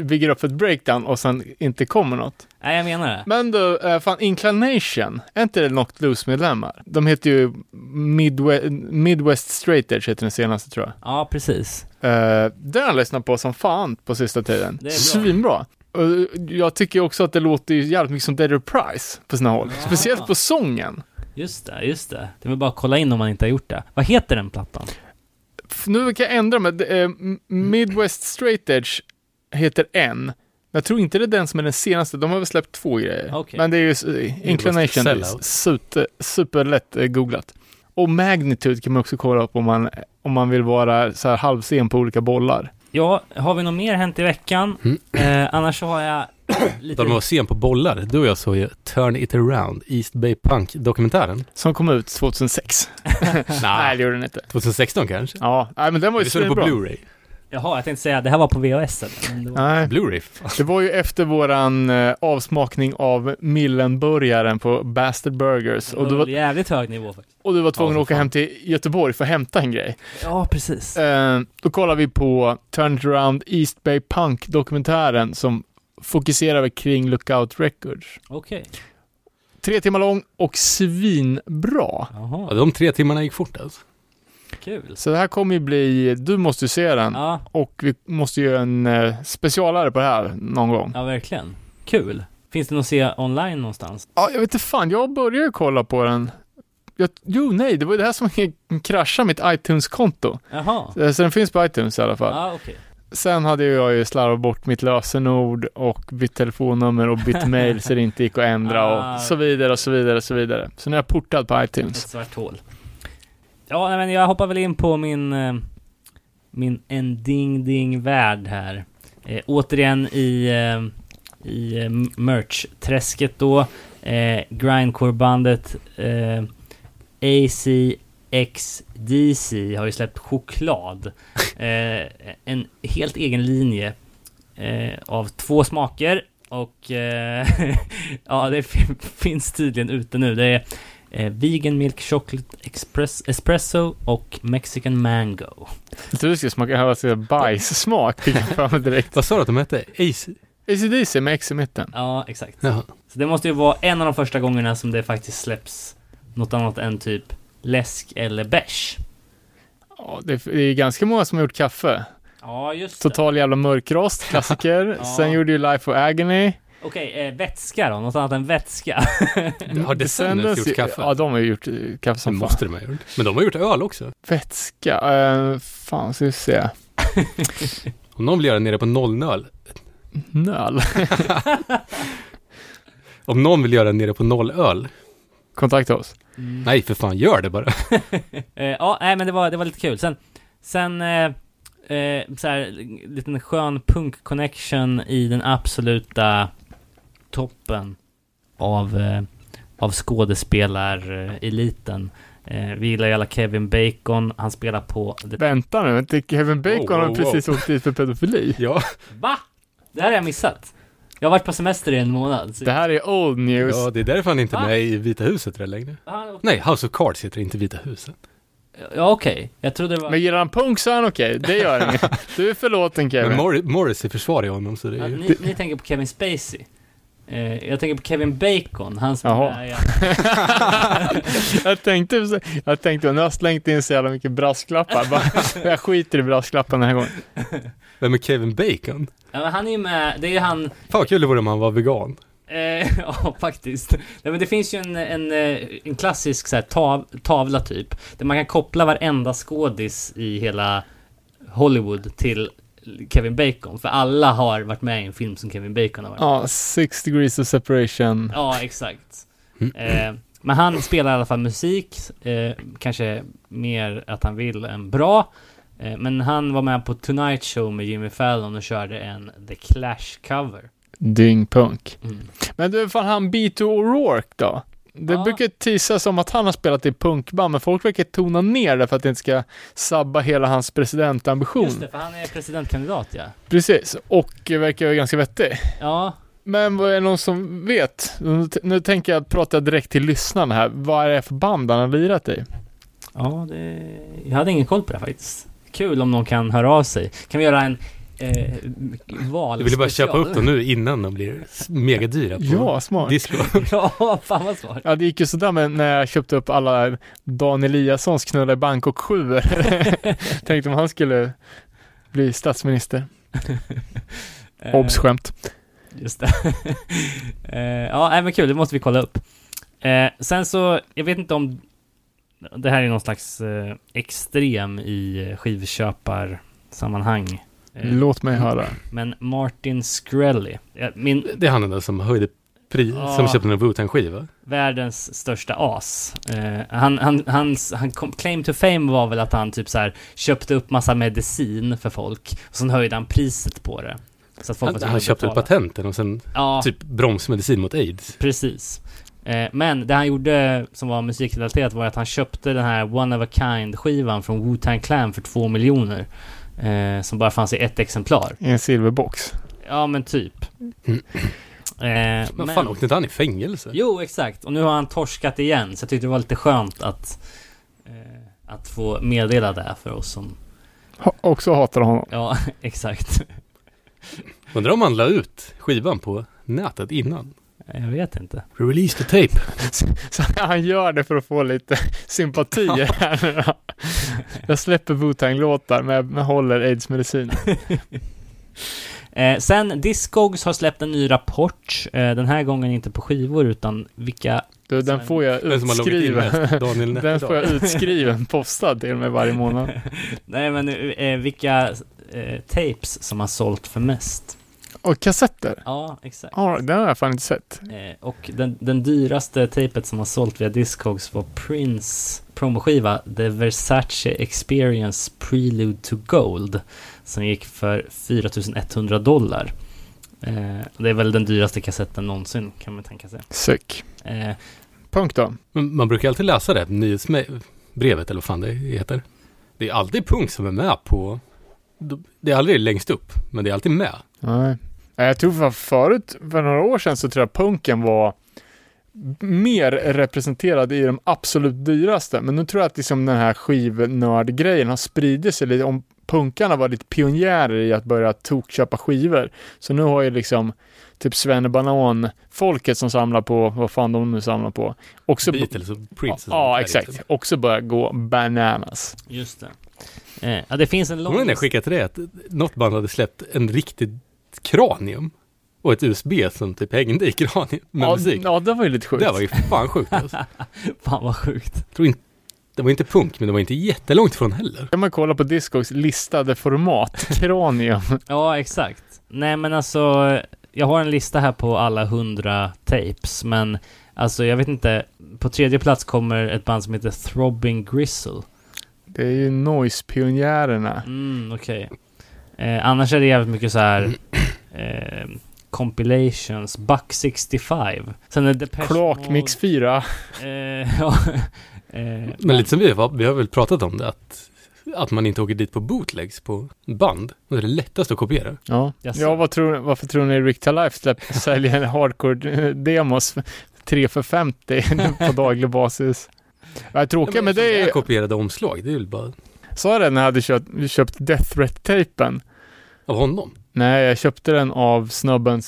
C: bygger upp ett breakdown och sen inte kommer något.
A: Nej, jag menar det.
C: Men du, äh, fan Inclination, är inte det Knocked Loose-medlemmar? De heter ju Midwest, Midwest Straight Edge heter den senaste tror jag.
A: Ja, precis.
C: Uh, den har jag lyssnat på som fan på sista tiden.
A: Det är bra.
C: Svinbra. Och jag tycker också att det låter jävligt mycket som Dead Reprise på sina håll.
A: Ja.
C: Speciellt på sången.
A: Just det, just det. Det vill bara kolla in om man inte har gjort det. Vad heter den plattan?
C: Nu kan jag ändra mig. M- Midwest Straight Edge heter en. Jag tror inte det är den som är den senaste. De har väl släppt två grejer.
A: Okej.
C: Men det är ju uh, Inclination. Super, superlätt uh, googlat. Och Magnitude kan man också kolla upp om man, om man vill vara så här halvsen på olika bollar.
A: Ja, har vi något mer hänt i veckan?
B: Mm.
A: Eh, annars så har jag <clears throat> lite...
B: De var sen på bollar. Du och jag såg ju Turn It Around, East Bay Punk-dokumentären.
C: Som kom ut 2006. <laughs> <laughs> Nej, det gjorde den inte.
B: 2016 kanske?
C: Ja, nej, men den var ju
B: Vi såg det på. Blu-ray.
A: Jaha, jag tänkte säga det här var på VHS. Men det var...
C: Nej,
B: Blu-ray?
C: det var ju efter våran eh, avsmakning av Millenburgaren på Bastard Burgers.
A: Det
C: Och du var,
A: jävligt hög nivå faktiskt.
C: och du var tvungen
B: Ja,
C: att åka
B: fan.
C: hem till Göteborg för att hämta en grej.
A: Ja, precis.
C: Eh, då kollar vi på Turn It Around East Bay Punk-dokumentären som fokuserar kring Lookout Records.
A: Okej.
C: Tre timmar lång och svinbra.
B: Ja,
A: Jaha,
B: de tre timmarna gick fort alltså.
A: Kul.
C: Så det här kommer ju bli, du måste ju se den.
A: Ja,
C: Och vi måste göra en eh, specialare på det här någon gång.
A: ja, verkligen. Kul. Finns det något att se online någonstans?
C: Ja, jag vet inte fan, jag började ju kolla på den. Jag, jo, nej, det var ju det här som <laughs> kraschade mitt iTunes-konto.
A: Jaha.
C: Eh, Så den finns på iTunes i alla fall.
A: Ja, okej.
C: Sen hade jag ju slarvat bort mitt lösenord och bytt telefonnummer och bytt <laughs> mail så det inte gick att ändra
A: Ah.
C: och så vidare och så vidare och så vidare. Så nu är jag portad på
A: Ett
C: iTunes.
A: svart hål. Ja, nej, men jag hoppar väl in på min... eh, Min en ding ding värld här. Eh, återigen i... Eh, I eh, merch-träsket då. Eh, Grindcore-bandet eh, ACXDC har ju släppt choklad. <laughs> En helt egen linje av två smaker. Och <laughs> ja, det fin- finns tydligen ute nu. Det är eh, Vegan Milk Chocolate Express, Espresso och Mexican Mango.
C: Jag tror det skulle smaka här alltså, bajssmak, fick jag för mig direkt.
B: Vad sa du att de hette? Ace?
C: ACDC med X i mitten.
A: Ja, exakt.
B: Jaha.
A: Så det måste ju vara en av de första gångerna som det faktiskt släpps något annat än typ läsk eller bärs.
C: Ja, det är, det är ganska många som har gjort kaffe.
A: Ja, just det.
C: Total jävla mörkrost, klassiker. <laughs>
A: Ja.
C: Sen gjorde ju Life of Agony.
A: Okej, eh, vätska då? Något annat än vätska? <laughs>
B: Har Descendants gjort kaffe?
C: Ja, de har gjort eh, kaffe
B: Det
C: som fan.
B: måste de ha gjort. Men de har gjort öl också.
C: Vätska, uh, fan ska vi se. <laughs>
B: Om någon vill göra nere på nollöl.
C: Nöl. <laughs>
B: Om någon vill göra nere på nollöl.
C: Kontakta oss.
A: Mm.
B: Nej, för fan, gör det bara.
A: Eh, ja, nej men det var, det var lite kul. Sen, sen eh, eh, så här, liten skön punk-connection i den absoluta toppen av, eh, av skådespelareliten. Eh, vi gillar ju alla Kevin Bacon, han spelar på... The...
C: Vänta nu, inte Kevin Bacon
B: Wow, wow,
C: har precis åkt dit för pedofili. <laughs>
B: Ja.
A: Va? Det här har jag missat. Jag har varit på semester i en månad. Så...
C: Det här är old news.
B: ja, det är därför han inte är med i Vita huset längre.
A: Ah,
B: Nej, House of Cards heter inte Vita huset.
A: Ja, okej. Jag trodde det var...
C: Men gillar han punk så är han okej, det gör inget. <laughs> Du är förlåten Kevin.
B: Men Morris, Morris är försvarig honom, så det är
A: Ja,
B: ju...
A: ni, ni tänker på Kevin Spacey. Eh, jag tänker på Kevin Bacon, han som
C: Jaha.
A: är... Ja, <laughs>
C: jag tänkte, jag tänkte, nu har jag slängt in så jävla mycket brasklappar. Bara, <laughs> jag skiter i brasklappen den här gången.
B: Vem är Kevin Bacon?
A: Ja, men han är ju med, det är ju han,
B: Fan vad kul det vore om han var vegan.
A: eh, <laughs> ja faktiskt. Nej, men det finns ju en, en, eh, en klassisk så här, tav, tavla typ, där man kan koppla varenda skådis i hela Hollywood till Kevin Bacon, för alla har varit med i en film som Kevin Bacon har varit med i.
C: Ja, six degrees of separation.
A: Ja, exakt. Eh, men han spelar i alla fall musik, eh, kanske mer att han vill än bra. Eh, men han var med på Tonight Show med Jimmy Fallon och körde en The Clash-cover.
C: Dyngpunk.
A: Mm.
C: Men du, fan han Beto O'Rourke då? Det
A: Ja.
C: brukar teasas som att han har spelat i punkband, men folk verkar tona ner det för att det inte ska sabba hela hans presidentambition.
A: Just det, för han är presidentkandidat ja.
C: Precis, och verkar ju ganska vettig.
A: Ja,
C: Men vad är det någon som vet? Nu, nu tänker jag prata direkt till lyssnarna här. Vad är det för band han har lirat i?
A: ja det... Jag hade ingen koll på det faktiskt. kul om någon kan höra av sig. Kan vi göra en eh, val
B: Du ville bara köpa upp dem nu innan de blir megadyra på
C: Ja, smart.
B: disco. <laughs>
A: ja, fan vad smart.
C: Ja, det gick ju sådär med när jag köpte upp alla Dan Eliassons knulla i Bangkok 7 <laughs> Tänkte om han skulle bli statsminister. <laughs>
A: Eh,
C: Obs skämt.
A: Just det. eh, ja, nej, men kul, det måste vi kolla upp. Eh, sen så, jag vet inte om det här är någon slags extrem i skivköparsammanhang. Eh,
C: Låt mig höra.
A: men Martin Skrelly, min
B: Det är han den där som höjde pris,
A: Ja.
B: som köpte en wu skiva
A: världens största as. Eh, han, han, hans, han kom, claim to fame var väl att han typ så här köpte upp massa medicin för folk och sen höjde han priset på det. Så att folk
B: Han, han köpte
A: betala.
B: patenten och sen
A: Ja,
B: typ bromsmedicin mot aids.
A: precis. Eh, men det han gjorde som var musikrelaterat var att han köpte den här One of a Kind skivan från Wu-Tang Clan för två miljoner. Eh, som bara fanns i ett exemplar.
C: I en silverbox.
A: Ja men typ.
B: Mm.
A: Eh,
B: Men fan, åkte inte han i fängelse?
A: Jo, exakt. Och nu har han torskat igen, så jag tyckte det var lite skönt att, eh, att få meddela det för oss som...
C: Ha, också hatar honom.
A: Ja, <laughs> exakt.
B: Undrar om han la ut skivan på nätet innan?
A: Jag vet inte.
B: Release the tape. <laughs>
C: Så han gör det för att få lite sympatier här nu då. Jag släpper Wu-Tang-låtar men jag håller aids-medicin. <laughs>
A: Eh, sen, Discogs har släppt en ny rapport. Eh, den här gången inte på skivor, utan vilka...
C: Du, den får jag
B: Den
C: utskriven. <laughs>
B: Daniel
C: Den får jag utskriven, postad till mig varje månad.
A: Nej, men eh, vilka eh, tapes som har sålt för mest.
C: Och kassetter?
A: Ja, exakt.
C: Ja, den har jag fan inte sett.
A: Eh, och den, den dyraste tejpet som har sålt via Discogs var Prince promoskiva The Versace Experience Prelude to Gold som gick för 4100 dollar. Eh, det är väl den dyraste kassetten någonsin kan man tänka sig.
C: Suck.
A: Eh,
C: Punkt då.
B: Man brukar alltid läsa det, nyhetsbrevet eller vad fan det heter. Det är alltid punk som är med på... Det är aldrig längst upp, men det är alltid med.
C: Nej. Eh, Jag tror för förut, för några år sedan, så tror jag punken var mer representerad i de absolut dyraste. Men nu tror jag att liksom den här skivnördgrejen har spridit sig lite. Om punkarna var lite pionjärer i att börja tokköpa skivor. Så nu har ju liksom typ Banan folket som samlar på, vad fan de nu samlar på, också
B: Beatles och Prince.
C: Ja,
B: där,
C: exakt.
B: typ.
C: Också börja gå bananas.
A: just det. Eh, ja, det finns en lång...
B: Jag skickade till dig att något band hade släppt en riktigt kranium? Och ett USB som typ hängde i kranium med
C: ja,
B: musik.
C: ja, det var ju lite sjukt.
B: Det var ju fan sjukt alltså. <laughs>
A: Fan vad sjukt.
B: Tror inte, det var inte punk, men det var inte jättelångt ifrån heller.
C: kan man kolla på Discogs listade format, <laughs> kranium.
A: Ja, exakt. Nej, men alltså, jag har en lista här på alla hundra tapes, men alltså jag vet inte. På tredje plats kommer ett band som heter Throbbing Gristle.
C: Det är ju noise-pionjärerna.
A: Mm, okej. Eh, annars är det jävligt mycket så här eh, compilations, Buck 65. Sen är det Depeche
C: Kloakmix 4.
A: Mode, Eh, <laughs> ja. eh,
B: Men lite som vi har, vi har väl pratat om det, att, att man inte åker dit på bootlegs på band. Det är det lättaste att kopiera.
C: Ja, ja vad tror, varför tror ni Rick Life släpper, <laughs> säljer hardcore-demos 3 för 50 <laughs> på daglig basis? Ja, tråkiga med det är,
B: kopierade omslag, det är väl bara
C: sa det när jag hade köpt, köpt Death Threat-tejpen?
B: av honom.
C: Nej, jag köpte den av snubben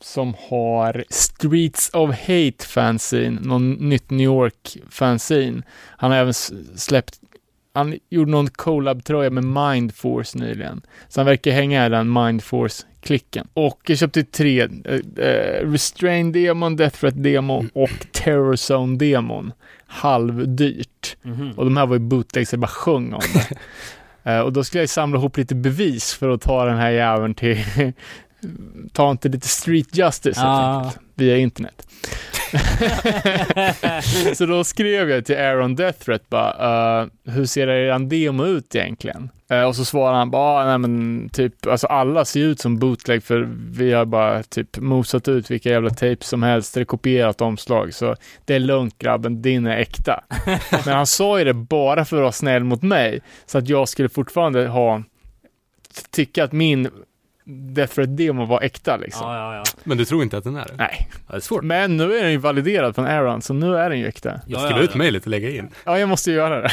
C: som har Streets of Hate fanzine, någon nytt New York fanzine. Han har även släppt, han gjorde någon collab-tröja med Mindforce nyligen. Så han verkar hänga i den Mindforce-klicken. Och jag köpte tre, eh, eh, Restrain Demon, Death Threat Demo och Terror Zone Demon. Halvdyrt.
A: mhm.
C: Och de här var ju bootlegs, jag bara sjöng om det. <laughs> Eh, och då skulle jag samla ihop lite bevis för att ta den här jäveln till, <laughs> ta inte lite street justice helt enkelt, via internet. Så då skrev jag till Aaron Death Threat bara, uh, hur ser eran demo ut egentligen? Eh, och så svarade han bara, "Ah, nej men typ, alltså alla ser ut som bootleg för vi har bara typ mosat ut vilka jävla tapes som helst, är kopierat omslag, så det är lugnt grabben, din är äkta. <laughs> men han sa ju det bara för att vara snäll mot mig, så att jag skulle fortfarande ha, tycka att min Death Threat demo var äkta liksom.
A: Ja, ja, ja.
B: Men du tror inte att den är det?
C: Nej,
B: Ja, det är svårt.
C: men nu är den ju validerad från Aaron, så nu är den ju äkta.
B: Jag
A: Ja,
B: skriver
A: ja,
B: ut mejlet och lägga in.
C: Ja, jag måste ju göra det.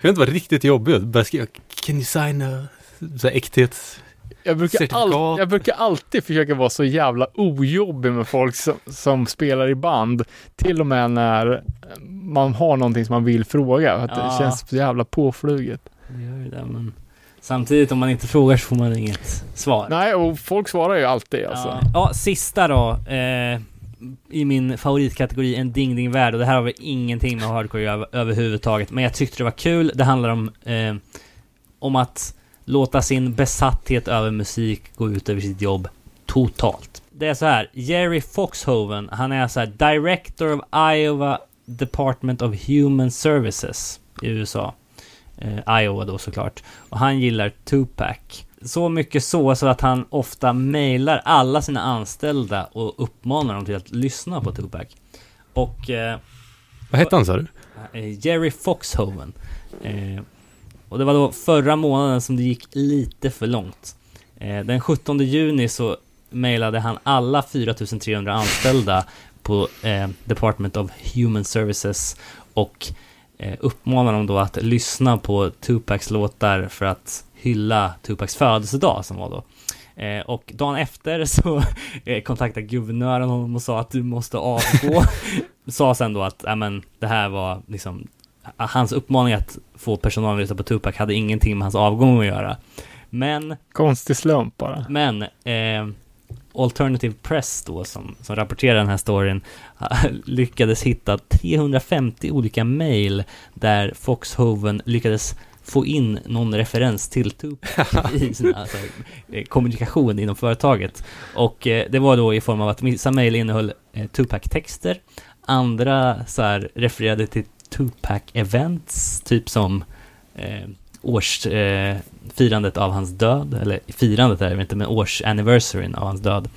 B: Kan det inte vara riktigt jobbigt att börja skriva Can you sign a... Så här äkthet.
C: Jag brukar, all, jag brukar alltid försöka vara så jävla ojobbig med folk som, som spelar i band. Till och med när man har någonting som man vill fråga. Att
A: Ja.
C: Det känns så jävla påfluget.
A: Det gör ju det, men samtidigt om man inte frågar så får man inget svar.
C: Nej, och folk svarar ju alltid alltså.
A: Ja, ja, sista då. Eh, I min favoritkategori, en ding ding värld. Och det här har väl ingenting med hardcore göra överhuvudtaget. Men jag tyckte det var kul. Det handlar om, eh, om att låta sin besatthet över musik gå ut över sitt jobb totalt. Det är så här, Jerry Foxhoven, han är så här Director of Iowa Department of Human Services i USA. Eh, Iowa då såklart. Och han gillar Tupac. Så mycket så, så att han ofta mejlar alla sina anställda och uppmanar dem till att lyssna på Tupac. Och eh,
B: Vad hette han sa du?
A: eh, Jerry Foxhoven. Eh, och det var då förra månaden som det gick lite för långt. Eh, den 17 juni så mejlade han alla 4300 anställda på eh, Department of Human Services och eh, uppmanade dem då att lyssna på Tupacs låtar för att hylla Tupacs födelsedag som var då. Eh, och dagen efter <laughs> så eh, kontaktade guvernören honom och sa att du måste avgå. <laughs> sa sen då att, men det här var liksom Hans uppmaning att få personalen att lyssna på Tupac hade ingenting med hans avgång att göra. Men
C: Konstig slump bara.
A: men eh, Alternative Press då som, som rapporterar den här storyn <laughs> lyckades hitta 350 olika mail där Foxhoven lyckades få in någon referens till Tupac <laughs> i sin alltså, eh, kommunikation inom företaget. Och eh, det var då i form av att vissa mail innehöll eh, Tupac-texter, andra så här refererade till Tupac-events, typ som eh, årsfirandet eh, firandet av hans död, eller firandet är det inte, men års-anniversaryn av hans död.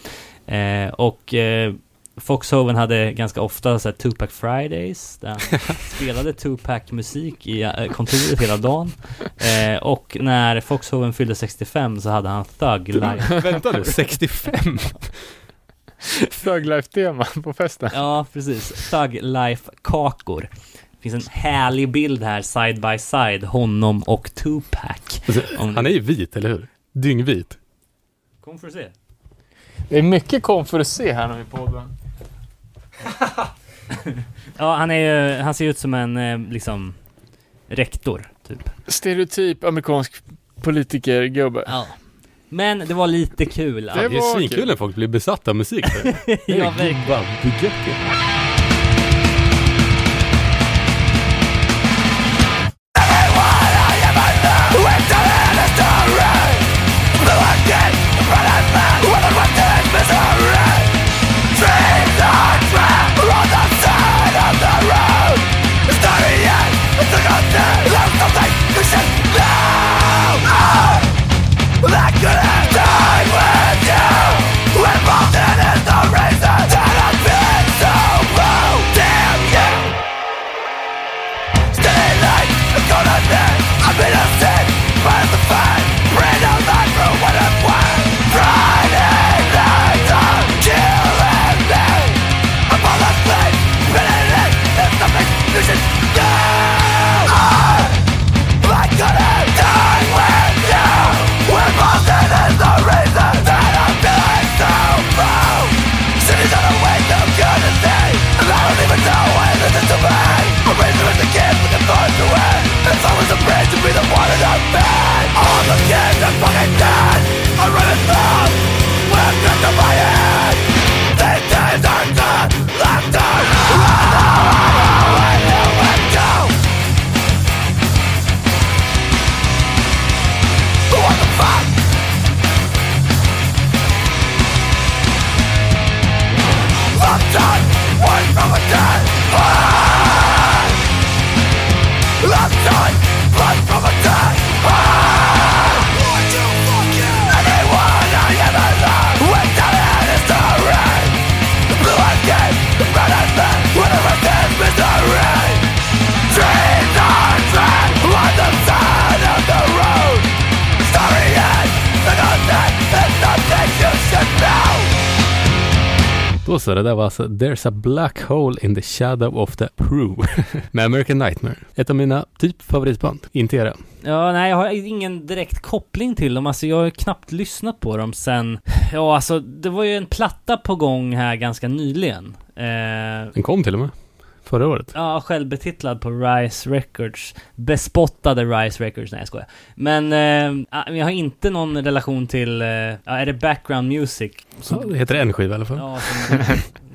A: Eh, och eh, Foxhoven hade ganska ofta så här, Tupac Fridays, där han <laughs> spelade Tupac-musik i eh, kontoret hela dagen. Eh, och när Foxhoven fyllde 65 så hade han Thug Life.
B: Vänta nu, 65? <laughs> <laughs>
C: Thug Life-tema på festen.
A: Ja, precis. Thug Life-kakor. Det finns en härlig bild här, side by side, honom och Tupac.
B: Alltså,
A: Om-
B: han är ju vit, eller hur? Dyngvit.
A: Kom för att se.
C: Det är mycket kom för att se här nu i podden. <laughs>
A: Ja, han är han ser ut som en eh, liksom rektor, typ.
C: Stereotyp amerikansk politikergubbe.
A: Ja. Men det var lite kul.
C: Det
B: Det är
C: var
B: svinkul
C: kul.
B: när folk blir besatta av musik. <laughs>
A: ja, verkligen.
B: Då så, det där var alltså There's a black hole in the shadow of the Prue <laughs> med American Nightmare. Ett av mina typ favoritband. Inte era.
A: Ja, nej, jag har ingen direkt koppling till dem. Alltså, jag har knappt lyssnat på dem sen... Ja, alltså, det var ju en platta på gång här ganska nyligen. Eh,
B: Den kom till och med. Förra året.
A: ja, självbetitlad på Rise Records. Bespottade Rise Records. Nej, jag skojar. Men eh, ah, jag har inte någon relation till... Eh, ja, är det background music?
B: Så det heter en skiva i alla fall.
A: Ja, som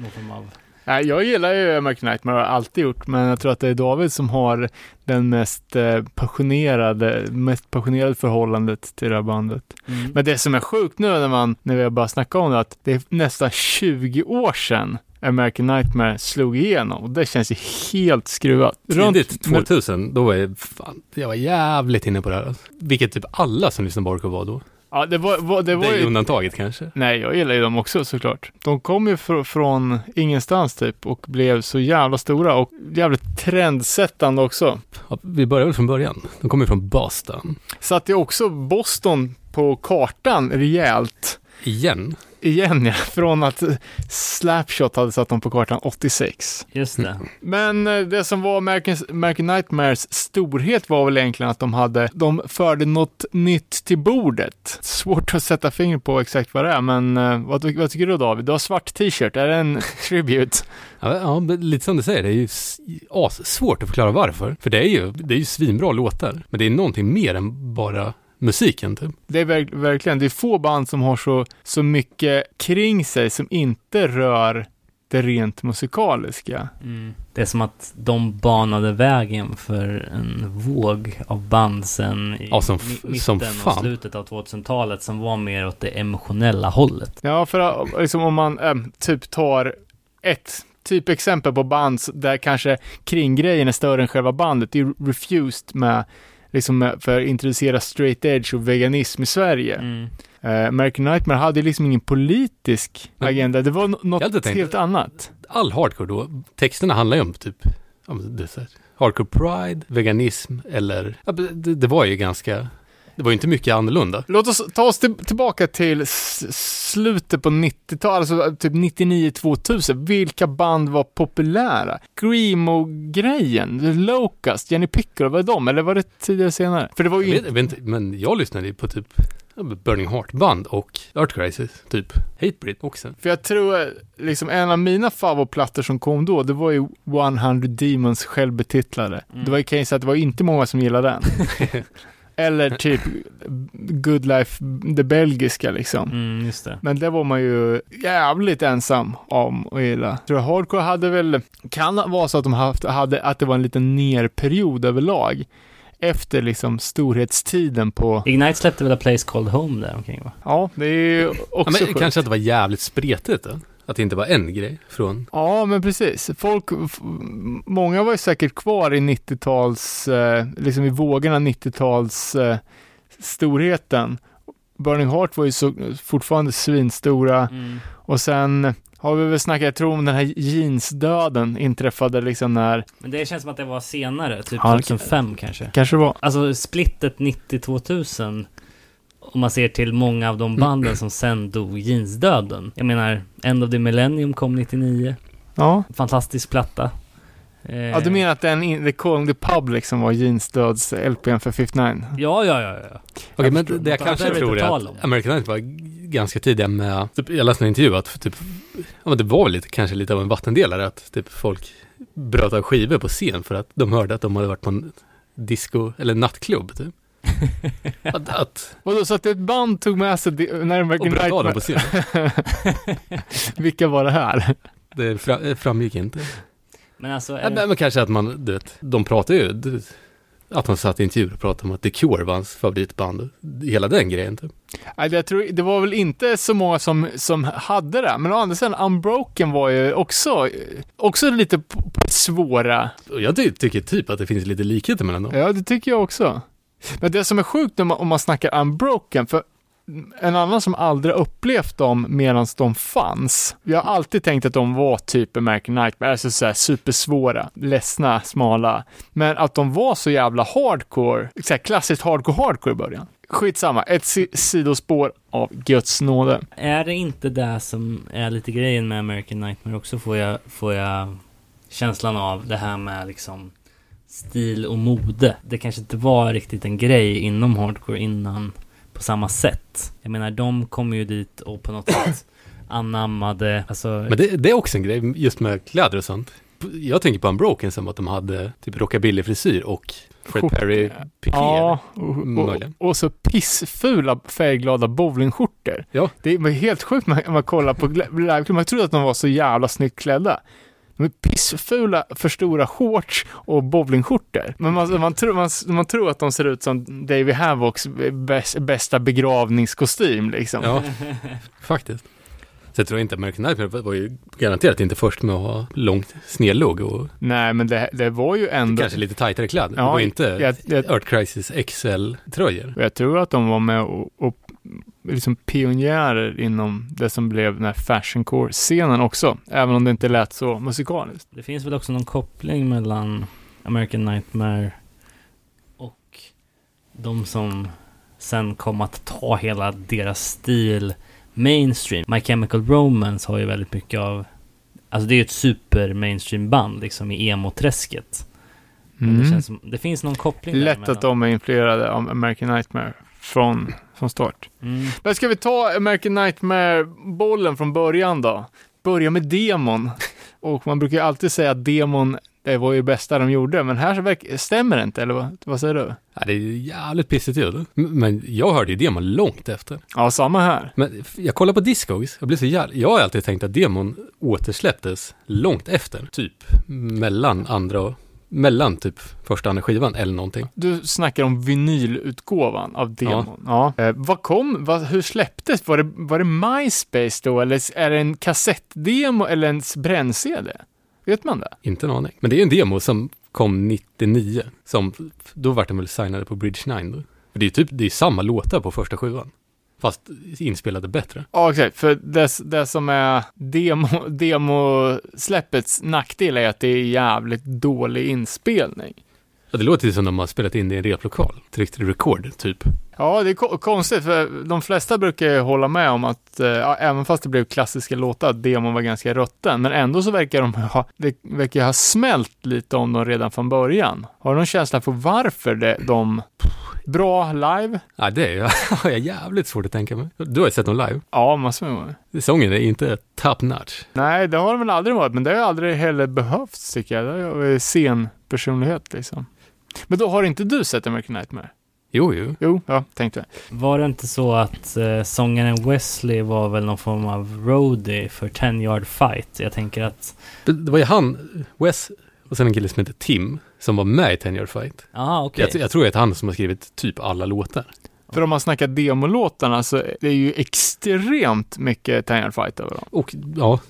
A: någon form av...
C: Nej, jag gillar ju American Nightmare, har alltid gjort, men jag tror att det är David som har den mest eh, passionerade, mest passionerade förhållandet till det här bandet.
A: Mm.
C: Men det som är sjukt nu när man, när vi har bara snackat om det, att det är nästan 20 år sedan American Nightmare slog igenom och det känns ju helt skruvat.
B: Tidigt 2000, då var jag, fan, jag var jävligt inne på det här. alltså. Vilket typ alla som lyssnade på Hardcore var då.
C: Ja, det var, var, det
B: Det
C: var
B: är
C: ju...
B: undantaget kanske.
C: Nej, jag gillar ju dem också såklart. De kom ju fr från ingenstans typ och blev så jävla stora och jävligt trendsättande också.
B: Ja, vi börjar väl från början. De kommer från Boston.
C: Satte ju också Boston på kartan rejält.
B: Igen.
C: Igen ja, från att Slapshot hade satt dem på kartan 86.
A: Just det.
C: Men eh, det som var American, American Nightmares storhet var väl egentligen att de hade, de förde något nytt till bordet. Svårt att sätta fingret på exakt vad det är, men eh, vad, vad tycker du David? Du har svart t-shirt, är det en <laughs> tribute?
B: Ja, ja, lite som du säger, det är ju svårt att förklara varför. För det är ju, det är ju svinbra låtar. Men det är någonting mer än bara musiken typ.
C: Det är verk, verkligen, det är få band som har så, så mycket kring sig som inte rör det rent musikaliska.
A: Mm. Det är som att de banade vägen för en våg av band sen i
B: Ja, som
A: mitten
B: som
A: och
B: fan.
A: slutet av 2000-talet som var mer åt det emotionella hållet.
C: Ja, för liksom om man eh, typ tar ett typ exempel på band där kanske kringgrejen är större än själva bandet. Det är Refused med, liksom med, för att introducera straight edge och veganism i Sverige.
A: Mm.
C: Eh, American Nightmare hade liksom ingen politisk
B: Men-
C: agenda. Det var no- något helt annat.
B: All hardcore då, texterna handlar ju om typ, men det hardcore pride, veganism eller, det, det var ju ganska, det var ju inte mycket annorlunda.
C: Låt oss ta oss till, tillbaka till slutet på 90-talet, alltså typ 99-2000. Vilka band var populära? Screamo-grejen, Locust, Jenny Piccolo, var det de? Eller var det tidigare senare? För det var
B: Jag
C: ju
B: vet, jag vet inte, men jag lyssnade ju på typ Burning Heart-band och Art Crisis, typ Hatebreed också.
C: För jag tror, liksom en av mina favoritplattor som kom då, det var ju 100 Demons självbetitlade.
A: Mm.
C: Det var ju, kan jag säga att det var inte många som gillade den. <laughs> Eller typ Good Life, det belgiska liksom.
A: Mm, just det.
C: Men det var man ju jävligt ensam om att gilla. Jag tror Hardcore hade väl, kan vara så att de haft, hade, att det var en liten nerperiod överlag. Efter liksom storhetstiden på,
A: Ignite släppte väl A Place Called Home där omkring va?
C: ja det är ju
B: Ja,
C: också
B: men
C: sjukt.
B: kanske att det var jävligt spretigt då. Att det inte var en grej från,
C: Ja, men precis. Folk, många var ju säkert kvar i 90-tals, eh, liksom i vågorna 90-tals eh, storheten. Burning Heart var ju så, fortfarande svinstora
A: Mm.
C: och sen har vi väl snackat, jag tror om den här jeansdöden inträffade liksom när,
A: Men det känns som att det var senare, typ
C: Ja, det-
A: 2005 kanske.
C: kanske var,
A: Alltså splittet 90-2000 om man ser till många av de banden som sen dog jeansdöden. Jag menar, End of the Millennium kom 99.
C: ja.
A: Fantastisk platta. Eh,
C: Ja, du menar att den, in, The Calling the Public som var jeansdöds LPn för 59?
A: Ja, ja, ja, ja.
B: Okej, men
C: förstår.
B: det jag kanske tror är att? American Night var ganska tidiga med, typ, jag läste en intervju att typ, ja men det var väl lite, kanske lite av en vattendelare att typ folk bröt av skivor på scen för att de hörde att de hade varit på en disco eller nattklubb typ. Att, att,
C: Vadå, så att ett band tog med sig det- när
B: och bröt av dem
C: Nightmare,
B: på scen. <laughs>
C: vilka var det här?
B: Det eh, framgick inte.
A: Men alltså, det,
B: men, men kanske att man, du vet, de pratade ju, vet, att de satt i intervjuer och pratade om att The Cure var hans favoritband. Hela den grejen typ.
C: Nej, jag tror, det var väl inte så många som, som hade det, men å andra sidan, Unbroken var ju också, också lite svåra.
B: Jag ty, tycker typ att det finns lite likheter mellan dem.
C: Ja, det tycker jag också. Men det som är sjukt om man, om man snackar Unbroken, för en annan som aldrig upplevt dem medan de fanns. Jag har alltid tänkt att de var typ American Nightmare, alltså såhär supersvåra, ledsna, smala. Men att de var så jävla hardcore, såhär klassiskt hardcore hardcore i början. skitsamma. Ett si sidospår av Guds nåde.
A: Är det inte det som är lite grejen med American Nightmare också får jag, får jag känslan av det här med liksom stil och mode. Det kanske inte var riktigt en grej inom hardcore innan på samma sätt. Jag menar, de kom ju dit och på något sätt <coughs> anammade, alltså...
B: Men det, det är också en grej just med kläder och sånt. Jag tänker på Unbroken som att de hade typ rockabilly-frisyr och Fred. Perry piké.
C: Ja, och, och,
B: Möjligen.
C: och så pissfula färgglada bowlingskjortor.
B: Ja.
C: Det var helt sjukt när man kollar på liveklubben. Man trodde att de var så jävla snyggt klädda. De är pissfula, för stora shorts och bowlingskjortor. Men man, man, tror, man, man tror att de ser ut som Davey Havocks bäst, bästa begravningskostym liksom.
B: Ja, <laughs> faktiskt. Så jag tror inte American Nightmare var ju garanterat inte först med att ha långt snedlugg och
C: Nej, men det, det var ju ändå...
B: kanske lite tajtare kläder.
C: Ja,
B: det var inte
C: jag, jag,
B: Earth Crisis XL-tröjor.
C: jag tror att de var med och, och liksom pionjärer inom det som blev den här fashioncore-scenen också. Även om det inte lät så musikaliskt.
A: Det finns väl också någon koppling mellan American Nightmare och de som sen kom att ta hela deras stil mainstream. My Chemical Romance har ju väldigt mycket av Alltså det är ju ett super mainstream band liksom i emo-träsket. Men Det, känns som, det finns någon koppling
C: Lätt
A: däremellan.
C: att de är influerade av American Nightmare från, från start.
A: Mm.
C: Men ska vi ta American Nightmare-bollen från början då? Börja med demon. Och man brukar ju alltid säga att demon, det var ju bästa de gjorde, men här så verkar, stämmer det inte, eller vad, vad säger du?
B: Ja, det är jävligt pissigt ljud. Men jag hörde ju demon långt efter.
C: Ja, samma här.
B: Men jag kollar på Discogs, jag blir så jävla... Jag har alltid tänkt att demon återsläpptes långt efter. Typ mellan andra och... Mellan typ första andra skivan eller någonting.
C: Du snackar om vinylutgåvan av demon. Ja. Eh, vad kom, vad, hur släpptes? Var det, var det MySpace då, eller är det en kassettdemo eller en bränn-CD? Vet man det?
B: Inte en aning. Men det är en demo som kom 99. Som, då vart de väl signade på Bridge 9 då. För det är typ, det är samma låtar på första skivan. Fast inspelade bättre.
C: Ja, exakt. För det, det som är demo, demosläppets nackdel är att det är jävligt dålig inspelning.
B: Ja, det låter ju som de har spelat in det i en replokal. Tryckt record, typ.
C: Ja, det är ko- konstigt, för de flesta brukar ju hålla med om att, ja, även fast det blev klassiska låtar, att demon var ganska rutten, men ändå så verkar de ha, det verkar ha smält lite om dem redan från början. Har du någon känsla för varför det, de, bra live?
B: Ja, det är, <laughs> har jag jävligt svårt att tänka mig. Du har ju sett dem live.
C: Ja, massor med gånger.
B: Sången är inte top notch.
C: Nej, det har de väl aldrig varit, men det har aldrig heller behövts tycker jag. Det är scenpersonlighet liksom. Men då har inte du sett American Nightmare?
B: Jo, jo.
C: Jo, ja, tänkte jag.
A: Var det inte så att eh, sångaren Wesley var väl någon form av roadie för 10 yard fight? Jag tänker att,
B: Det, det var ju han, Wes, och sen en kille som heter Tim, som var med i Ten Year Fight.
A: ja okej.
B: Jag, jag tror att det är han som har skrivit typ alla låtar.
C: För om man snackar demolåtarna så det är ju extremt mycket Tanyan Fight över dem.
B: Och ja,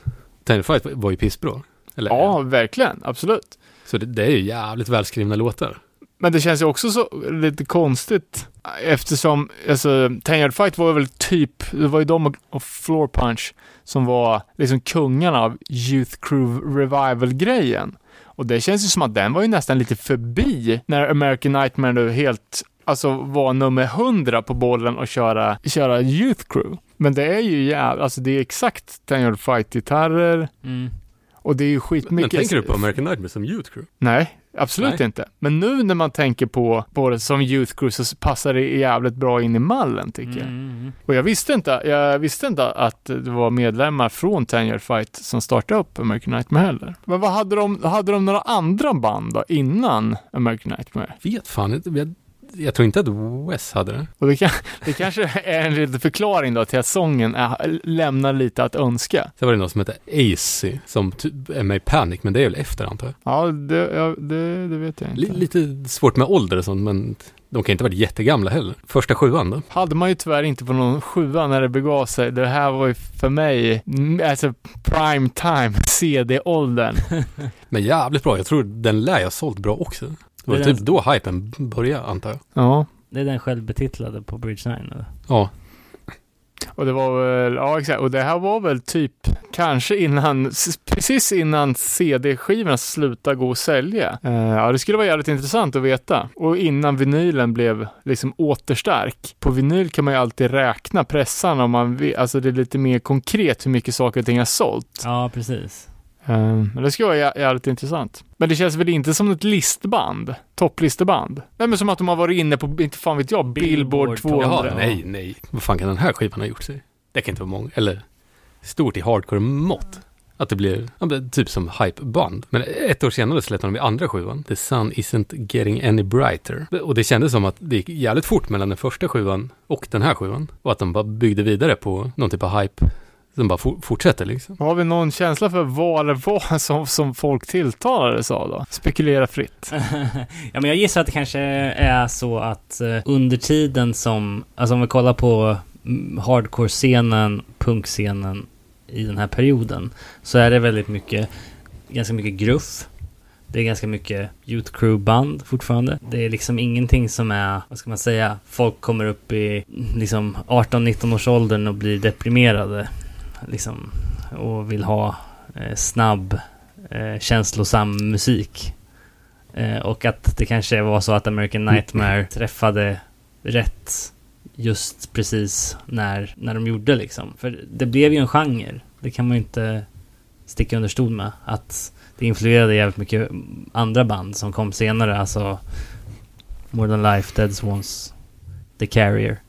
B: Ten Year Fight var ju pissbra. Eller,
C: Ja, verkligen. Absolut.
B: Så det, det är ju jävligt välskrivna låtar.
C: Men det känns ju också så lite konstigt eftersom, alltså, Tanyan Fight var väl typ, det var ju de och- och Floor Punch som var liksom kungarna av Youth Crew Revival-grejen. Och det känns ju som att den var ju nästan lite förbi när American Nightmare nu helt, alltså var nummer 100 på bollen och köra, köra Youth Crew. Men det är ju jävla, alltså det är exakt Tanyan Fight-gitarrer
A: Mm.
C: och det är ju
B: Men
C: skitmycket...
B: tänker du på American Nightmare som Youth Crew?
C: Nej, absolut
B: Nej.
C: inte. Men nu när man tänker på, på det som Youth Crew så passar det jävligt bra in i mallen tycker jag.
A: Mm, mm.
C: Och jag visste inte, jag visste inte att det var medlemmar från Ten Year Fight som startade upp American Nightmare heller. Men vad hade de, hade de några andra band då innan American Nightmare?
B: Vet fan inte. Jag, tror inte att Wes hade det.
C: Och det, kan, det kanske är en liten förklaring då till att sången är, lämnar lite att önska.
B: Sen var det någon som hette AC som är med i Panic, men det är väl efter antar jag.
C: Ja, det, ja, det, det vet jag inte.
B: Li- lite svårt med ålder och sånt, men de kan inte ha varit jättegamla heller. Första sjuan då?
C: hade man ju tyvärr inte på någon sjua när det begav sig. Det här var ju för mig, mm, alltså prime time, <laughs> CD-åldern. <laughs>
B: Men jävligt bra. Jag tror den lär jag sålt bra också. Det var
A: Det
B: typ
A: den-
B: då hypen började antar jag.
C: Ja,
A: Det är den självbetitlade på Bridge 9 eller?
B: Ja,
C: och det var väl, ja exakt, och det här var väl typ kanske innan, precis innan CD-skivorna slutade gå att sälja. Eh, ja, det skulle vara jävligt intressant att veta. Och innan vinylen blev liksom återstark. På vinyl kan man ju alltid räkna pressarna om man vill, alltså det är lite mer konkret hur mycket saker och ting har sålt.
A: Ja, precis.
C: Eh, Men det skulle vara jä- jävligt intressant. Men det känns väl inte som ett listband? Topplisteband? Nej men som att de har varit inne på, inte fan vet jag, Billboard,
A: Billboard
C: 200.
B: Jaha,
A: Ja.
B: nej, nej. Vad fan kan den här skivan ha gjort sig? Det kan inte vara många, eller stort i hardcore-mått. Att det blir, ja, typ som hypeband. Men ett år senare släppte de i andra sjuan. The sun isn't getting any brighter. Och det kändes som att det gick jävligt fort mellan den första sjuan och den här sjuan. Och att de bara byggde vidare på någon typ av hype som bara for, fortsätter liksom.
C: Har vi någon känsla för vad det var som, som folk tilltalades av då? Spekulera fritt. <laughs>
A: ja, men jag gissar att det kanske är så att eh, under tiden som, alltså om vi kollar på mm, hardcore-scenen, punkscenen i den här perioden, så är det väldigt mycket, ganska mycket gruff. Det är ganska mycket Youth Crew-band fortfarande. Det är liksom ingenting som är, vad ska man säga, folk kommer upp i liksom 18-19 års åldern och blir deprimerade. Liksom, och vill ha eh, snabb, eh, känslosam musik. Eh, och att det kanske var så att American Nightmare träffade rätt just precis när, när de gjorde liksom. För det blev ju en genre. Det kan man ju inte sticka under stol med. Att det influerade jävligt mycket andra band som kom senare. Alltså More Than Life, Dead Swans, The Carrier.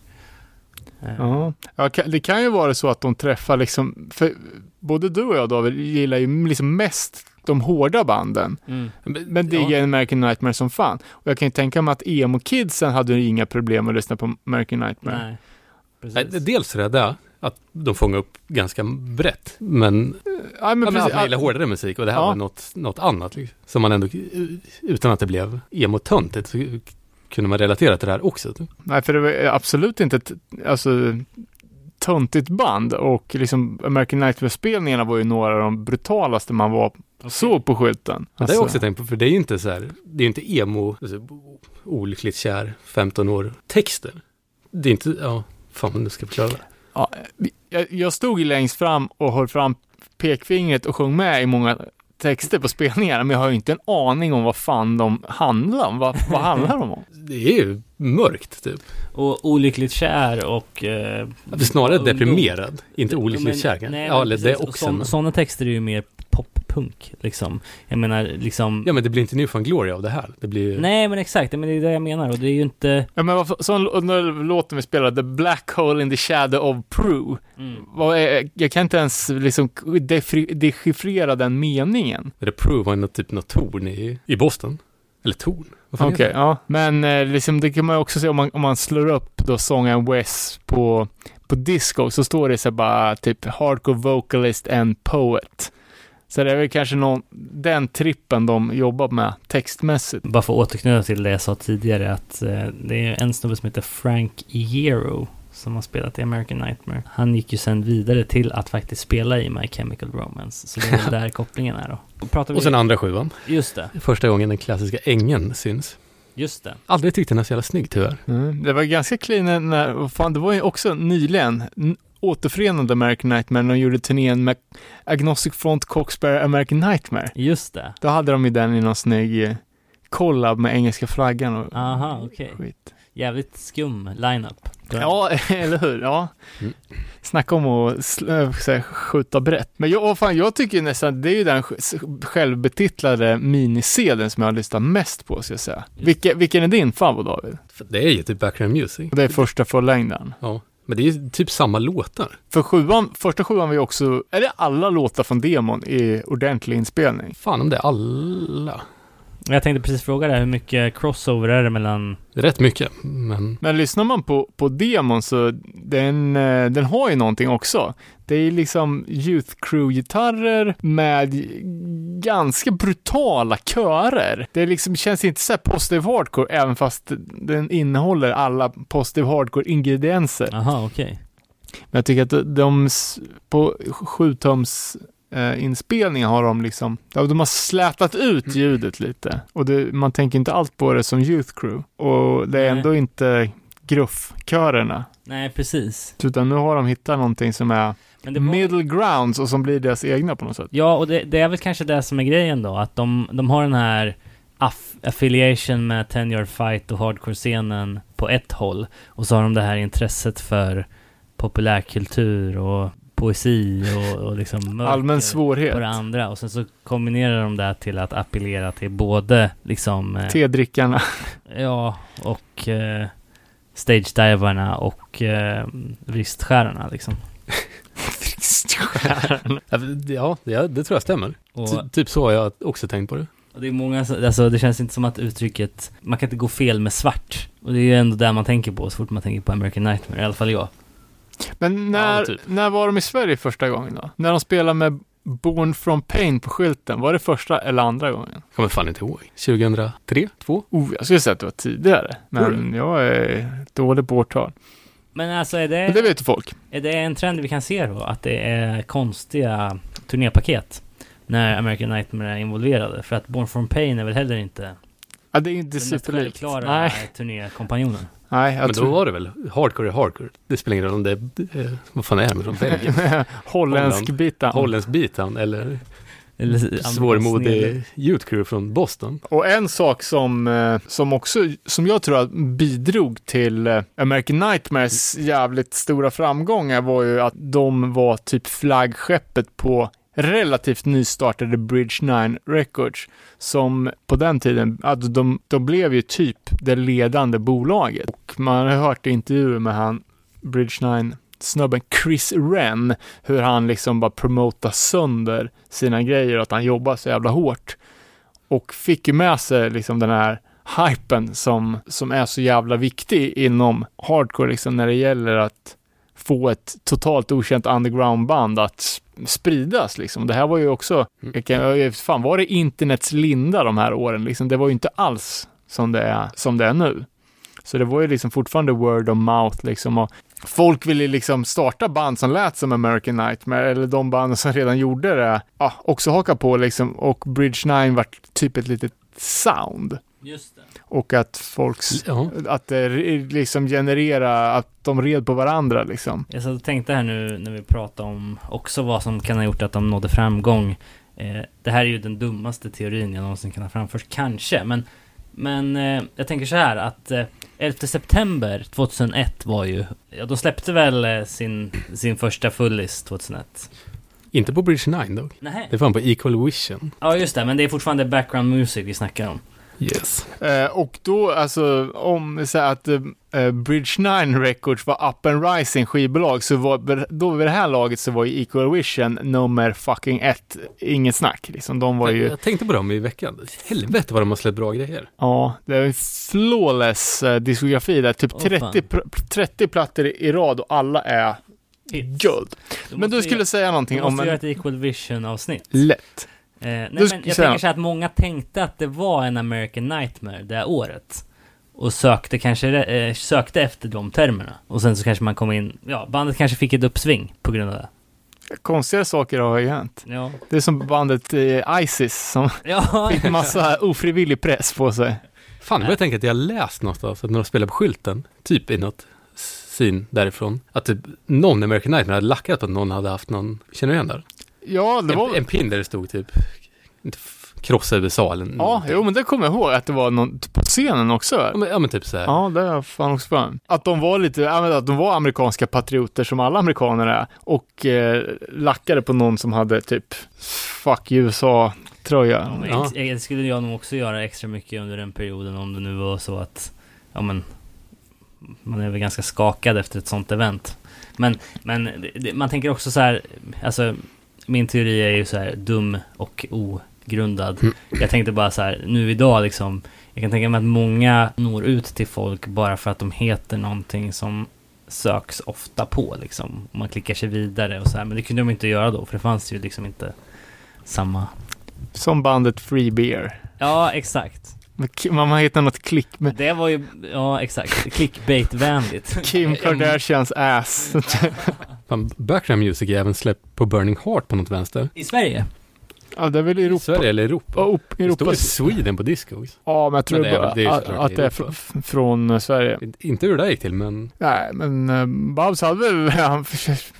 A: Eh,
C: Ja. ja, det kan ju vara så att de träffar liksom, för både du och jag David gillar ju liksom mest de hårda banden.
A: Mm.
C: Men diggar
B: ja.
C: American Nightmare som fan. Och jag kan ju tänka mig att emo-kidsen hade ju inga problem att lyssna på American Nightmare.
A: Nej.
B: Dels är det där att de fångar upp ganska brett. Men,
C: Ja,
B: ja,
C: men precis,
B: man gillar hårdare musik och det här
C: Ja.
B: var något, något annat. Liksom. Som man ändå, utan att det blev emo-töntigt, så kunde man relatera till det här också.
C: Nej, för det var absolut inte ett alltså, töntigt band och liksom American Nightmare-spelningarna var ju några av de brutalaste man var så på skylten.
B: Men det har jag
C: Alltså,
B: också tänkt på, för det är ju inte så här, det är ju inte emo, alltså, olyckligt kär, 15 år, texter. Det är inte, ja, fan nu ska jag förklara det.
C: ja, jag, jag stod ju längst fram och höll fram pekfingret och sjöng med i många texter på spelningarna, men jag har ju inte en aning om vad fan de handlar om. Vad, vad handlar de om? <laughs>
B: Det är ju mörkt typ.
A: Och olyckligt kär och... Eh,
B: Snarare deprimerad, inte
A: Men-
B: olyckligt kär
A: nej,
B: Ja, det också.
A: Sådana texter är ju mer poppunk, liksom. Jag menar, liksom...
B: Ja, men det blir inte Newfound Glory av det här. Det blir ju...
A: Nej, men exakt. Men det är det jag menar. Och det är ju inte...
C: Ja, men varför, sån lå- låten vi spelade, The Black Hole in the Shadow of Prue.
A: Mm.
C: Jag kan inte ens liksom dechiffrera den meningen.
B: The Prove var något, typ något torn i, i Boston. Eller torn. Fan
C: Okej,
B: det?
C: ja. Men eh, liksom, det kan man ju också se om man, om man slår upp då sången West på, på disco så står det så här bara typ hardcore vocalist and poet. Så det är väl kanske någon, den trippen de jobbar med textmässigt.
A: Bara för att återknyta till det jag sa tidigare att eh, det är en snubbe som heter Frank Iero som har spelat i American Nightmare. Han gick ju sen vidare till att faktiskt spela i My Chemical Romance. Så det är väl <laughs> där kopplingen är då. Och, pratar vi...
B: Och sen andra sjuan.
A: Just det,
B: Första gången den klassiska ängen syns.
A: just det.
B: Aldrig tyckt den var så jävla snygg tyvärr.
C: Mm. Det var ganska clean när- fan, det var ju också nyligen, återförenade American Nightmare när de gjorde turnén med Agnostic Front, Coxbear, American Nightmare.
A: Just det.
C: Då hade de ju den i någon snygg eh, collab med engelska flaggan och
A: Aha, okej.
C: skit.
A: Jävligt skum lineup.
C: Ja, <laughs> eller hur? Ja.
B: Mm.
C: Snacka om att här, skjuta brett. Men jag, fan, jag tycker nästan, det är ju den sj- självbetitlade minisedeln som jag har lyssnat mest på, ska jag säga. Vilke, vilken är din favorit, David?
B: Det är ju typ background music.
C: Och det är första fullängden.
B: Ja. Men det är typ samma låtar.
C: För sjuan, första sjuan var ju också, är det alla låtar från demon i ordentlig inspelning?
B: Fan om det är alla.
A: Jag tänkte precis fråga dig, hur mycket crossover är det mellan...
B: Rätt mycket, men
C: Men lyssnar man på, på demon så den, eh, den har ju någonting också. Det är liksom Youth Crew-gitarrer med ganska brutala körer. Det är liksom, känns inte så här positive hardcore även fast den innehåller alla positive hardcore-ingredienser.
A: Aha, okej.
C: Men jag tycker att de på sjutums eh, inspelningar har de liksom, de har slätat ut ljudet lite. Och det, man tänker inte allt på det som Youth Crew. Och det är
A: Nej.
C: ändå inte gruffkörerna.
A: Nej, precis.
C: Utan nu har de hittat någonting som är,
A: var-
C: middle grounds och som blir deras egna på något sätt.
A: Ja, och det, det är väl kanske det som är grejen då, att de, de har den här aff affiliation med 10 yard fight och hardcore-scenen på ett håll, och så har de det här intresset för populärkultur och poesi och, och liksom
C: Allmän svårhet.
A: på det andra, och sen så kombinerar de det till att appellera till både liksom, eh,
C: Tedrickarna. <laughs>
A: ja, och eh, stage-divarna och eh, vristskärarna liksom. <laughs>
B: Ja, det, det tror jag stämmer.
A: Och,
B: Ty, typ så har jag också tänkt på det.
A: Och det är många, alltså det känns inte som att uttrycket, man kan inte gå fel med svart. Och det är ju ändå där man tänker på så fort man tänker på American Nightmare, i alla fall jag.
C: Men när,
B: Ja, typ.
C: när var de i Sverige första gången då? När de spelade med Born from Pain på skylten, var det första eller andra gången?
B: Kommer fan inte ihåg. 2003? 2?
C: Oh, jag skulle säga att det var tidigare, men jag är dålig på årtal.
A: Men alltså är
C: Men det
A: det,
C: vet folk.
A: är det en trend vi kan se då? Att det är konstiga turnépaket? När American Nightmare är involverade? För att Born from Pain är väl heller inte
C: Ja, det är inte
A: den mest
C: superlikt.
A: självklara
C: Nej,
A: turnékompanjonen.
C: nej, jag
B: Men då var det väl hardcore är hardcore. Det spelar ingen roll om det är, eh, vad fan är det från Belgien? <laughs>
C: Holländsk
B: Holland.
C: bita.
B: Holländsk beatdown eller
A: Eller
B: svårmodig youth crew från Boston.
C: Och en sak som, eh, som också, som jag tror att bidrog till eh, American Nightmares jävligt stora framgångar var ju att de var typ flaggskeppet på relativt nystartade Bridge 9 Records som på den tiden, alltså de, de blev ju typ det ledande bolaget. Och man har hört intervjuer med han Bridge 9 snubben Chris Wren, hur han liksom bara promotar sönder sina grejer och att han jobbar så jävla hårt. Och fick ju med sig liksom den här hypen som, som är så jävla viktig inom hardcore liksom när det gäller att få ett totalt okänt undergroundband att spridas liksom. Det här var ju också,
B: Mm.
C: jag kan, jag- fan var det internets linda de här åren liksom? Det var ju inte alls som det är, som det är nu. Så det var ju liksom fortfarande word of mouth liksom och folk ville liksom starta band som lät som American Nightmare eller de banden som redan gjorde det, ja, också haka på liksom och Bridge 9 vart typ ett litet sound
A: Just det.
C: och att folks,
B: Ja.
C: att det liksom generera att de red på varandra liksom.
A: Jag satt och tänkte här nu när vi pratade om också vad som kan ha gjort att de nådde framgång. Eh, det här är ju den dummaste teorin jag någonsin kan ha framfört, kanske. Men, men eh, jag tänker så här att eh, 11 september 2001 var ju, ja de släppte väl eh, sin, sin första fullis 2001.
B: Inte på Bridge 9 dock.
A: Nej.
B: Det är fan på Equal Vision.
A: Ja just det, men det är fortfarande background music vi snackar om.
B: Yes.
C: Eh, och då, alltså, om så här att eh, Bridge 9 Records var up and rising skivbolag, så var, då vid det här laget så var ju Equal Vision nummer fucking ett, inget snack liksom. De var ju,
B: Jag tänkte på dem i veckan. Helvete vad de har släppt bra grejer.
C: ja, det är en flawless eh, diskografi där, typ
A: Åh,
C: 30,
A: fan.
C: pr- 30 plattor i rad och alla är
A: Hits.
C: guld.
A: Du
C: Men du skulle
A: göra-
C: säga
A: Du
C: någonting
A: måste
C: om
A: göra
C: en,
A: ett Equal Vision avsnitt.
C: lätt.
A: Eh, nej,
C: Du
A: men jag
C: säga-
A: tänker så här att många tänkte att det var en American Nightmare det året. Och sökte kanske, eh, sökte efter de termerna. Och sen så kanske man kom in, ja, bandet kanske fick ett uppsving på grund av det.
C: Konstiga saker har ju hänt.
A: Ja.
C: Det är som bandet eh, Isis som <laughs>
A: Ja,
C: fick massa ofrivillig press på sig.
B: Fan, jag tänker att jag har läst någonstans att när de spelar på skylten, typ i något syn därifrån, att typ någon American Nightmare hade lackat på att någon hade haft någon, känner du igen det?
C: Ja, det var...
B: En, en pin där det stod typ, krossa USA eller
C: Ja, jo men det kommer jag ihåg att det var någon på scenen också.
B: Ja men, ja, men typ så här.
C: Ja, det har jag fan också för. Att de var lite, ja, att de var amerikanska patrioter som alla amerikaner är och eh, lackade på någon som hade typ Fuck USA-tröja.
A: Ja, men
B: Ja.
A: ex- Det skulle jag nog också göra extra mycket under den perioden om det nu var så att, ja men, man är väl ganska skakad efter ett sånt event. Men, men man tänker också så här, alltså min teori är ju så här dum och ogrundad.
B: Mm.
A: Jag tänkte bara så här, nu idag liksom, jag kan tänka mig att många når ut till folk bara för att de heter någonting som söks ofta på liksom. Man klickar sig vidare och så här, men det kunde de inte göra då, för det fanns ju liksom inte samma
C: Som bandet Free Beer.
A: Ja, exakt.
C: Man har hittat något klick med
A: Det var ju, ja exakt, clickbait-vänligt. <laughs>
C: Kim Kardashians ass.
B: Fan, background music är även släppt på Burning Heart på något vänster.
A: I Sverige?
C: Ja, det är väl Europa.
B: Sverige eller Europa?
C: Ja, upp,
B: Det står
C: Europa.
B: ju Sweden på Discogs.
C: Ja, men jag tror
B: Men det är
C: bara
B: det är
C: att, det är
B: Europa.
C: f- f- från eh, Sverige.
B: Inte hur det där gick till, men
C: Nej, men uh, Babs hade väl, <laughs> han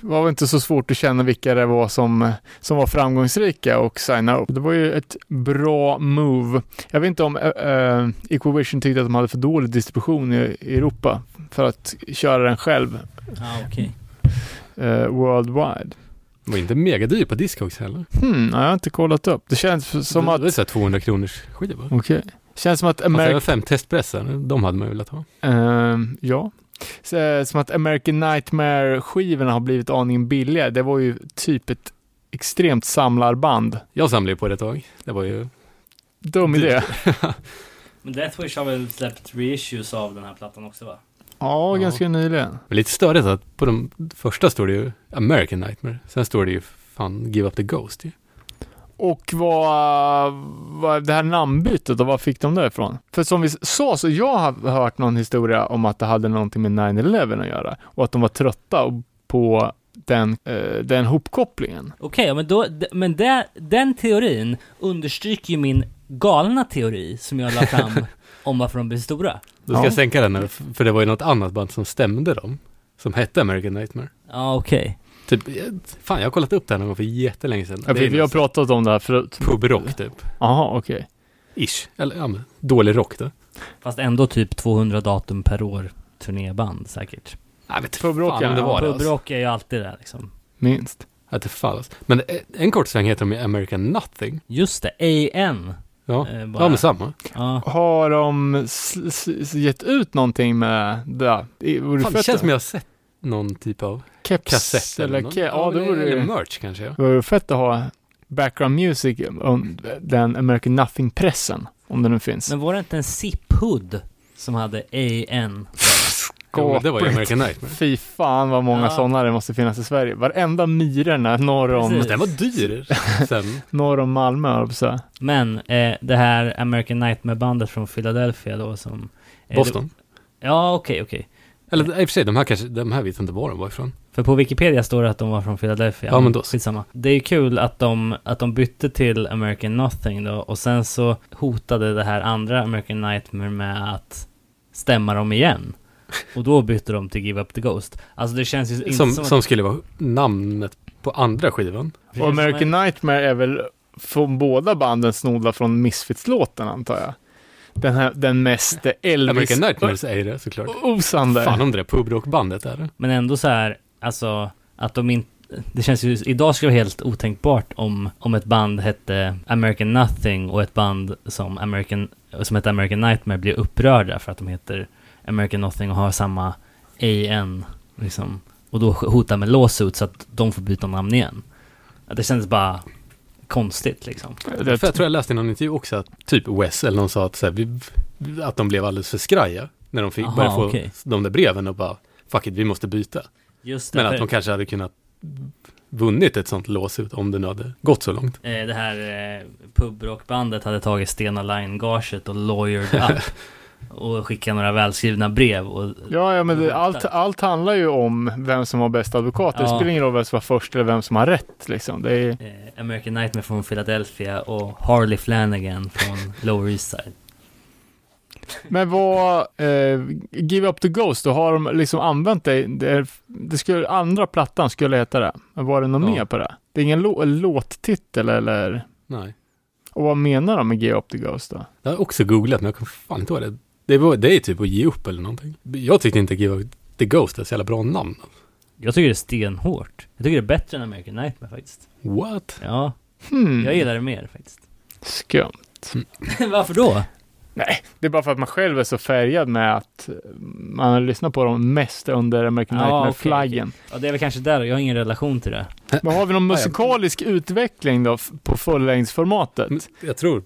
C: var väl inte så svårt att känna vilka det var som, eh, som var framgångsrika och signa upp. Det var ju ett bra move. Jag vet inte om uh, Equavision tyckte att de hade för dålig distribution i, i Europa för att köra den själv
A: Ja, okej.
C: eh, worldwide.
B: Det var inte mega dyr på Discogs heller.
C: Hmm, nej, jag har inte kollat upp. Det känns som
B: det,
C: att,
B: Det är så här 200 kronors skiva.
C: okej. Känns som att
B: Fast det var
C: American,
B: fem testpressar, de hade man ju velat ha.
C: Ehm, ja. Så, eh, som att American Nightmare-skivorna har blivit aningen billigare. Det var ju typ ett extremt samlarband.
B: Jag samlade ju på det ett tag. Det var ju...
C: Dum idé. <laughs>
A: Men Deathwish har väl släppt reissues av den här plattan också va?
C: Ja,
B: Ja.
C: ganska nyligen.
B: Men lite störigt att på de första står det ju American Nightmare. Sen står det ju fan Give Up The Ghost ju.
C: Och vad, vad det här namnbytet och vad fick de det ifrån? För som vi sa så jag har hört någon historia om att det hade någonting med 9-11 att göra och att de var trötta på den, eh, den hopkopplingen.
A: Okej, ja, men, då, men det, den teorin understryker ju min galna teori som jag la fram <laughs> om varför de blev stora.
B: Då ska
C: Ja.
B: jag sänka den här, f- för det var ju något annat band som stämde dem. Som hette American Nightmare.
A: Ja, okej.
B: Typ, eh, fan jag har kollat upp det här någon gång för jättelänge sedan.
C: Ja,
B: Det
C: vi,
B: är
C: vi har
B: någon
C: pratat om det här förut.
B: Pubrock typ.
C: Jaha, okej.
B: Ish. Eller ja, men, dålig rock då.
A: Fast ändå typ 200 datum per år turnéband säkert.
B: Jag vet
C: Pubrock,
B: fan om det
C: ja.
B: var det. Alltså.
A: Pubrock är ju alltid där liksom.
C: Minst.
B: Vet inte fan, alltså. Men eh, en kort sväng heter de ju American Nothing.
A: Just det, AN.
B: Ja,
A: Eh, bara-
B: ja men samma.
A: Ja.
C: Har de gett ut någonting med det? Det
B: Fan, det känns
C: då?
B: som jag har sett någon typ av
C: Keps
B: kassett
C: eller ke- Ja, det vore
B: eller
C: ju
B: merch kanske. Ja.
C: vore fett att ha background music om den American Nothing-pressen. Om den nu finns.
A: Men var det inte en Zip-hood som hade AN?
B: Men det var ju. American Nightmare.
C: Fy fan vad många
A: Ja.
C: sådana det måste finnas i Sverige. Varenda myrorna norr om,
A: Precis.
B: Den var dyr sen. <laughs>
C: norr om Malmö, säga.
A: Men eh, det här American Nightmare-bandet från Philadelphia då som... eh,
B: Boston.
A: Ja, okej, okej.
B: Eller i och för sig, de här kanske, de här vet inte var de var ifrån.
A: För på Wikipedia står det att de var från Philadelphia.
B: Ja, men då-
A: Skitsamma. Det är ju kul att de, att de bytte till American Nothing då och sen så hotade det här andra American Nightmare med att stämma dem igen. Och då bytte de till Give Up The Ghost. Alltså det känns ju inte
B: Som,
A: som,
B: som
A: att...
B: skulle vara namnet på andra skivan.
C: Och American Nightmare är väl från båda banden snodda från Misfits-låten antar jag. Den här, den mest Elvis...
B: American Nightmares är det såklart.
C: Osande.
B: Fan om det är pubrockbandet är det.
A: Men ändå så här, alltså att de inte... Det känns ju, idag skulle det vara helt otänkbart om, om ett band hette American Nothing och ett band som, American, som hette American Nightmare blir upprörda för att de heter American Nothing och har samma AN liksom. Och då hotar med lawsuit så att de får byta namn igen. Att Det kändes bara konstigt liksom.
C: Det,
B: För jag tror jag läste i någon intervju också att typ Wes eller någon sa att, så här, vi, att de blev alldeles för skraja när de fick
A: Aha,
B: börja få
A: okej.
B: de där breven och bara fuck it, vi måste byta.
A: Just det,
B: Men att de kanske hade kunnat vunnit ett sånt låsut om det nu hade gått så långt.
A: eh, det här eh, pubrockbandet hade tagit Stena Line-gaget och lawyered <laughs> up. Och skickat några välskrivna brev och
C: ja, ja, men det, allt, allt handlar ju om vem som har bäst advokat. Det
A: Ja.
C: spelar ingen roll vem som var först eller vem som har rätt. Liksom. Det är,
A: eh, American Nightmare från Philadelphia och Harley Flanagan från Lower East Side.
C: Men vad, eh, Give Up The Ghost, då har de liksom använt det, det, det skulle, andra plattan skulle heta det. Men var det något
B: Ja.
C: mer på det? Det är ingen lå, låttitel eller?
B: Nej.
C: Och vad menar de med Give Up The Ghost då?
B: Jag har också googlat men jag kan fan inte ihåg det. Det, var, det är typ att ge upp eller någonting. Jag tyckte inte Give Up The Ghost är så jävla bra namn.
A: Jag tycker det är stenhårt. Jag tycker det är bättre än American Nightmare faktiskt.
B: What?
A: Ja,
C: Hmm.
A: jag gillar det mer faktiskt.
C: Skumt. <laughs>
A: Varför då?
C: Nej, det är bara för att man själv är så färgad med att eh, man har lyssnat på dem mest under American
A: Ja,
C: Nightmare-flaggen.
A: Ja, det är väl kanske där, jag har ingen relation till det.
C: Men har vi någon <laughs> musikalisk utveckling då på fullängdsformatet?
B: Jag tror,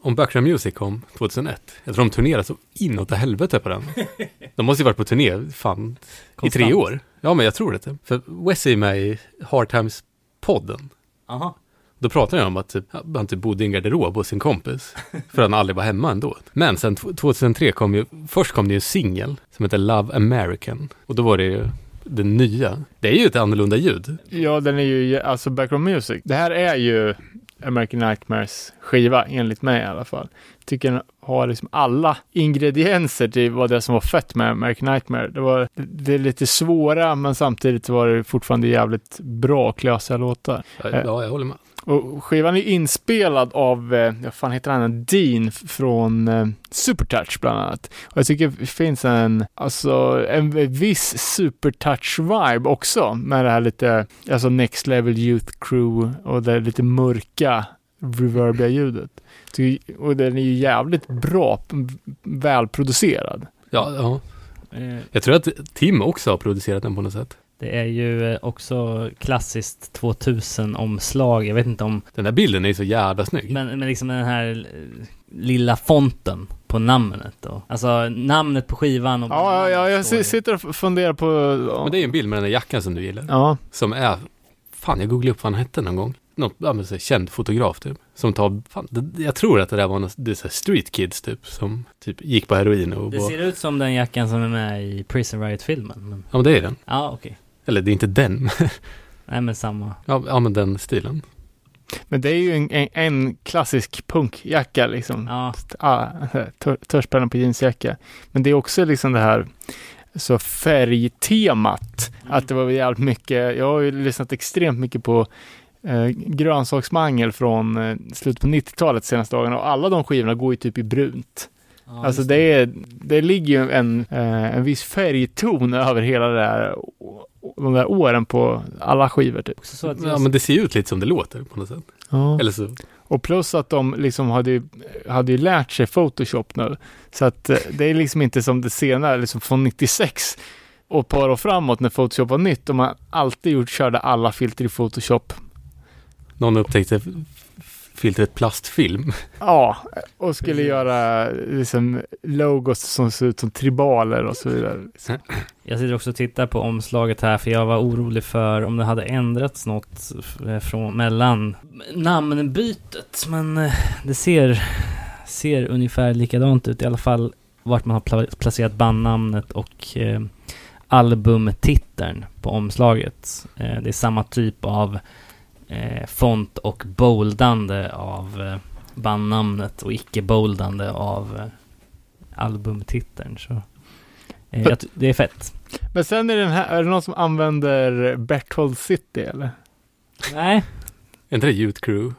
B: om Background Music kom 2001, jag tror de turnerade så inåt helvete på den. <laughs> De måste ju varit på turné, fan, i tre år. Ja, men jag tror det. För Wes är med i Hard Times-podden.
A: Aha.
B: Då pratade jag om att typ, han typ bodde i en garderob hos sin kompis. För han aldrig var hemma ändå. Men sen tw- 2003 kom ju, först kom det ju en singel som heter Love American. Och då var det ju det nya. Det är ju ett annorlunda ljud.
C: Ja, den är ju, alltså background music. Det här är ju American Nightmares skiva, enligt mig i alla fall. Tycker den har liksom alla ingredienser till vad det som var fett med American Nightmare. Det var det är lite svåra, men samtidigt var det fortfarande jävligt bra, klösiga låtar.
B: Ja, ja, jag håller med.
C: Och skivan är inspelad av, eh, vad fan heter han, Dean från eh, Supertouch bland annat. Och jag tycker det finns en, alltså en viss Supertouch-vibe också med det här lite, alltså Next Level Youth Crew och det lite mörka reverbiga ljudet. Och den är ju jävligt bra, välproducerad.
B: Ja, ja.
A: Eh,
B: Jag tror att Tim också har producerat den på något sätt.
A: Det är ju eh, också klassiskt 2000-omslag. Jag vet inte om...
B: Den där bilden är ju så jävla snygg.
A: Men, men liksom den här eh, lilla fonten på namnet då. Alltså namnet på skivan och...
C: Ja, ja, ja jag sitter och funderar på...
B: Men det är ju en bild med den där jackan som du gillar.
C: Ja,
B: Som är, fan jag googlade upp vad han hette någon gång. Något, ja men så här, känd fotograf typ. Som tar, fan, det, jag tror att det där var något, det är så street kids typ. Som typ gick på heroin och
A: Det ser ut som den jackan som är med i Prison Riot-filmen. Men...
B: ja men det är den.
A: Ja, okej.
B: Eller det är inte den. <laughs>
A: Nej, men samma.
B: ja, ja men den stilen.
C: men det är ju en, en, en klassisk punkjacka liksom.
A: Ja,
C: ah, tör- törspenna på jeansjacka. Men det är också liksom det här så färgtemat. Att det var jävligt mycket, jag har ju lyssnat extremt mycket på eh, grönsaksmangel från eh, slutet på 90-talet senaste dagarna och alla de skivorna går ju typ i brunt.
A: ja
C: alltså det, är, det ligger ju en, eh, en viss färgton över hela det där, de där åren på alla skivor typ.
A: Så att
B: Ja men det ser ju ut lite som det låter på något sätt. Eller så,
C: Och plus att de liksom hade, hade ju lärt sig Photoshop nu. Så att eh, det är liksom inte som det senare, liksom från 96 och ett par år framåt när Photoshop var nytt. De har alltid gjort, körde alla filter i Photoshop.
B: någon upptäckte filtret plastfilm.
C: Ja, och skulle göra liksom logos som ser ut som tribaler och så vidare.
A: Jag sitter också och tittar på omslaget här för jag var orolig för om det hade ändrats något från, mellan namnbytet. Men eh, det ser, ser ungefär likadant ut i alla fall vart man har pla- placerat bandnamnet och eh, albumtiteln på omslaget. Eh, det är samma typ av eh, font och boldande av eh, bandnamnet och icke-boldande av eh, albumtiteln. Så, eh, jag det är fett.
C: Men sen är, den här, är det någon som använder Berthold City eller?
A: Nej,
B: Är inte det Youth Crew?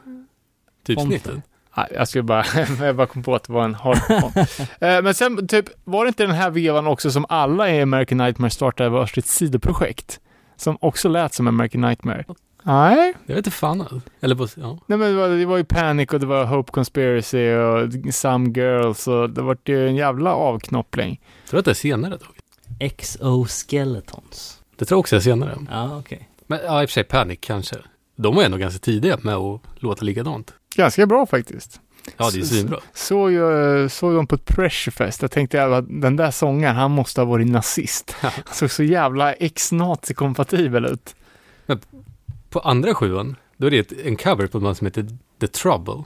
B: Typ
A: Fonten.
B: snittet?
C: Nej, jag skulle bara, <laughs> jag bara kom på att det var en hardfont. <laughs> eh, men sen typ, var det inte den här vevan också som alla i American Nightmare startade varsitt sidoprojekt? Som också lät som American Nightmare. Nej,
B: Jag vet inte fan. Eller på, ja.
C: nej men det var, det var ju Panic och det var Hope Conspiracy och Some Girls och det var ju en jävla avknoppling.
B: Jag tror att det är senare dock.
A: Exoskeletons.
B: Det tror jag också är senare.
A: Ja, okej.
B: Men ja, i och för sig Panic kanske. De var ändå ganska tidiga med att låta likadant.
C: Ganska bra faktiskt.
B: Ja, det är svinbra.
C: Såg, ju, såg dem på ett Pressurefest. Jag tänkte att den där sångaren, han måste ha varit nazist. Han såg så jävla ex-nazi-kompatibel ut.
B: På andra sjuan, då är det ett, en cover på ett band som heter The Trouble.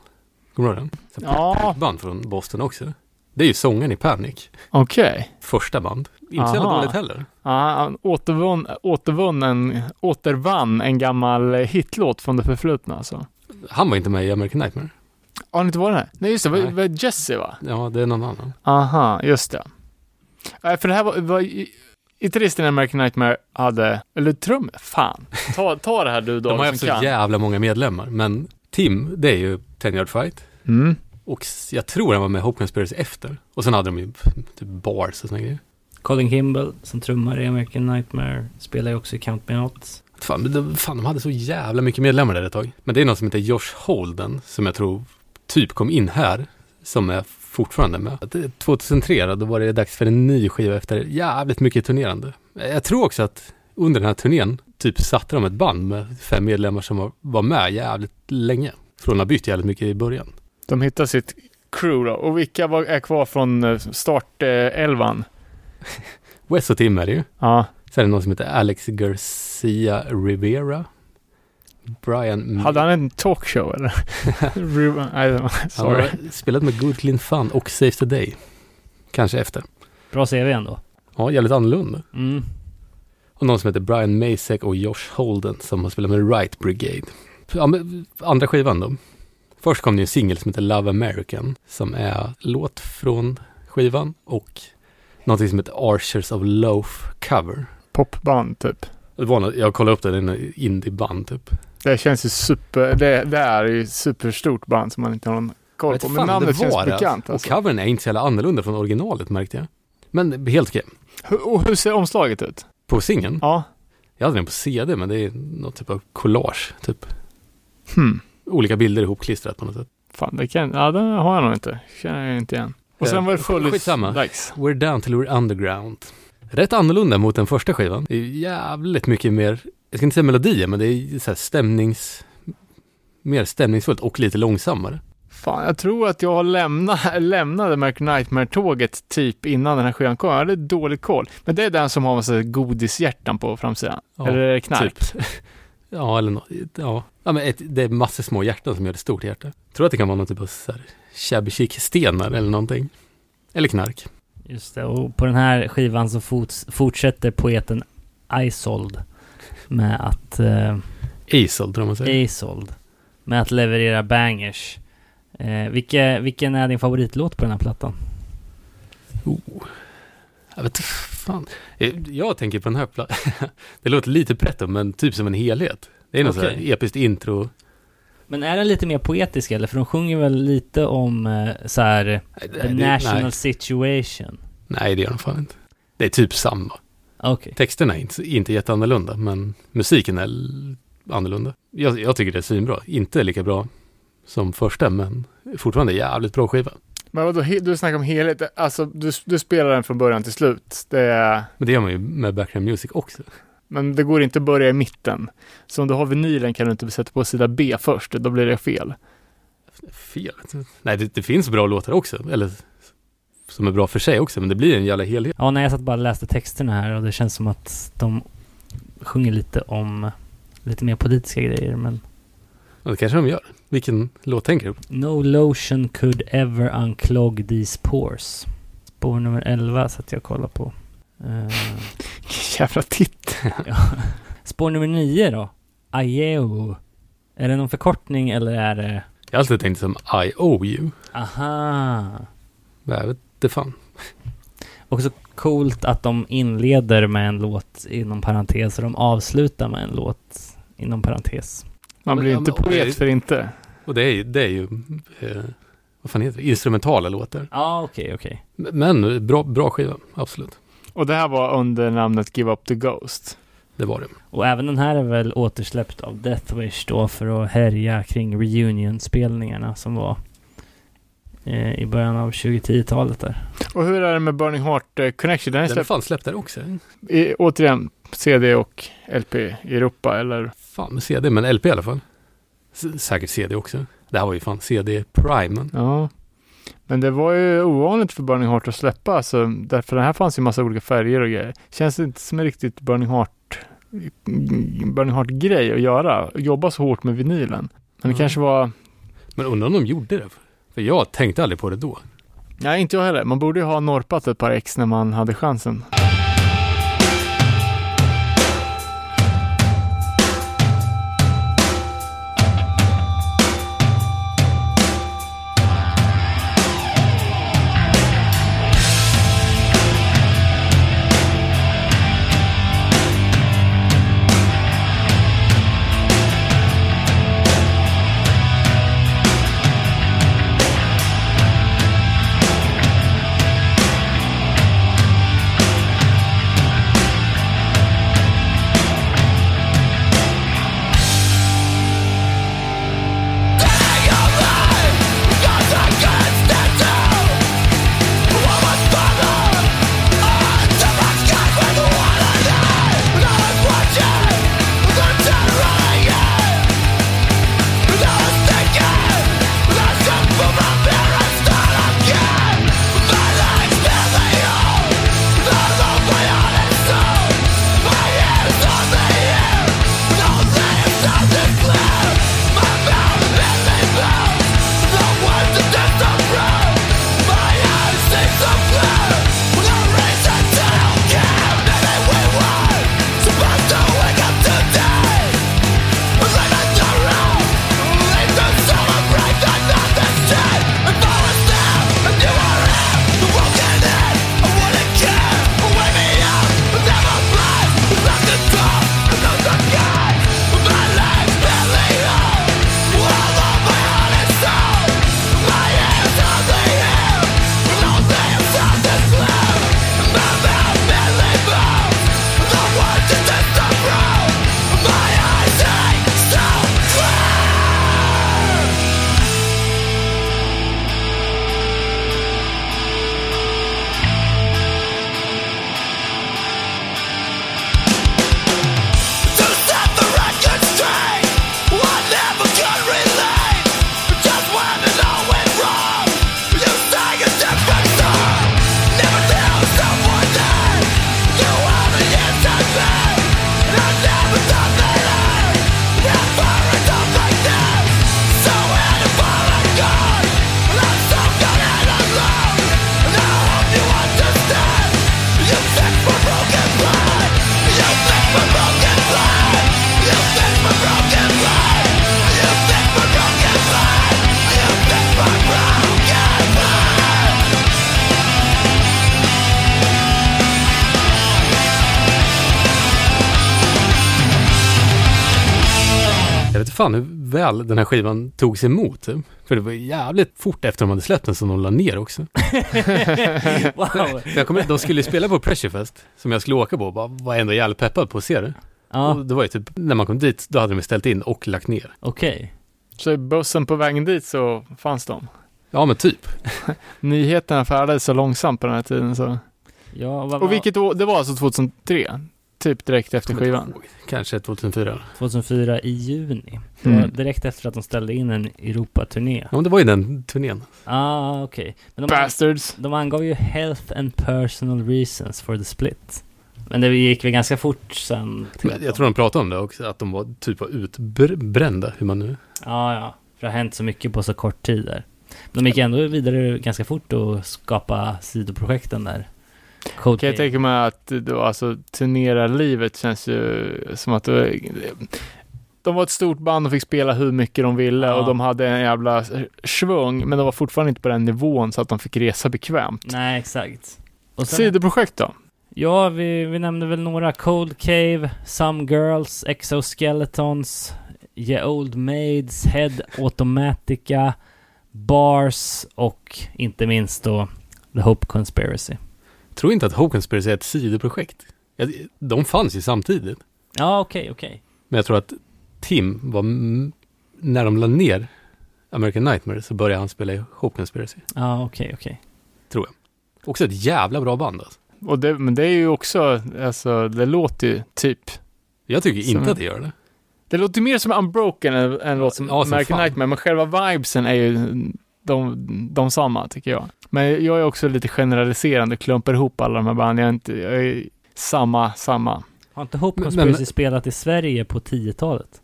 B: Kommer du ihåg den?
C: Ja.
B: Band från Boston också. Det är ju sången i Panic.
C: Okej.
B: Första band. Inte så jävla dåligt heller.
C: Ja, han återvann, återvann en, återvann en gammal hitlåt från det förflutna alltså.
B: Han var inte med i American Nightmare.
C: Har han inte varit det? Nej, just det. Det var-
B: Nej.
C: var Jesse va?
B: Ja, det är någon annan.
C: Aha, just det. Nej, för det här var, var gitarristen i American Nightmare hade, eller trum, fan. Ta, ta det här du <laughs>
B: De har haft så
C: kan.
B: jävla många medlemmar. Men Tim, det är ju Ten Yard Fight.
C: Mm.
B: Och jag tror han var med i Hope Conspiracy efter. Och sen hade de ju typ bars och såna grejer.
A: Colin Kimball som trummar i American Nightmare spelar ju också i Count Me Out.
B: Fan, men de, fan, de hade så jävla mycket medlemmar där ett tag. Men det är någon som heter Josh Holden, som jag tror typ kom in här, som är fortfarande med. Det- 2003 då var det dags för en ny skiva efter jävligt mycket turnerande. Jag tror också att under den här turnén typ satte de ett band med fem medlemmar som var, med jävligt länge. Från att ha bytt jävligt mycket i början.
C: De hittar sitt crew då. Och vilka var, är kvar från eh, startelvan? <laughs>
B: Wes och Tim är det ju.
C: Ja,
B: Sen är det någon som heter Alex Garcia Rivera. Brian...
C: hade han en talkshow eller? <laughs> Ru- Nej,
B: Han
C: sorry.
B: har spelat med Good Clean Fun och Save the Day. Kanske efter.
A: Bra CV ändå.
B: Ja, jävligt annorlunda.
A: Mm.
B: Och någon som heter Brian Masek och Josh Holden som har spelat med Right Brigade. Ja, men andra skivan då. Först kom det en singel som heter Love American, som är låt från skivan och någonting som heter Archers of Loaf Cover.
C: Popband typ.
B: Det var något, jag kollade upp det, det är en indieband typ.
C: Det känns ju super, det, det är ju superstort band som man inte har någon koll på. Men namnet
B: var
C: känns
B: det.
C: bekant
B: Och
C: alltså.
B: covern är inte så jävla annorlunda från originalet märkte jag. Men helt okej.
C: Hur, och hur ser omslaget ut?
B: På singeln?
C: Ja.
B: Jag hade den på CD, men det är något typ av collage, typ.
C: Hmm.
B: Olika bilder ihopklistrat på något sätt.
C: Fan, det kan, ja den har jag nog inte. Känner jag inte igen. Och sen
B: Eh,
C: var det full
B: skitsamma.
C: dags.
B: We're down till we're underground. Rätt annorlunda mot den första skivan. Det är jävligt mycket mer, jag ska inte säga melodier, men det är så här stämnings... Mer stämningsfullt och lite långsammare.
C: Fan, jag tror att jag lämna, lämnade American Nightmare-tåget typ innan den här skivan kom. Jag hade dålig koll. Men det är den som har massa godishjärtan på framsidan.
B: Ja,
C: Eller knark?
B: Typ. <laughs> Ja, eller något. Ja, ja men ett, det är massor små hjärtan som gör ett stort hjärta. Jag tror att det kan vara någon typ av så här shabby chic stenar eller någonting. Eller knark.
A: Just det, och på den här skivan så forts- fortsätter poeten Isold med att... Uh,
B: Azold tror man säger.
A: Isold. Med att leverera bangers. Eh, vilka, vilken är din favoritlåt på den här plattan?
B: Oh. Jag vet fan. Eh, Jag tänker på den här plattan. <laughs> det låter lite pretto men typ som en helhet. Det är något
A: Okej.
B: så här episkt intro.
A: Men är den lite mer poetisk eller? För de sjunger väl lite om eh, så här
B: Nej,
A: the
B: det,
A: national
B: nej,
A: situation?
B: nej, det gör de fan inte. Det är typ samma.
A: Okej.
B: Texterna är inte, inte jätteannorlunda, men musiken är annorlunda. Jag, jag tycker det är svinbra. Inte lika bra som första, men fortfarande jävligt bra skiva.
C: Men vadå, du snackar om helhet. Alltså, du, du spelar den från början till slut. Det är,
B: Men det gör man ju med background music också.
C: men det går inte att börja i mitten. Så om du har vinylen kan du inte sätta på sida B först. Då blir det fel.
B: Fel. Nej, det, det finns bra låtar också. Eller som är bra för sig också, men det blir en jävla helhet.
A: Ja, när jag satt bara och läste texterna här och det känns som att de sjunger lite om lite mer politiska grejer men
B: Och det kanske de gör. Vilken låt tänker du på?
A: No lotion could ever unclog these pores. Spår nummer 11 satt jag och kollade på. Eh, <laughs>
C: Jävla titt. <laughs>
A: ja. Spår nummer 9 då? Aieo. Är det någon förkortning eller är det...
B: Jag har alltid tänkt som I owe you.
A: Aha.
B: Jag vet inte fan.
A: Också coolt att de inleder med en låt inom parentes och de avslutar med en låt inom parentes.
C: Man
B: Ja,
C: blir
B: men-
C: inte
B: ja, men-
C: poet för inte.
B: Och det är, ju- det är ju, eh, vad fan heter det? Instrumentala låtar.
A: Ja, okej, okej.
B: Men bra, bra skiva, absolut.
C: Och det här var under namnet Give Up The Ghost.
B: Det var det.
A: Och även den här är väl återsläppt av Deathwish då för att härja kring reunion-spelningarna som var eh, i början av 2010-talet där.
C: Och hur är det med Burning Heart eh, Connection? Den är
B: Den är
C: släppt
B: fan släppt där också.
C: i, återigen CD och LP i Europa eller?
B: Fan med CD, men LP i alla fall. S- säkert CD också. Det här var ju fan CD Prime.
C: Ja. Men det var ju ovanligt för Burning Heart att släppa, alltså, därför det här fanns ju massa olika färger och grejer. Känns det inte som en riktigt Burning Heart Burning Heart-grej att göra, jobba så hårt med vinylen. Men det kanske var,
B: Men undrar om de gjorde det? För jag tänkte aldrig på det då.
C: nej inte jag heller, man borde ju ha norpat ett par ex när man hade chansen.
B: Väl den här skivan togs emot. För det var jävligt fort efter de hade släppt den som de la ner också. <laughs>
A: wow.
B: Jag kommer, de skulle spela på Pressurefest, som jag skulle åka på, och bara var ändå jävligt peppad på att se det.
A: Ja,
B: Och det var ju typ, när man kom dit, då hade de ställt in och lagt ner.
A: okej.
C: Så i bussen på vägen dit så fanns de.
B: Ja men typ. <laughs>
C: Nyheterna färdades så långsamt på den här tiden så.
A: Ja, vad
C: Och vilket år, det var alltså 2003? Typ direkt efter skivan?
B: Kanske 2004.
A: 2004 i juni. Det var
C: Mm.
A: direkt efter att de ställde in en Europaturné.
B: Ja men det var ju den turnén.
A: Ah, okej. Men de,
C: Bastards!
A: de angav ju health and personal reasons for the split. Men det gick väl ganska fort sen.
B: Men
A: att
B: jag
A: de-
B: tror de pratade om det också, att de var typ var utbrända, hur man nu...
A: Ja, ja. För det har hänt så mycket på så kort tid där. Men de gick ändå vidare ganska fort och skapa sidoprojekten där. Cold
C: Kan jag tänka mig att då, alltså turnerarlivet känns ju som att det, de var ett stort band och fick spela hur mycket de ville
A: Ja.
C: och de hade en jävla svung men de var fortfarande inte på den nivån så att de fick resa bekvämt.
A: Nej, exakt. Och sen,
C: Sidoprojekt då?
A: ja, vi, vi nämnde väl några. Cold Cave, Some Girls, Exoskeletons, Yeah Old Maids, Head Automatica, Bars och inte minst då The Hope Conspiracy.
B: Tror inte att Hope Conspiracy är ett sidoprojekt. De fanns ju samtidigt.
A: Ja, okej, okej.
B: Men jag tror att Tim var, när de la ner American Nightmare så började han spela i Hope Conspiracy.
A: Ja, okej, okej.
B: Också ett jävla bra band alltså.
C: Och det, men det är ju också, alltså det låter ju typ
B: Jag tycker
C: Som-
B: inte att det gör det.
C: Det låter mer som Unbroken än en låt som
B: Ja,
C: American
B: fan.
C: Nightmare, men själva vibesen är ju de, de samma tycker jag. Men jag är också lite generaliserande, klumpar ihop alla de här banden. Jag är inte, jag är samma, samma.
A: Har inte Hope Conspiracy
B: men-
A: spelat i Sverige på 10-talet?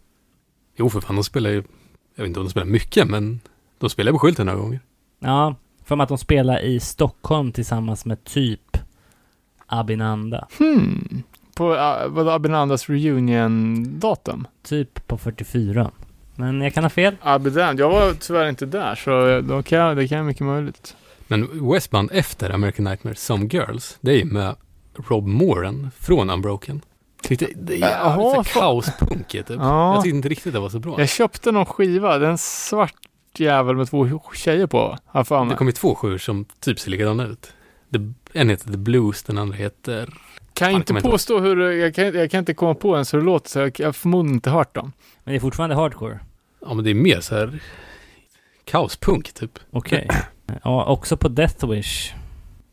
B: Jo för fan, de spelar ju, jag vet inte om de spelar mycket, men de spelar på skylten några gånger.
A: Ja, för att de spelar i Stockholm tillsammans med typ Abinanda.
C: Hmm. På uh, vadå Abinandas reunion-datum?
A: Typ på 44. Men jag kan ha fel.
C: Abinan, jag var tyvärr inte där, så då kan jag, det kan jag mycket möjligt.
B: Men Westband efter American Nightmare, Some Girls, det är ju med Rob Moran från Unbroken. Tyckte det är
C: Jaha,
B: jävligt så
C: fan.
B: kaospunkigt typ.
C: Ja.
B: Jag tyckte inte riktigt det var så bra.
C: Jag köpte någon skiva, det är en svart jävel med två tjejer på, har
B: Det kom ju två sjuor som typ ser likadana ut. En heter The Blues, den andra heter...
C: Kan
B: Fan,
C: inte påstå hur jag kan, jag kan inte komma på ens hur det låter, så jag jag har förmodligen inte hört dem.
A: Men det är fortfarande hardcore.
B: Ja men det är mer så här kaospunk typ.
A: Okej. ja, också på Death Wish.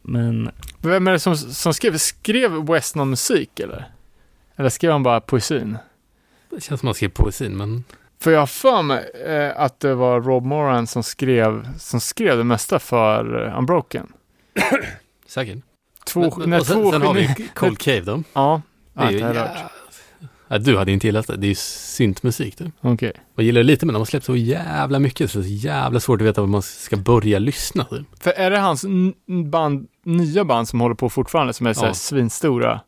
A: Men
C: Vem är det som, som skrev? Skrev West någon musik eller? Eller skrev han bara poesin?
B: Det känns som man skrev poesin men...
C: För jag har för mig eh, att det var Rob Moran som skrev, som skrev det mesta för eh, Unbroken.
B: Säkert.
C: Två,
B: men, men,
C: när
B: och sen,
C: två
B: sen har vi Cold Cave då.
C: Ja,
B: Det är
C: ja
B: ju
C: det
B: ja, Du hade inte gillat det. Det är ju syntmusik typ.
C: Okej.
B: Man gillar det lite men de har släppt så jävla mycket så det är så jävla svårt att veta var man ska börja lyssna typ.
C: För är det hans band, nya band som håller på fortfarande som är så här
B: Ja.
C: svinstora?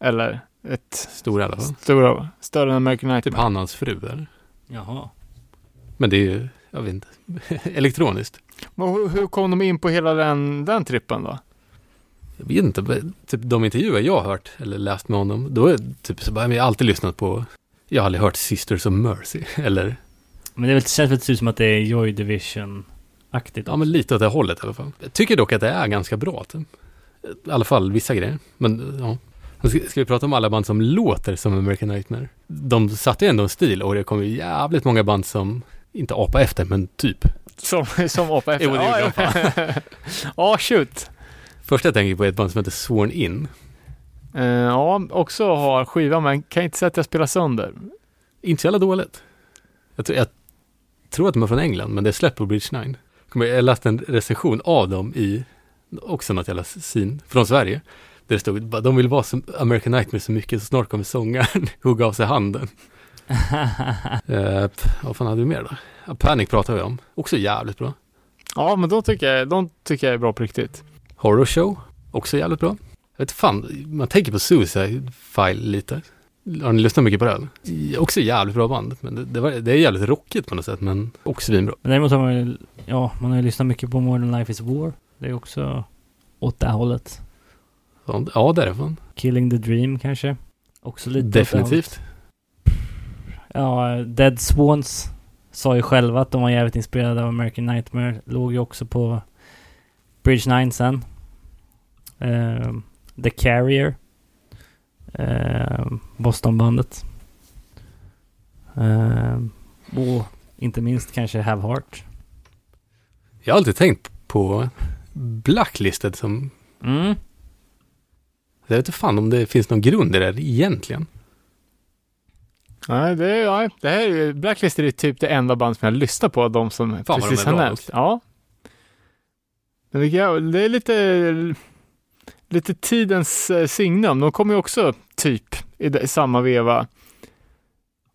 C: Eller ett
B: Stor i alla fall.
C: stora, större än American Nightmare?
B: Typ han och hans fru där.
A: jaha.
B: Men det är ju, jag vet inte, <laughs> elektroniskt.
C: Men hur, hur kom de in på hela den, den trippen då?
B: Jag vet inte, typ de intervjuer jag har hört eller läst med honom, då är typ så bara, jag har alltid lyssnat på, jag har aldrig hört Sisters of Mercy, <laughs> eller,
A: Men det är väl- känns väl typ som att det är Joy Division-aktigt.
B: ja men lite åt det hållet i alla fall. Jag tycker dock att det är ganska bra, typ. i alla fall vissa grejer, men ja. Ska, ska vi prata om alla band som låter som American Nightmare? De satte ju ändå en stil och det kom ju jävligt många band som, inte apa efter, men typ.
C: Som, som apa efter?
B: Jo, det gjorde
C: ja, ja. <laughs> Ja, shoot.
B: Första jag tänker på är ett band som heter Sworn In.
C: Eh, ja, också har skiva, men kan inte säga att jag spelar sönder.
B: Inte så jävla dåligt. Jag tror, jag tror att de är från England, men det är släppt på Bridge 9. Kommer jag läste en recension av dem i, också något jävla sin, från Sverige. Där det stod, de vill vara som American Nightmare så mycket så snart kommer sångaren <laughs> hugga av sig handen. <laughs> Uh, vad fan hade vi mer då? Panic pratar vi om. Också jävligt bra.
C: Ja, men då tycker jag, de tycker jag är bra på riktigt.
B: Horror Show, också jävligt bra. Jag vet fan, man tänker på Suicide File lite. Har ni lyssnat mycket på det? Ja, Också jävligt bra band, men det, det, var, det är jävligt rockigt på något sätt, men också svinbra.
A: Men däremot har man ju, ja, man har ju lyssnat mycket på More Than Life Is War. Det är också åt det här hållet.
B: Ja, därifrån.
A: Killing the Dream kanske. Också lite det
B: Definitivt.
A: Ja, Dead Swans sa ju själva att de var jävligt inspirerade av American Nightmare. Låg ju också på Bridge 9 sen. Ehm, The Carrier. Ehm, Bostonbandet. Ehm, och inte minst kanske Have Heart.
B: Jag har alltid tänkt på Blacklisted som...
A: Mm.
B: Jag vet inte fan om det finns någon grund i det där egentligen.
C: Nej, det, är, ja, det här är Blacklist är typ det enda band som jag lyssnar på, de som
B: Fan,
C: precis
B: de
C: har nämnt. Ja. Men det är lite, lite tidens eh, signum. De kom ju också typ i, i samma veva.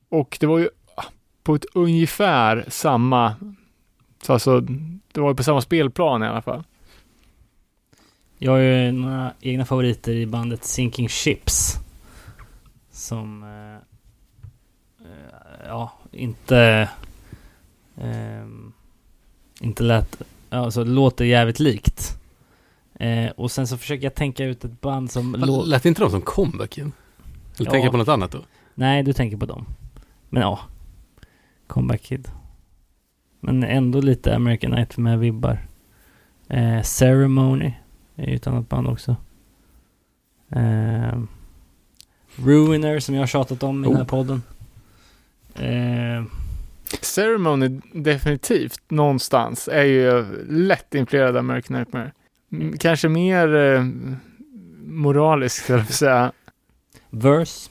C: Och det var ju ah, på ett ungefär samma, så alltså, det var ju på samma spelplan i alla fall.
A: Jag har ju några egna favoriter i bandet Sinking Ships. Som... Eh, eh ja, inte... eh, inte lät... Alltså låter jävligt likt. Eh, och sen så försöker jag tänka ut ett band som... lå-
B: Lät inte de som comebacken? Eller
A: Ja.
B: tänker jag på något annat då?
A: Nej, du tänker på dem. Men ja. Comeback Kid. Men ändå lite American Nightmare-vibbar. Eh, Ceremony är ju ett annat band också. Eh, Ruiner som jag har tjatat om i den här
B: Oh.
A: podden. Eh,
C: Ceremony definitivt någonstans är ju lätt influerad av American Nightmare. Mm, kanske mer eh, moralisk, skulle jag säga.
A: Verse.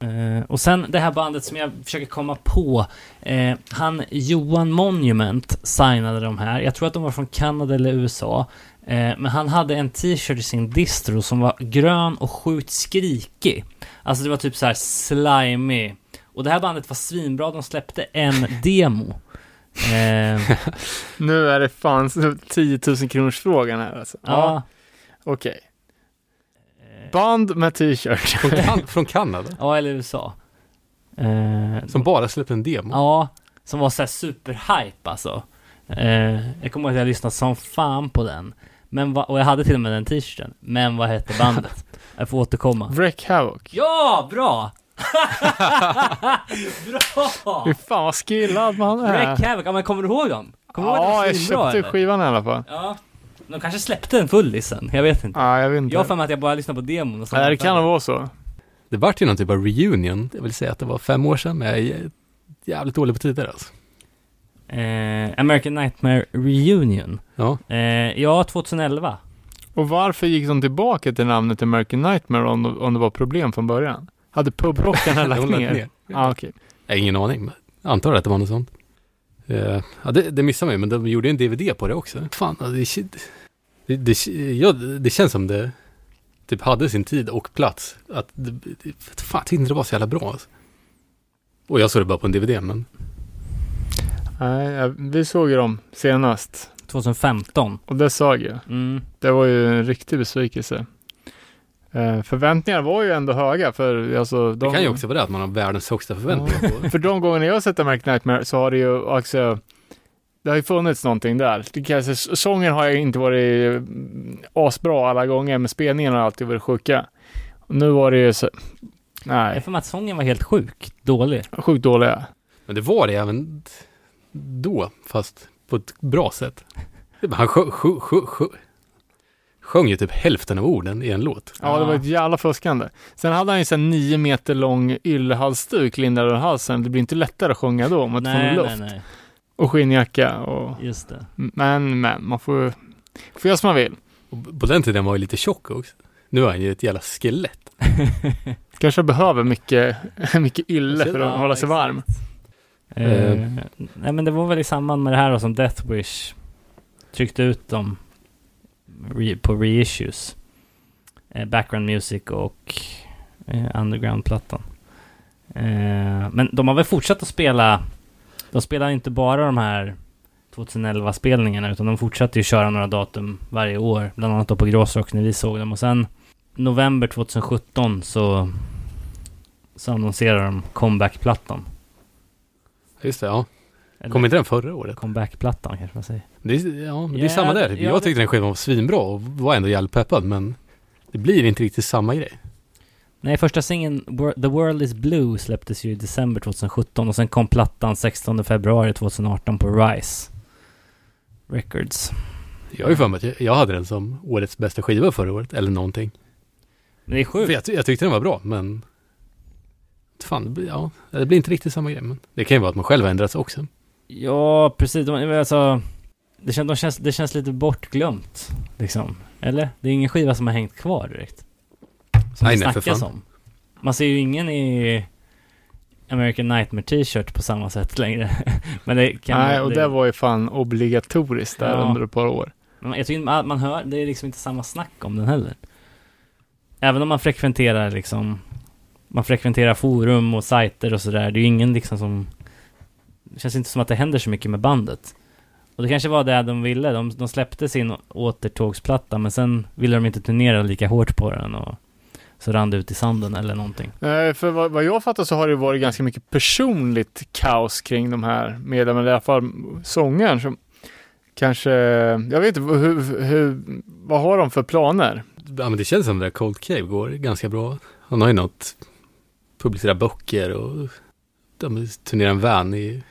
A: Eh, och sen det här bandet som jag försöker komma på. Eh, han Johan Monument signade de här. Jag tror att de var från Kanada eller USA. Eh, men han hade en t-shirt i sin distro som var grön och sjukt skrikig. Alltså det var typ så här slimy. Och det här bandet var svinbra. De släppte en demo. Eh, <laughs>
C: Nu är det fan så 10 000 kronors frågan här alltså. Ja,
A: ja.
C: okej.
A: Eh,
C: Band med t-shirt.
B: Från, kan- <laughs> från Kanada?
A: ja, eller USA. Eh,
B: Som bara släppte en demo?
A: Ja, som var såhär superhype alltså. Eh, jag kommer ihåg att jag lyssnade som fan på den. Men va, och jag hade till och med den t-shirten. Men vad hette bandet? <laughs> jag får återkomma.
C: Wreck Havoc.
A: Ja, bra! Bra!
C: Fy fan vad skillad man är.
A: Wreck Havoc, ja men kommer du ihåg dem? Kommer ihåg
C: Ja,
A: det var
C: jag köpte
A: eller?
C: skivan i alla fall.
A: Ja. De kanske släppte en fullisen, jag vet inte.
C: Ja, jag vet inte.
A: Jag har för mig att jag bara lyssnade på demon och så
C: Nej, det kan nog vara så.
B: Det vart ju någon typ av reunion. Jag vill säga att det var fem år sedan, men jag är jävligt dålig på tider alltså.
A: eh, American Nightmare Reunion.
B: Ja,
A: Eh, ja, 2011.
C: Och varför gick de tillbaka till namnet American Nightmare om, om det var problem från början? Hade pubrockarna <laughs> lagt ner?
B: ner.
C: Ja, okej.
B: Jag har ingen aning, men jag antar att det var något sånt. Eh, ja, det, det missade mig, men de gjorde en DVD på det också. Fan, det, det, det, ja, det känns som det typ hade sin tid och plats. Att det, det, fan, jag tyckte inte det var så jävla bra alltså. Och jag såg det bara på en DVD, men
C: Nej, ja, vi såg ju dem senast.
A: 2015.
C: Och det såg jag.
A: Mm.
C: Det var ju en riktig besvikelse. Eh, förväntningarna var ju ändå höga för alltså
B: det
C: de,
B: kan ju också vara det att man har världens högsta förväntningar på det.
C: För de gångerna jag har sett American Nightmare så har det ju också det har ju funnits någonting där. Det kanske, sången har ju inte varit mm, asbra alla gånger, men spelningarna har alltid varit sjuka. Och nu var det ju så,
A: Jag
C: nej,
A: för mig att sången var helt sjuk, dålig.
C: sjukt dåliga.
B: Men det var det även då, fast på ett bra sätt. Han sjö, sjö, sjö, sjö, sjöng ju typ hälften av orden i en låt.
C: Ja, det var ett jävla fuskande. Sen hade han ju en nio meter lång yllehalsduk lindad runt halsen. Det blir inte lättare att sjunga då om man inte får någon luft.
A: nej, nej.
C: Och skinnjacka och...
A: Just det.
C: Men, men, man får får göra som man vill.
B: Och på den tiden var han ju lite tjock också. Nu är han ju ett jävla skelett. <laughs>
C: Kanske behöver mycket, <laughs> mycket ylle för att
A: Ja,
C: hålla sig
A: exakt.
C: varm.
A: Eh, nej men det var väl i samband med det här då som Death Wish tryckte ut dem re, på reissues. Eh, background music och eh, underground-plattan. Eh, men de har väl fortsatt att spela, de spelar inte bara de här 2011-spelningarna utan de fortsatte ju köra några datum varje år. Bland annat då på Gråsrock när vi såg dem och sen november 2017 så, så annonserade de comeback-plattan.
B: Just det, ja.
A: Eller-
B: Kom inte den förra året?
A: Comeback-plattan kanske man säger.
B: Det är, ja, det är samma där.
A: ja,
B: jag tyckte den skivan var svinbra och var ändå jävligt peppad, men det blir inte riktigt samma grej.
A: Nej, första singeln The World Is Blue släpptes ju i december 2017 och sen kom plattan 16 februari 2018 på Rise Records.
B: Jag har ju för mig att jag, jag hade den som årets bästa skiva förra året, eller någonting.
A: Men det är
B: För
A: sjukt.
B: jag, ty- jag tyckte den var bra, men... Fan, det blir, ja, det blir inte riktigt samma grej, men det kan ju vara att man själv har ändrats också.
A: Ja, precis. Alltså, det, känns, de känns, det känns lite bortglömt, liksom. Eller? Det är ingen skiva som har hängt kvar direkt. Som
B: Nej,
A: det
B: nej, för
A: snackas
B: fan.
A: om. Man ser ju ingen i American Nightmare t-shirt på samma sätt längre. <laughs> Men det kan
C: Nej, och
A: det,
C: det var ju fan obligatoriskt där
A: Ja.
C: under ett par år.
A: Men Jag tycker man, man hör, det är liksom inte samma snack om den heller. Även om man frekventerar liksom, man frekventerar forum och sajter och sådär. Det är ju ingen liksom som, det känns inte som att det händer så mycket med bandet. Och det kanske var det de ville. De, de släppte sin återtågsplatta men sen ville de inte turnera lika hårt på den och så rann det ut i sanden eller någonting.
C: Nej, för vad, vad jag fattar så har det varit ganska mycket personligt kaos kring de här medlemmarna, i alla fall sångaren som kanske, jag vet inte, hur, hur, vad har de för planer?
B: Ja, men det känns som det där Cold Cave går ganska bra. Han har ju något, publicerar böcker och de turnerar en van i,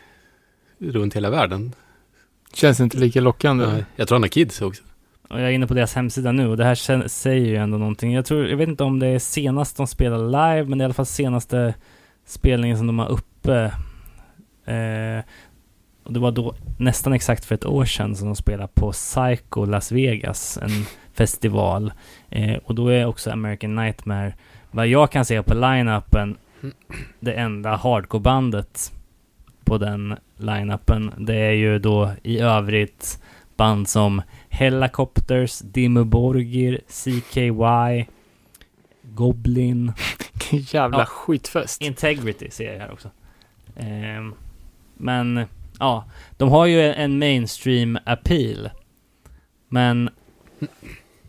B: runt hela världen.
C: Känns inte lika lockande.
B: Nej, Jag tror han har kids också.
A: Och jag är inne på deras hemsida nu och det här säger ju ändå någonting. Jag tror, jag vet inte om det är senast de spelar live, men det är i alla fall senaste spelningen som de har uppe. Eh, och det var då nästan exakt för ett år sedan som de spelade på Psycho Las Vegas, en <laughs> festival. Eh, och då är också American Nightmare, vad jag kan se på line-upen, det enda hardcore-bandet på den line-upen. Det är ju då i övrigt band som Hellacopters, Dimmu Borgir, CKY, Goblin, <laughs>
C: Jävla
A: Ja.
C: skitfest.
A: Integrity ser jag här också. Ehm, men ja, de har ju en mainstream appeal. Men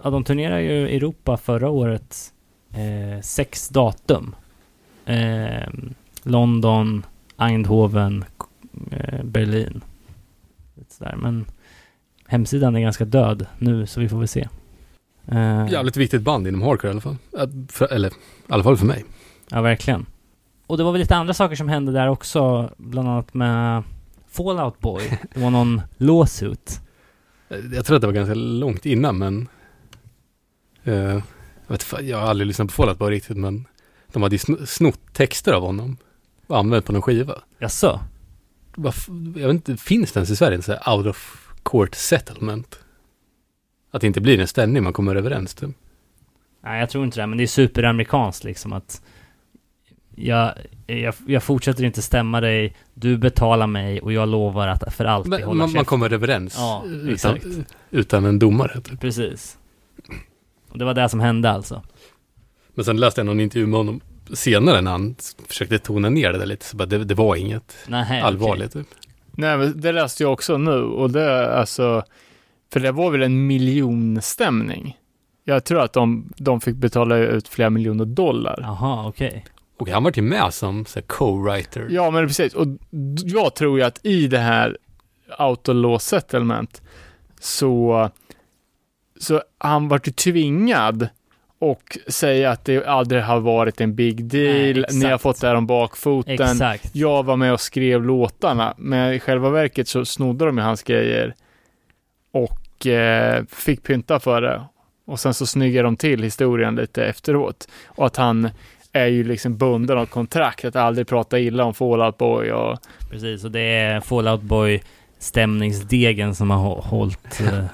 A: ja, de turnerar ju i Europa förra året eh, sex datum. Ehm, London, Eindhoven, eh, Berlin. Sådär. Men hemsidan är ganska död nu så vi får väl se. Eh,
B: Jävligt viktigt band inom hardcore i alla fall. Att, för, eller i alla fall för mig.
A: Ja, verkligen. Och det var väl lite andra saker som hände där också, bland annat med Fallout Boy. <laughs> Det var någon lawsuit.
B: Jag tror att det var ganska långt innan men eh, jag, vet, jag har aldrig lyssnat på Fallout bara riktigt men de hade ju sn- snott texter av honom använt på någon skiva.
A: Jaså?
B: Jag vet inte, finns det ens i Sverige en sån här out of court settlement? Att det inte blir en ställning man kommer överens typ.
A: Nej, jag tror inte det, men det är superamerikanskt liksom att jag, jag, jag fortsätter inte stämma dig, du betalar mig och jag lovar att för alltid
B: Men,
A: hålla
B: man, man kommer överens
A: Ja,
B: utan, utan en domare. Typ.
A: Precis. Och det var det som hände alltså.
B: Men sen läste jag någon intervju med honom senare när han försökte tona ner det där lite. Så bara, det, det var inget
A: Nej,
B: allvarligt. Typ.
C: Nej, men det läste jag också nu och det är alltså, för det var väl en miljonstämning. Jag tror att de, de fick betala ut flera miljoner dollar.
A: Jaha, okej.
B: Och han var till med som co-writer.
C: Ja, men precis. Och jag tror ju att i det här autolaw settlement så, så han vart ju tvingad och säga att det aldrig har varit en big deal.
A: Nej,
C: Ni har fått det här om bakfoten.
A: Exakt.
C: Jag var med och skrev låtarna, men i själva verket så snodde de ju hans grejer och eh, fick pynta för det. Och sen så snyggar de till historien lite efteråt. Och att han är ju liksom bunden av kontrakt att aldrig prata illa om Fallout Boy och
A: Precis, och det är Fallout Boy stämningsdegen som har hå- hållit, eh,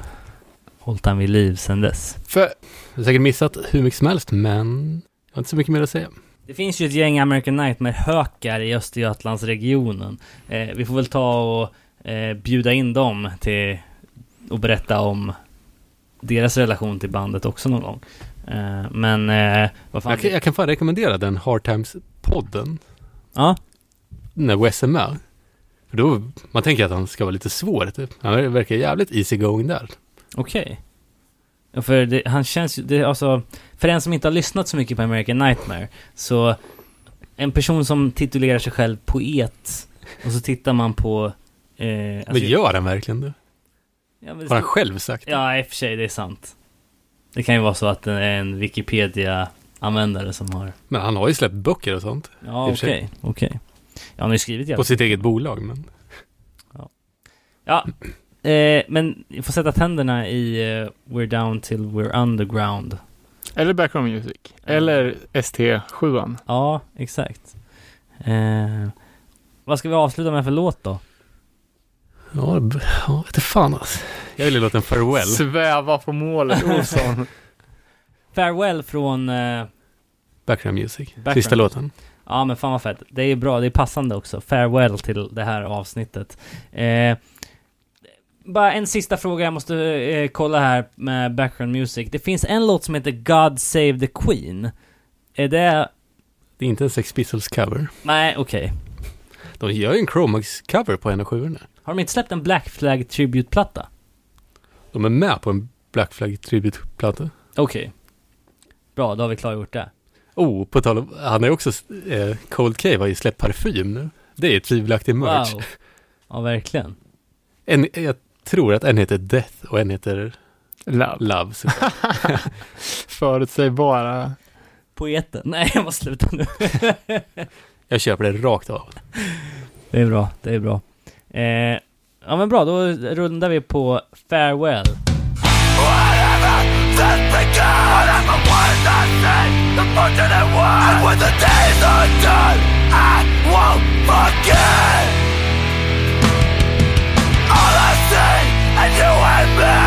A: hållit han vid liv sedan dess.
C: för
B: Jag har säkert missat hur mycket som helst, men jag har inte så mycket mer att säga.
A: Det finns ju ett gäng American Nightmare-hökar i Östergötlandsregionen. Eh, vi får väl ta och eh, bjuda in dem till och berätta om deras relation till bandet också någon gång. Eh, men eh, vad fan...
B: Jag kan, jag kan fan rekommendera den Hard Times-podden
A: Ja,
B: när Wes är med. För då, man tänker att han ska vara lite svår typ. Han verkar jävligt easy going där.
A: Okej. Ja, För det, han känns ju, det, alltså, för en som inte har lyssnat så mycket på American Nightmare, så en person som titulerar sig själv poet, och så tittar man på... Eh,
B: Men
A: alltså-
B: gör han verkligen det?
A: ja, men
B: Har han själv sagt det?
A: Ja, i och för sig, det är sant. Det kan ju vara så att det är en Wikipedia användare som har...
B: Men han har ju släppt böcker och sånt.
A: Ja,
B: för
A: okej,
B: sig.
A: okej. Ja, han har ju skrivit
B: På sitt eget bolag, men...
A: Ja, eh, men ni får sätta tänderna i eh, We're down till we're underground.
C: Eller background music. Eller ST7.
A: Ja, exakt. Eh, vad ska vi avsluta med för låt då?
B: Ja, b- ja vet inte fan alltså. Jag vill ju låta en farewell.
C: Sväva på målet, <laughs> Olsson.
A: Farewell från... Eh,
B: Background music.
A: Background.
B: Sista låten.
A: ja, men fan vad fett. Det är bra, det är passande också. Farewell till det här avsnittet. Eh, bara en sista fråga jag måste eh, kolla här med background music. Det finns en låt som heter God Save the Queen. Är det...
B: Det är inte en Sex Pistols cover.
A: Nej, okej.
B: De gör ju en Chromax-cover på en av sjuorna.
A: Har de inte släppt en Black Flag Tribute-platta?
B: De är med på en Black Flag Tribute-platta.
A: Okej. Bra, då har vi klargjort det.
B: Oh, på tal om, han ju också, eh, Cold Cave har ju släppt parfym nu. Det är tvivelaktig merch.
A: Wow. Ja, verkligen.
B: En, jag tror att en heter Death och en heter
C: Love.
B: Love. <laughs>
C: Förutsägbara.
A: Poeten. Nej, jag måste sluta nu. <laughs>
B: jag köper det rakt av.
A: det är bra, det är bra. Eh, ja men bra, då rundar vi på Farewell.
D: When my back